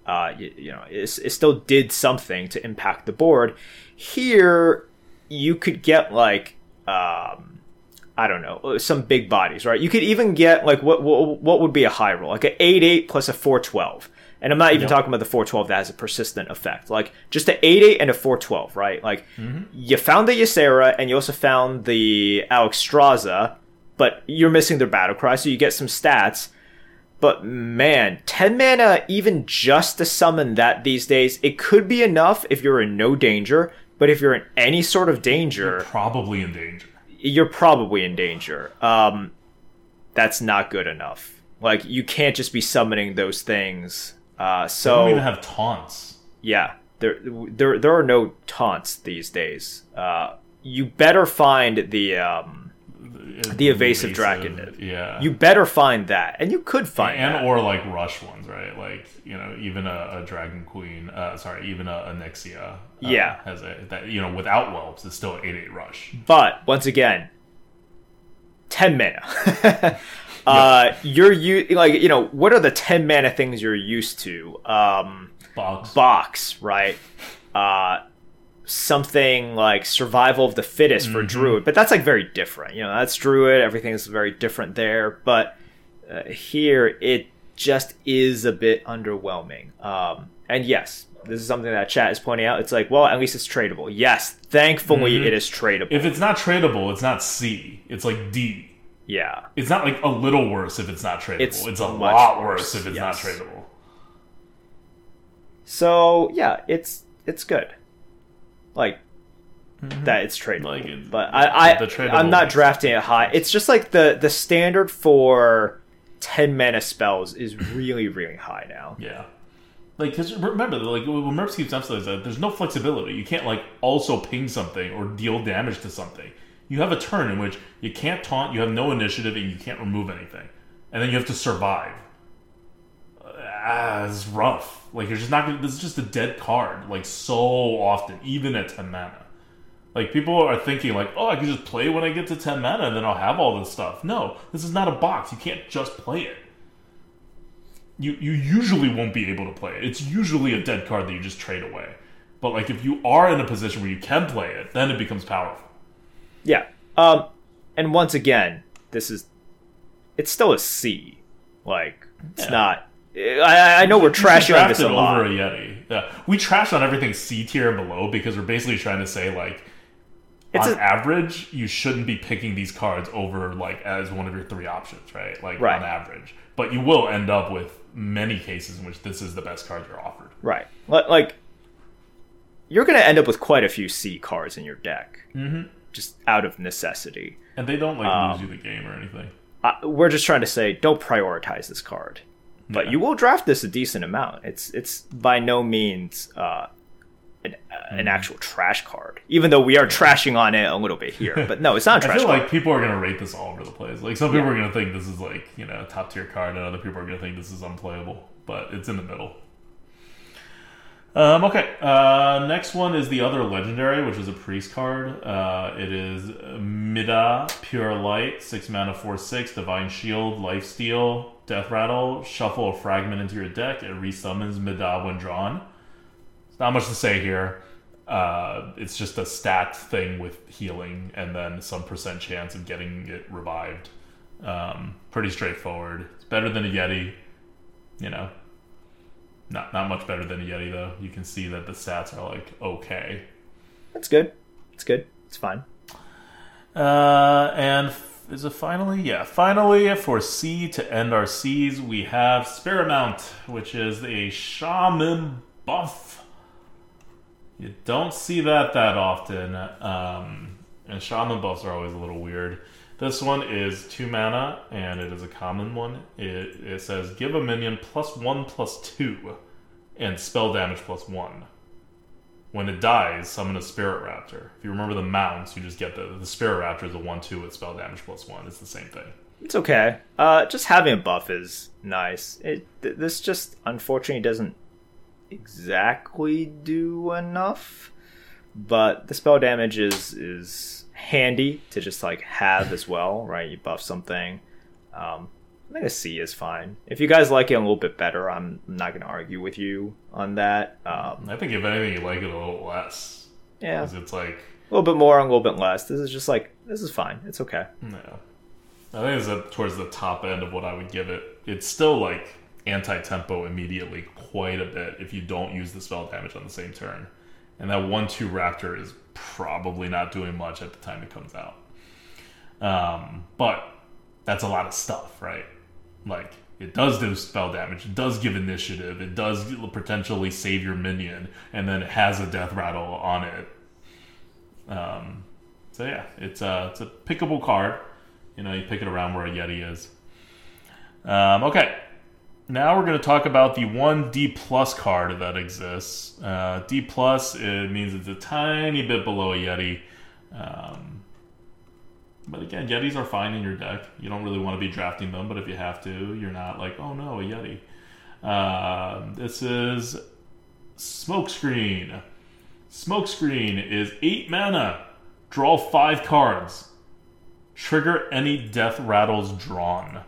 uh, you, you know, it, it still did something to impact the board. Here, you could get like um, I don't know some big bodies, right? You could even get like what what, what would be a high roll, like an eight eight plus a four twelve. And I'm not even Yep. talking about the 412 that has a persistent effect. Like just an 8 8 and a 412, right? Like you found the Ysera and you also found the Alexstrasza, but you're missing their battle cry, so you get some stats. But man, 10 mana, even just to summon that these days, it could be enough if you're in no danger, but if you're in any sort of danger, Probably in danger. you're probably in danger. Um, that's not good enough. Like, you can't just be summoning those things. Uh, They don't even have taunts. yeah, there, there, there are no taunts these days. Uh, you better find the um, the evasive Drakonid. Yeah. You better find that, and you could find and or like rush ones, right? Like you know, even a, a Dragon Queen, uh, sorry, even a, an Onyxia, uh, Yeah. has a that you know without whelps, it's still an eight eight rush. But once again, ten mana. uh, you're you like you know what are the ten mana things you're used to? Um, Box. box, right? Uh, something like survival of the fittest for druid, but that's like very different. You know, that's druid. Everything's very different there, but uh, here it just is a bit underwhelming. Um, and yes, this is something that chat is pointing out. It's like, well, at least it's tradable. Yes, thankfully it is tradable. if it's not tradable, it's not C. It's like D. yeah, It's not like a little worse if it's not tradable. It's It's, a lot worse, worse if it's yes. not tradable. So yeah, it's it's good. Like mm-hmm. that, it's tradable. Like, it- but I, I tradable- I'm not drafting it high. It's just like the the standard for ten mana spells is really really high now. Yeah. Like, because remember, like when Merps keeps emphasizing that, there's no flexibility. You can't like also ping something or deal damage to something. You have a turn in which you can't taunt, you have no initiative, and you can't remove anything, and then you have to survive. Ah, it's rough. Like you're just not. Gonna, this is just a dead card. Like so often, even at ten mana. Like people are thinking, like, oh, I can just play when I get to ten mana, and then I'll have all this stuff. No, this is not a box. You can't just play it you you usually won't be able to play it. It's usually a dead card that you just trade away. But like if you are in a position where you can play it, then it becomes powerful. Yeah. Um, and once again, this is it's still a C. Like it's Yeah. not. I, I know we're trashing on this a lot. over a Yeti. Yeah, we trash on everything C tier and below because we're basically trying to say like. It's on a- average, you shouldn't be picking these cards over like as one of your three options, right? Like Right. on average, but you will end up with many cases in which this is the best card you're offered. Right. Like, you're going to end up with quite a few C cards in your deck. Mm-hmm. Just out of necessity. And they don't like Um, lose you the game or anything. Uh, we're just trying to say, don't prioritize this card. But Yeah. you will draft this a decent amount. It's it's by no means uh, an, uh, an actual trash card, even though we are trashing on it a little bit here. But no, it's not a I trash feel card. like people are gonna rate this all over the place. Like some people are gonna think this is like you know top tier card, and other people are gonna think this is unplayable. But it's in the middle. Um, okay, uh, next one is the other legendary, which is a priest card. Uh, it is Mida, Pure Light, six mana, four six, Divine Shield, Life Steal, Death Rattle. Shuffle a fragment into your deck. It resummons Mida when drawn. Not much to say here. Uh, it's just a stat thing with healing and then some percent chance of getting it revived. Um, pretty straightforward. It's better than a Yeti. You know, not not much better than a Yeti though. You can see that the stats are like okay. It's good. It's good. It's fine. Uh, and f- is it finally? Yeah, finally for C to end our C's, we have Spirit Mount, which is a Shaman buff. You don't see that that often, um, and Shaman buffs are always a little weird. This one is two mana, and it is a common one. It, it says give a minion plus one plus two, and spell damage plus one. When it dies, summon a Spirit Raptor. If you remember the mounts, you just get the the Spirit Raptor is a one-two with spell damage plus one. It's the same thing. It's okay. Uh, just having a buff is nice. It th- this just unfortunately doesn't exactly do enough, but the spell damage is is handy to just like have as well, right? You buff something. Um, I think a C is fine. If you guys like it a little bit better, I'm not going to argue with you on that. Um, I think if anything, you like it a little less. yeah, it's like, a little bit more, and a little bit less. This is just like this is fine. It's okay. Yeah, I think it's at, towards the top end of what I would give it. It's still like anti-tempo immediately quite a bit if you don't use the spell damage on the same turn. And that one-two Raptor is probably not doing much at the time it comes out. Um, but that's a lot of stuff, right? Like it does do spell damage, it does give initiative, it does potentially save your minion, and then it has a death rattle on it. Um, so yeah, it's a it's a pickable card. You know, you pick it around where a Yeti is. Um, okay, now we're going to talk about the one D plus card that exists. Uh, D plus it means it's a tiny bit below a Yeti. Um, but again, Yetis are fine in your deck. You don't really want to be drafting them, but if you have to, you're not like, oh no, a Yeti. Uh, this is Smokescreen. Smokescreen is 8 mana. Draw 5 cards. Trigger any death rattles drawn.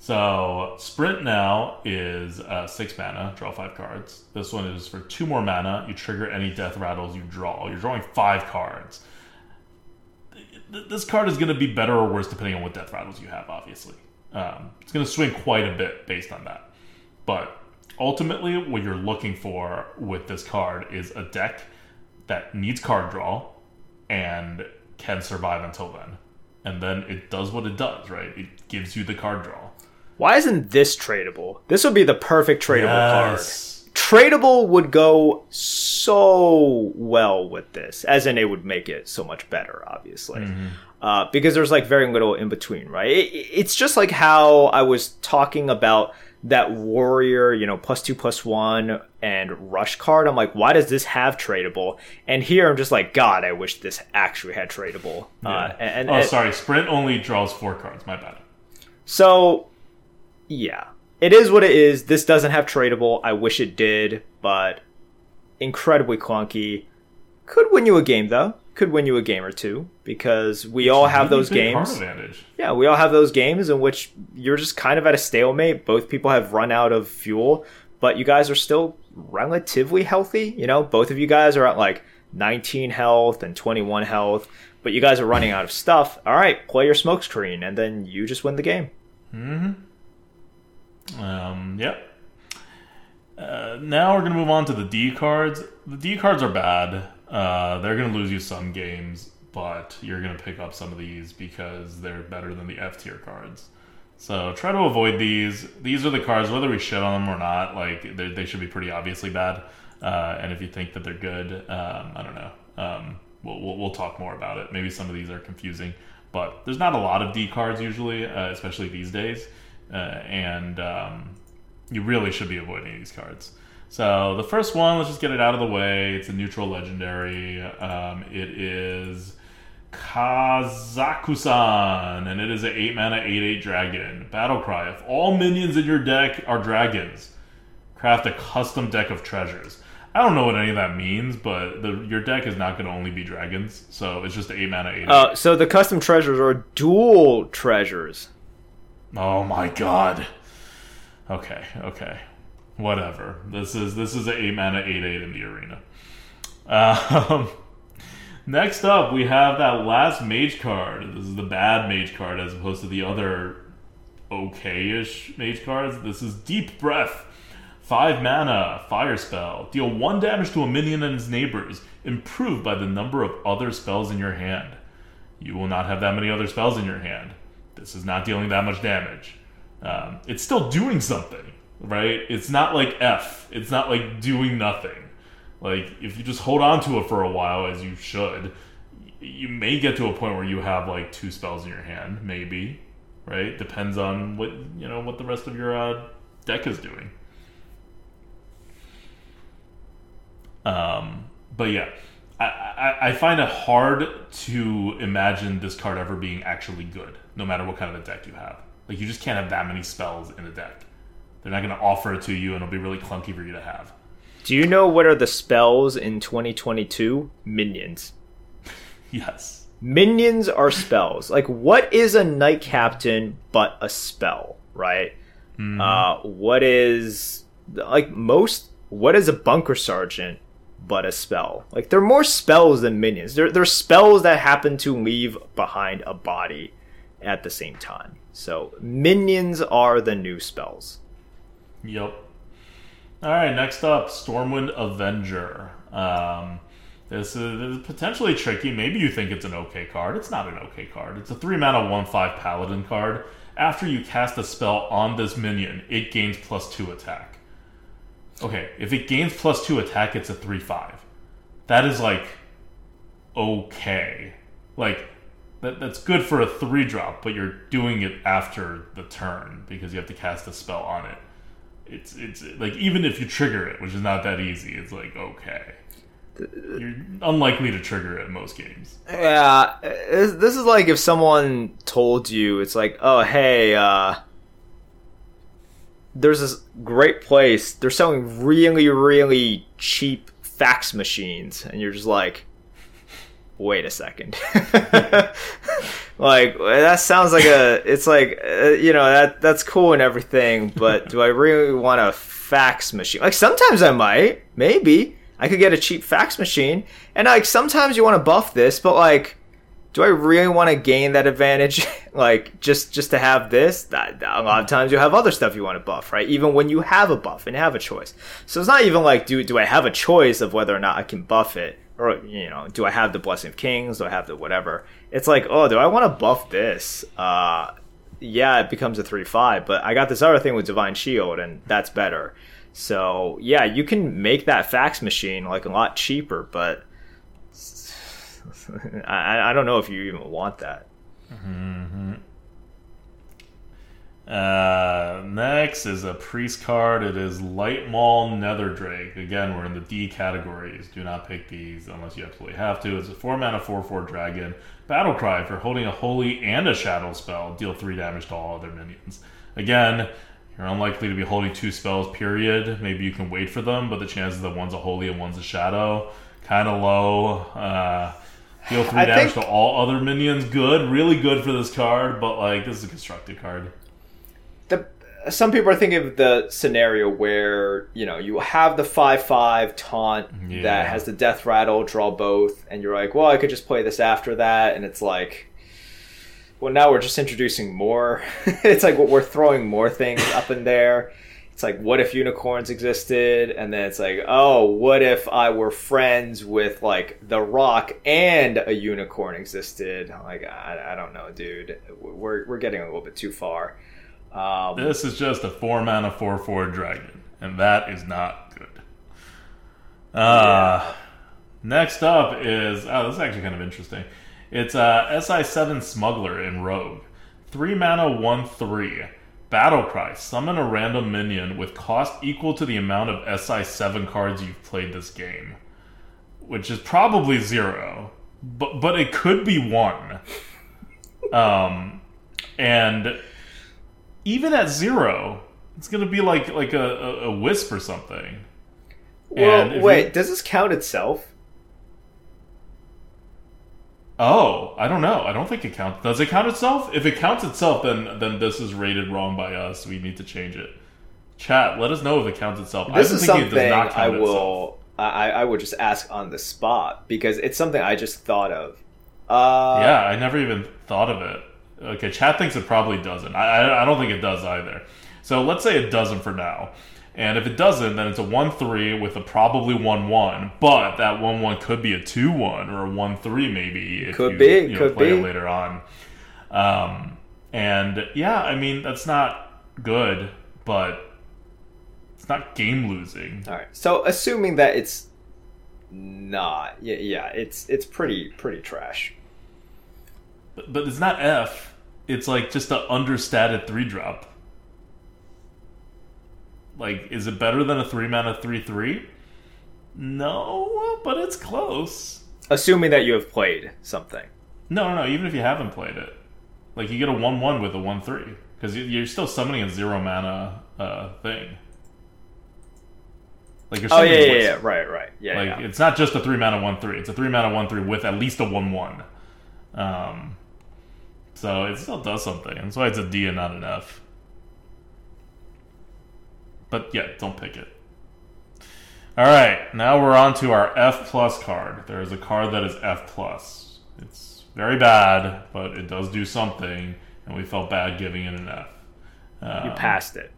So, Sprint now is uh, 6 mana, draw 5 cards. This one is for 2 more mana, you trigger any death rattles you draw. You're drawing 5 cards. This card is going to be better or worse depending on what death rattles you have, obviously. Um, it's going to swing quite a bit based on that. But ultimately, what you're looking for with this card is a deck that needs card draw and can survive until then. And then it does what it does, right? It gives you the card draw. Why isn't this tradable? This would be the perfect tradable Yes. card. Tradable would go so well with this, as in it would make it so much better, obviously. Uh, because there's like very little in between, right? It, it's just like how I was talking about that warrior, you know, plus two, plus one, and rush card. I'm like, why does this have tradable? And here I'm just like, God, I wish this actually had tradable. Uh, Yeah. and, oh, sorry. Sprint only draws four cards. My bad. so, yeah, it is what it is. This doesn't have tradable. I wish it did, but incredibly clunky. Could win you a game though. Could win you a game or two because we all have Really those games. Yeah, we all have those games in which you're just kind of at a stalemate. Both people have run out of fuel, but you guys are still relatively healthy. You know, both of you guys are at like 19 health and 21 health, but you guys are running out of stuff. All right, play your smokescreen, and then you just win the game. Um, yep. Uh, now we're gonna move on to the D cards. The D cards are bad. Uh, they're gonna lose you some games, but you're gonna pick up some of these because they're better than the F tier cards. So try to avoid these. These are the cards, whether we shit on them or not. Like they they should be pretty obviously bad. Uh, and if you think that they're good, um, I don't know. Um, we'll, we'll we'll talk more about it. Maybe some of these are confusing, but there's not a lot of D cards usually, uh, especially these days. Uh, and um, you really should be avoiding these cards. So the first one, let's just get it out of the way. It's a neutral legendary. Um, it is Kazakusan, and it is an 8 mana 8 8 dragon. Battle cry. If all minions in your deck are dragons, craft a custom deck of treasures. I don't know what any of that means, but the, your deck is not going to only be dragons, so it's just 8 mana 8 8. Uh, so the custom treasures are dual treasures. Oh my god. Okay, okay. Whatever. This is this is an eight mana eight eight in the arena. Um, next up, we have that last mage card. This is the bad mage card as opposed to the other okay-ish mage cards. This is Deep Breath. Five mana, fire spell. Deal one damage to a minion and its neighbors. Improved by the number of other spells in your hand. You will not have that many other spells in your hand. This is not dealing that much damage. Um, it's still doing something, right? It's not like F. It's not like doing nothing. Like if you just hold on to it for a while, as you should, you may get to a point where you have like two spells in your hand, maybe, right? Depends on what you know what the rest of your uh, deck is doing. Um, but yeah, I, I, I find it hard to imagine this card ever being actually good, no matter what kind of a deck you have. Like you just can't have that many spells in a deck. They're not going to offer it to you, and it'll be really clunky for you to have. Do you know what are the spells in 2022? Minions. Yes. Minions are spells. Like, what is a knight captain but a spell, right? Uh, what is like most? What is a bunker sergeant but a spell? Like, they're more spells than minions. They're they're spells that happen to leave behind a body at the same time. So minions are the new spells. Yep. All right, next up, Stormwind Avenger. Um, this, is, this is potentially tricky. Maybe you think it's an okay card. It's not an okay card. It's a 3 mana 1 5 Paladin card. After you cast a spell on this minion, it gains plus 2 attack. Okay, if it gains plus 2 attack, it's a 3 5. That is like okay. Like, that, that's good for a 3 drop, but you're doing it after the turn because you have to cast a spell on it it's it's like even if you trigger it, which is not that easy, it's like okay. You're unlikely to trigger it in most games. Yeah, this is like if someone told you, it's like, oh, hey, uh, there's this great place. They're selling really, really cheap fax machines, and you're just like, wait a second. like that sounds like a. It's like uh, you know that that's cool and everything, but do I really want a fax machine? Like sometimes I might, maybe I could get a cheap fax machine, and like sometimes you want to buff this, but like. Do I really want to gain that advantage? like just just to have this? A lot of times you have other stuff you want to buff, right? Even when you have a buff and have a choice. So it's not even like do do I have a choice of whether or not I can buff it? Or you know, do I have the Blessing of Kings? Do I have the whatever? It's like, oh, do I want to buff this? Uh, yeah, it becomes a three five, but I got this other thing with Divine Shield, and that's better. So yeah, you can make that fax machine like a lot cheaper, but I, I don't know if you even want that. Mm-hmm. Uh, next is a priest card. It is Lightmaw Netherdrake. Again, we're in the D categories. Do not pick these unless you absolutely have to. It's a 4 mana 4 4 dragon. Battle Cry for holding a holy and a shadow spell. Deal 3 damage to all other minions. Again, you're unlikely to be holding two spells, period. Maybe you can wait for them, but the chances that one's a holy and one's a shadow, kind of low. Uh, deal 3 I damage think- to all other minions, good. Really good for this card, but like, this is a constructed card. Some people are thinking of the scenario where you know you have the five five taunt Yeah. that has the death rattle, draw both, and you're like, well, I could just play this after that, and it's like, well, now we're just introducing more. it's like we're throwing more things up in there. It's like, what if unicorns existed? And then it's like, oh, what if I were friends with like the Rock and a unicorn existed? Like, I, I don't know, dude. We're we're getting a little bit too far. Um, This is just a four mana four four dragon, and that is not good. Uh next up is oh, this is actually kind of interesting. It's uh, SI seven smuggler in Rogue, three mana one three. Battle cry: Summon a random minion with cost equal to the amount of SI seven cards you've played this game, which is probably zero, but but it could be one. Um, and even at zero, it's gonna be like like a, a, a wisp or something. Well, wait, you- does this count itself? Oh, I don't know. I don't think it counts. Does it count itself? If it counts itself, then then this is rated wrong by us. We need to change it. Chat, let us know if it counts itself. This I've is thinking something it does not I count itself. will. I, I would just ask on the spot because it's something I just thought of. Uh, Yeah, I never even thought of it. Okay, chat thinks it probably doesn't. I, I, I don't think it does either. So let's say it doesn't for now. And if it doesn't, then it's a 1 3 with a probably 1 1. But that 1 1 could be a 2 1 or a 1 3 maybe. If Could you, be, you know, could play be. it later on. Um, and yeah, I mean, that's not good, but it's not game losing. All right. So assuming that it's not, yeah, yeah, it's it's pretty pretty trash. But, but it's not F. It's like just a understated 3 drop. Like, is it better than a 3 mana 3 3? No, but it's close. Assuming that you have played something. No, no, no, even if you haven't played it. Like, you get a 1 1 with a 1 3. Because you're still summoning a 0 mana uh, thing. Like, you're Oh yeah, yeah, yeah, right, right, yeah, Like, yeah. it's not just a 3 mana 1 3. It's a 3 mana 1 3 with at least a 1 1. Um, so it still does something. That's why it's a D and not an F. But yeah, don't pick it. All right, now we're on to our F plus card. There is a card that is F plus. It's very bad, but it does do something, and we felt bad giving it an F. Um, You passed it.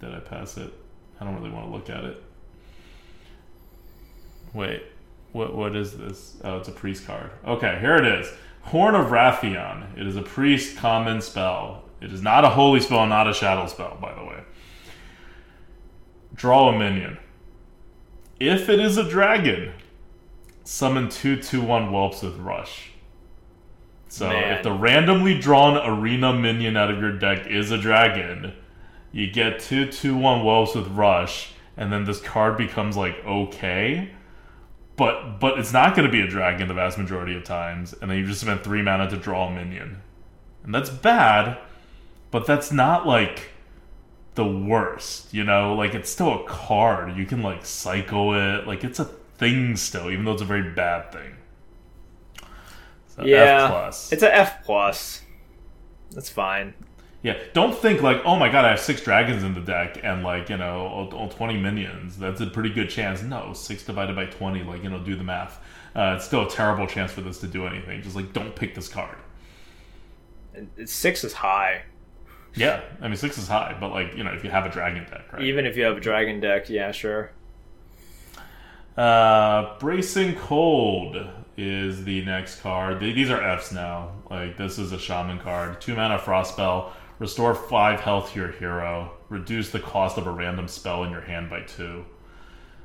Did I pass it? I don't really want to look at it. Wait, what? What is this? Oh, it's a priest card. Okay, here it is. Horn of Wrathion. It is a priest common spell. It is not a holy spell, not a shadow spell, by the way. Draw a minion. If it is a dragon, summon two two one whelps with rush. So Man. if the randomly drawn arena minion out of your deck is a dragon, you get two two one whelps with rush, and then this card becomes like okay. But but it's not going to be a dragon the vast majority of times, and then you just spend three mana to draw a minion, and that's bad, but that's not like the worst, you know. Like it's still a card. You can like cycle it. Like it's a thing still, even though it's a very bad thing. So yeah, F plus. it's a F plus. That's fine. Yeah, don't think like, oh my god, I have six dragons in the deck and like you know, oh, oh, 20 minions. That's a pretty good chance. No, six divided by twenty, like you know, do the math. Uh, it's still a terrible chance for this to do anything. Just like don't pick this card. Six is high. Yeah, I mean six is high, but like you know, if you have a dragon deck, right? Even if you have a dragon deck, yeah, sure. Uh, Bracing Cold is the next card. These are Fs now. Like this is a shaman card. Two mana frost spell. Restore five health to your hero. Reduce the cost of a random spell in your hand by two.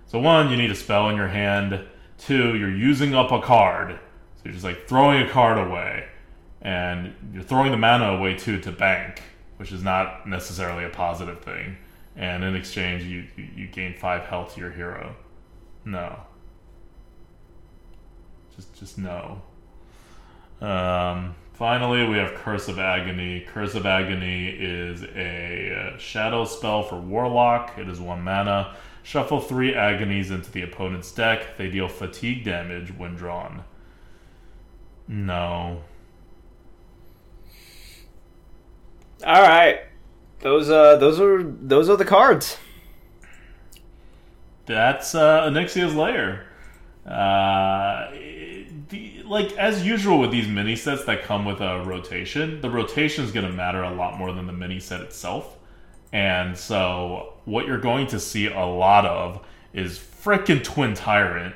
So one, you need a spell in your hand. Two, you're using up a card. So you're just like throwing a card away. And you're throwing the mana away too to bank, which is not necessarily a positive thing. And in exchange you, you, gain five health to your hero. No. Just just no. Um, finally, we have Curse of Agony. Curse of Agony is a uh, shadow spell for Warlock. It is one mana. Shuffle three agonies into the opponent's deck. They deal fatigue damage when drawn. No. All right, those uh, those are those are the cards. That's uh, Onyxia's lair. Uh, like as usual with these mini sets that come with a rotation, the rotation is going to matter a lot more than the mini set itself. And so, what you're going to see a lot of is frickin' Twin Tyrant.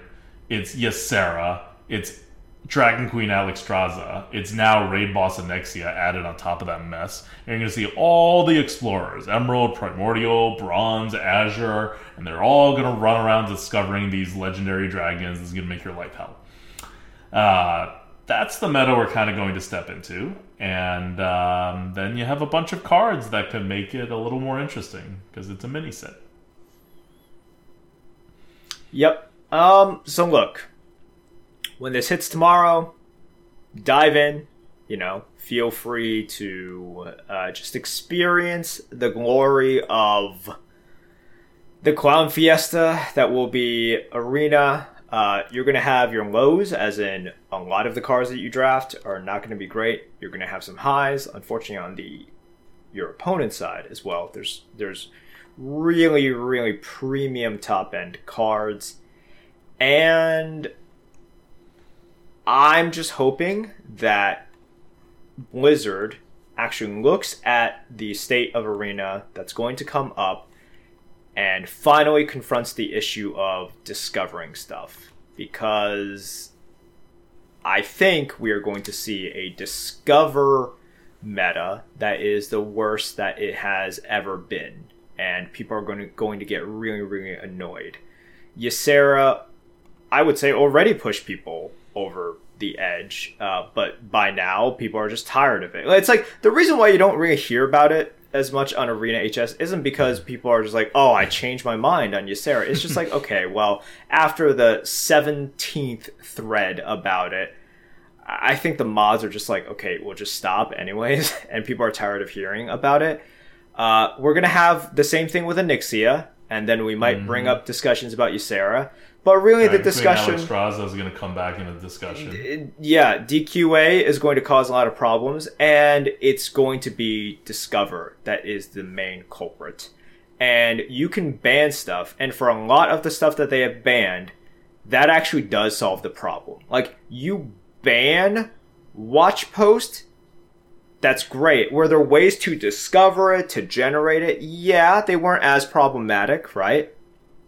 It's Ysera. It's Dragon Queen Alexstrasza. It's now Raid Boss Onyxia added on top of that mess. And you're going to see all the explorers Emerald, Primordial, Bronze, Azure, and they're all going to run around discovering these legendary dragons. Is going to make your life hell. Uh, that's the meta we're kind of going to step into. And um, then you have a bunch of cards that could make it a little more interesting because it's a mini set. Yep. Um. So look, when this hits tomorrow, dive in. You know, feel free to uh, just experience the glory of the clown fiesta that will be arena. Uh, you're going to have your lows, as in a lot of the cards that you draft are not going to be great. You're going to have some highs, unfortunately, on the your opponent's side as well. There's there's really really premium top end cards, and I'm just hoping that Blizzard actually looks at the state of arena that's going to come up and finally confronts the issue of discovering stuff because I think we are going to see a discover meta that is the worst that it has ever been and people are going to going to get really really annoyed. Ysera I would say already pushed people over the edge, uh, but by now people are just tired of it. It's like the reason why you don't really hear about it as much on Arena HS isn't because people are just like, oh, I changed my mind on Ysera. It's just like, okay, well, after the 17th thread about it, I think the mods are just like, okay, we'll just stop anyways, and people are tired of hearing about it. Uh, we're gonna have the same thing with Onyxia, and then we might bring up discussions about Ysera. But really, the Dragon Queen discussion, Alexstrasza is going to come back in the discussion. yeah, DQA is going to cause a lot of problems, and it's going to be Discover that is the main culprit. And you can ban stuff, and for a lot of the stuff that they have banned, that actually does solve the problem. Like, you ban Watch Post, that's great. Were there ways to discover it, to generate it? Yeah, they weren't as problematic, right?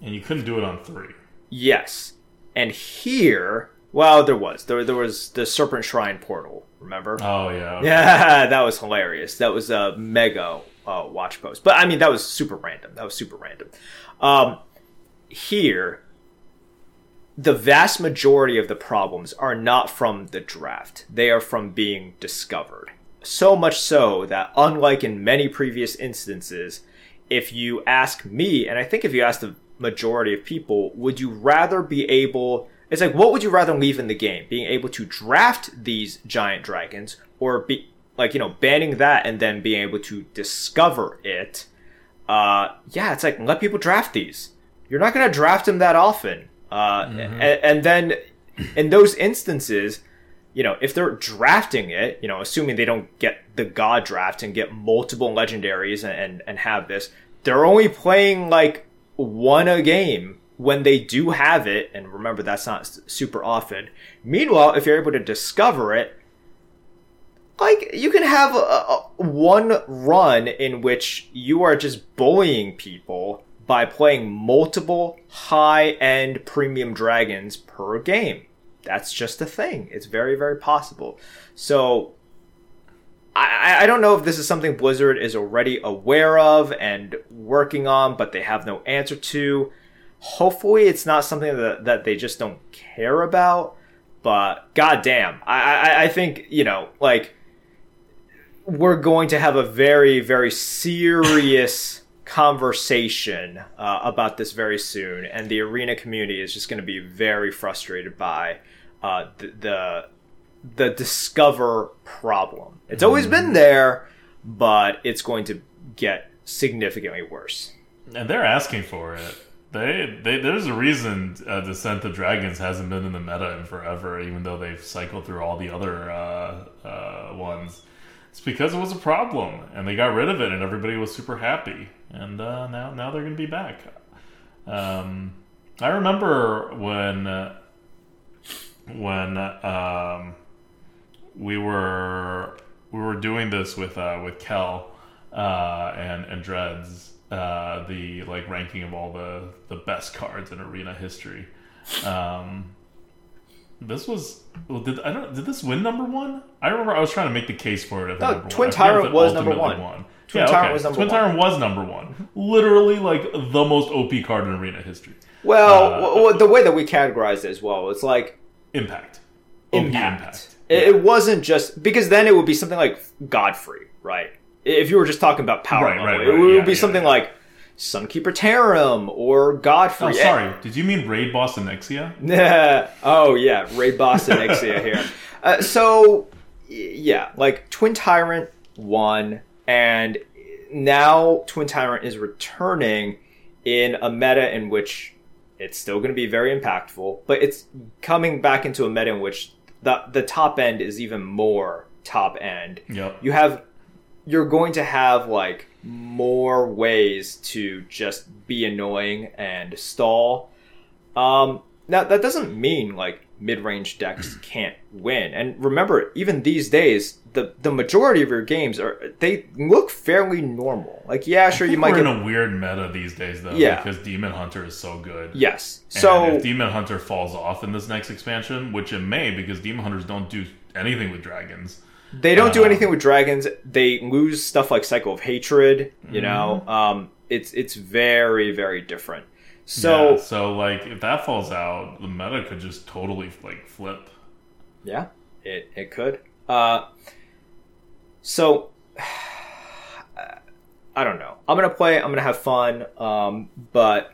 And you couldn't do it on three. Yes. And here, well, there was. There, there was the Serpent Shrine portal, remember? Oh, yeah. okay. Yeah, that was hilarious. That was a mega uh, watch post. But I mean, that was super random. That was super random. Um, here, the vast majority of the problems are not from the draft, they are from being discovered. So much so that, unlike in many previous instances, if you ask me, and I think if you ask the majority of people, would you rather be able It's like, what would you rather leave in the game? Being able to draft these giant dragons, or be like, you know, banning that and then being able to discover it? Uh, yeah, it's like let people draft these. You're not going to draft them that often, uh, and, and then in those instances, you know, if they're drafting it, you know, assuming they don't get the god draft and get multiple legendaries and, and, and have this, they're only playing like one a game when they do have it. And remember, that's not super often. Meanwhile, if you're able to discover it, like you can have a, a, one run in which you are just bullying people by playing multiple high-end premium dragons per game. That's just a thing. It's very, very possible. So I, I don't know if this is something Blizzard is already aware of and working on, but they have no answer to. Hopefully, it's not something that, that they just don't care about. But goddamn, I, I, I think you know, like we're going to have a very, very serious conversation uh, about this very soon, and the arena community is just going to be very frustrated by uh, the, the the discover problem. It's always been there, but it's going to get significantly worse. And they're asking for it. They, they there's a reason uh, Descent of Dragons hasn't been in the meta in forever, even though they've cycled through all the other uh, uh, ones. It's because it was a problem, and they got rid of it, and everybody was super happy. And uh, now now they're going to be back. Um, I remember when uh, when um, we were we were doing this with uh, with Kel uh, and and Dreads, uh, the like ranking of all the the best cards in arena history. Um, this was well, did I don't did this win number one? I remember I was trying to make the case for it. No, Twin one. I forget Tyrant was number one. won. Twin yeah, Tyrant okay. was number Twin one. Tyrant was number one. Literally, like the most OP card in arena history. Well, Uh, w- w- the way that we categorize it as well, it's like Impact. OP impact. It, it wasn't just because then it would be something like Godfrey, right? If you were just talking about power Right, level, right, it would Yeah, be yeah, something yeah. like Sunkeeper Tarim or Godfrey. Oh, sorry. Did you mean Raid Boss Onyxia? Yeah. oh yeah, Ray Boss and Ixia here. Uh, so yeah, like Twin Tyrant won, and now Twin Tyrant is returning in a meta in which it's still going to be very impactful, but it's coming back into a meta in which the the top end is even more top end. Yep. You have you're going to have like more ways to just be annoying and stall. Um, now that doesn't mean like mid-range decks can't win. And remember, even these days, the the majority of your games are they look fairly normal. Like yeah, sure you might we're get in a weird meta these days, though, Yeah. because Demon Hunter is so good. yes. And So if Demon Hunter falls off in this next expansion, which it may, because Demon Hunters don't do anything with dragons. They don't do Uh, anything with dragons. They lose stuff like Cycle of Hatred. You know, Mm-hmm. um, it's it's very very different. So Yeah, so like if that falls out, the meta could just totally like flip. yeah, it it could. Uh, so I don't know. I'm gonna play. I'm gonna have fun. Um, but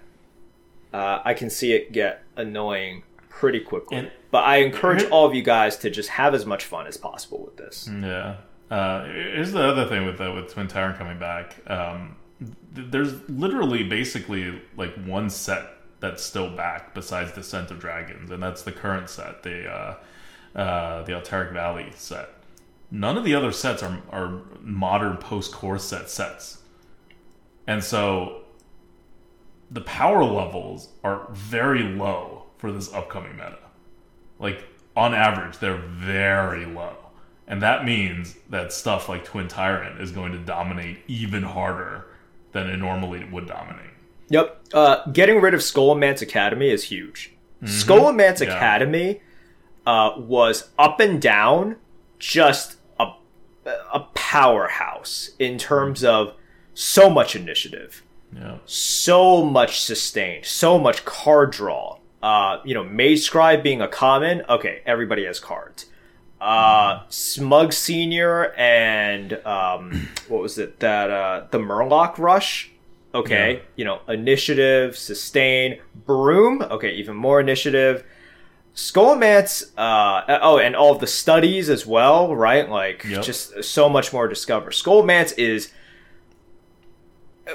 uh, I can see it get annoying pretty quickly. And- but I encourage all of you guys to just have as much fun as possible with this. Yeah. Uh, here's the other thing with uh, with Twin Tyrant coming back. Um, there's literally basically like one set that's still back besides Descent of Dragons, and that's the current set, the uh, uh, the Alterac Valley set. None of the other sets are are modern post core set sets, and so the power levels are very low for this upcoming meta. Like on average, they're very low. And that means that stuff like Twin Tyrant is going to dominate even harder than it normally would dominate. Yep. Uh, getting rid of Scholomance Academy is huge. Scholomance Mm-hmm. Yeah. Academy uh, was up and down, just a a powerhouse in terms of so much initiative, Yeah. so much sustained, so much card draw. Uh, you know, Mage Scribe being a common, okay, everybody has cards. Uh, Smug Senior and um, what was it that uh, the Murloc Rush? Okay, Yeah. you know, initiative, sustain, broom. Okay, even more initiative. Scholomance, uh, oh, and all of the studies as well, right? Like, Yep. just so much more to discover. Scholomance is,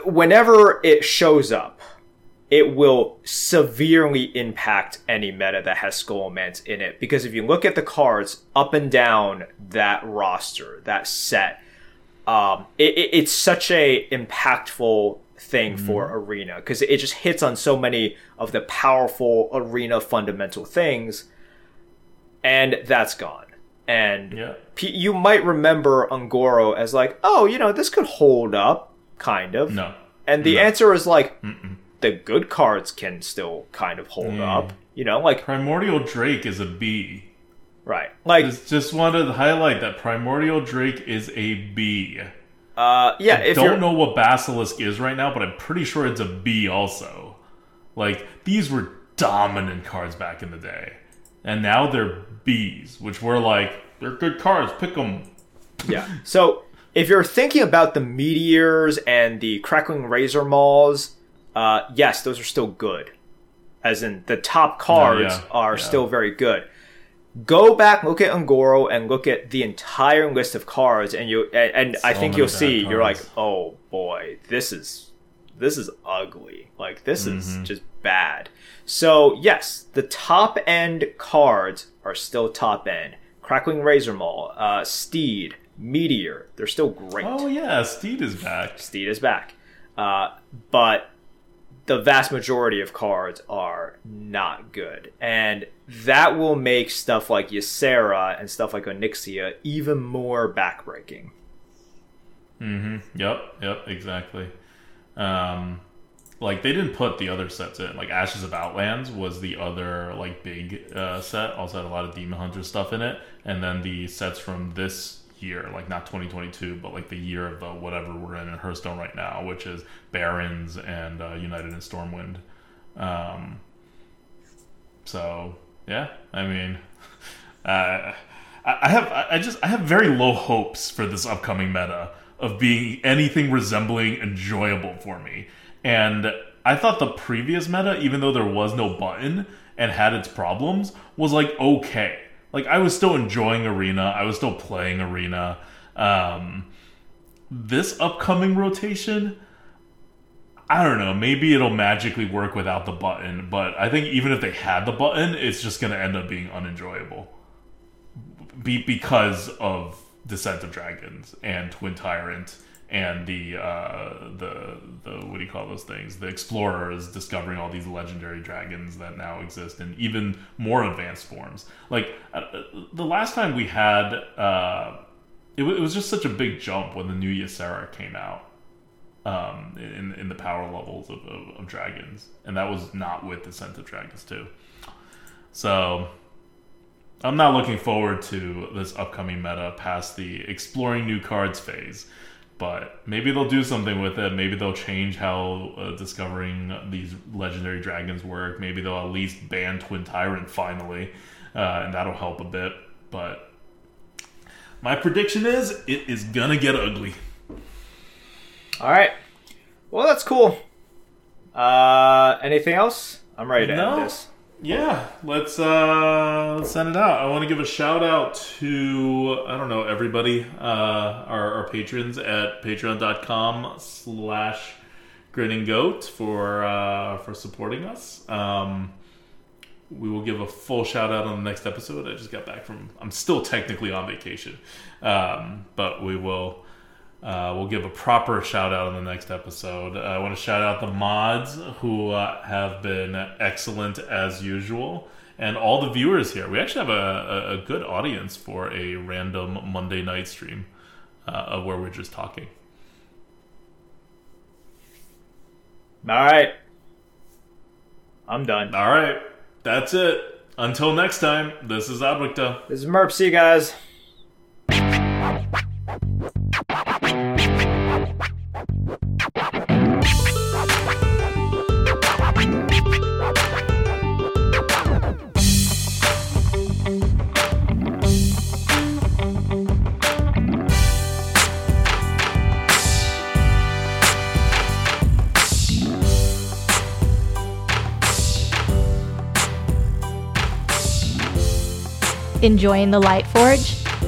whenever it shows up, it will severely impact any meta that has Scholomance in it. Because if you look at the cards up and down that roster, that set, um, it, it, it's such a impactful thing for arena because it just hits on so many of the powerful arena fundamental things and that's gone and Yeah. p- you might remember Un'Goro as like oh you know this could hold up kind of No. and the No. answer is like the good cards can still kind of hold Mm. up you know like Primordial Drake is a B. right like Just, just wanted to highlight that Primordial Drake is a B. uh yeah if you're Don't know what Basilisk is right now, but I'm pretty sure it's a B also. Like, these were dominant cards back in the day. And now they're Bs, which were like, they're good cards, pick them. Yeah. So if you're thinking about the meteors and the crackling razor maws, uh, yes, those are still good. As in the top cards yeah, are yeah. still very good. Go back, look at Un'Goro, and look at the entire list of cards, and you and, and I think you'll see you're like, oh boy, this is this is ugly. Like this Mm-hmm. is just bad. So yes, the top end cards are still top end. Crackling Razormaw, uh, Steed, Meteor, they're still great. Oh, yeah, Steed is back. Steed is back. Uh, but the vast majority of cards are not good. And that will make stuff like Ysera and stuff like Onyxia even more backbreaking. Mm-hmm. Yep, yep, exactly. Um, like they didn't put the other sets in. Like Ashes of Outlands was the other like big uh, set. Also had a lot of Demon Hunter stuff in it, and then the sets from this year, like not 2022, but like the year of the whatever we're in in Hearthstone right now, which is Barrens and uh, United in Stormwind. Um, so yeah, I mean, uh, I have I just I have very low hopes for this upcoming meta of being anything resembling enjoyable for me. And I thought the previous meta, even though there was no button and had its problems, was like okay. Like I was still enjoying Arena, I was still playing Arena. Um, this upcoming rotation, I don't know. Maybe it'll magically work without the button, but I think even if they had the button, it's just going to end up being unenjoyable. Be because of Descent of Dragons and Twin Tyrant and the uh, the the what do you call those things? The explorers discovering all these legendary dragons that now exist in even more advanced forms. Like uh, the last time we had, uh, it, wa- it was just such a big jump when the new Ysera came out um, in in the power levels of, of, of dragons, and that was not with Descent of Dragons too. So I'm not looking forward to this upcoming meta past the exploring new cards phase. But maybe they'll do something with it. Maybe they'll change how uh, discovering these legendary dragons work. Maybe they'll at least ban Twin Tyrant finally, uh, and that'll help a bit. But my prediction is it is gonna get ugly. All right. Well, that's cool. Uh, anything else? I'm ready to No. end this. Yeah, let's uh let's send it out. I want to give a shout out to I don't know everybody, uh our, our patrons at patreon.com slash grinning goat for uh for supporting us. Um we will give a full shout out on the next episode. I just got back from I'm still technically on vacation. Um but we will uh, we'll give a proper shout out in the next episode. Uh, I want to shout out the mods who uh, have been excellent as usual, and all the viewers here. We actually have a, a, a good audience for a random Monday night stream uh, of where we're just talking. All right. I'm done. All right, that's it. Until next time, this is Adwicta. This is Merp. See you guys. Enjoying the Lightforge?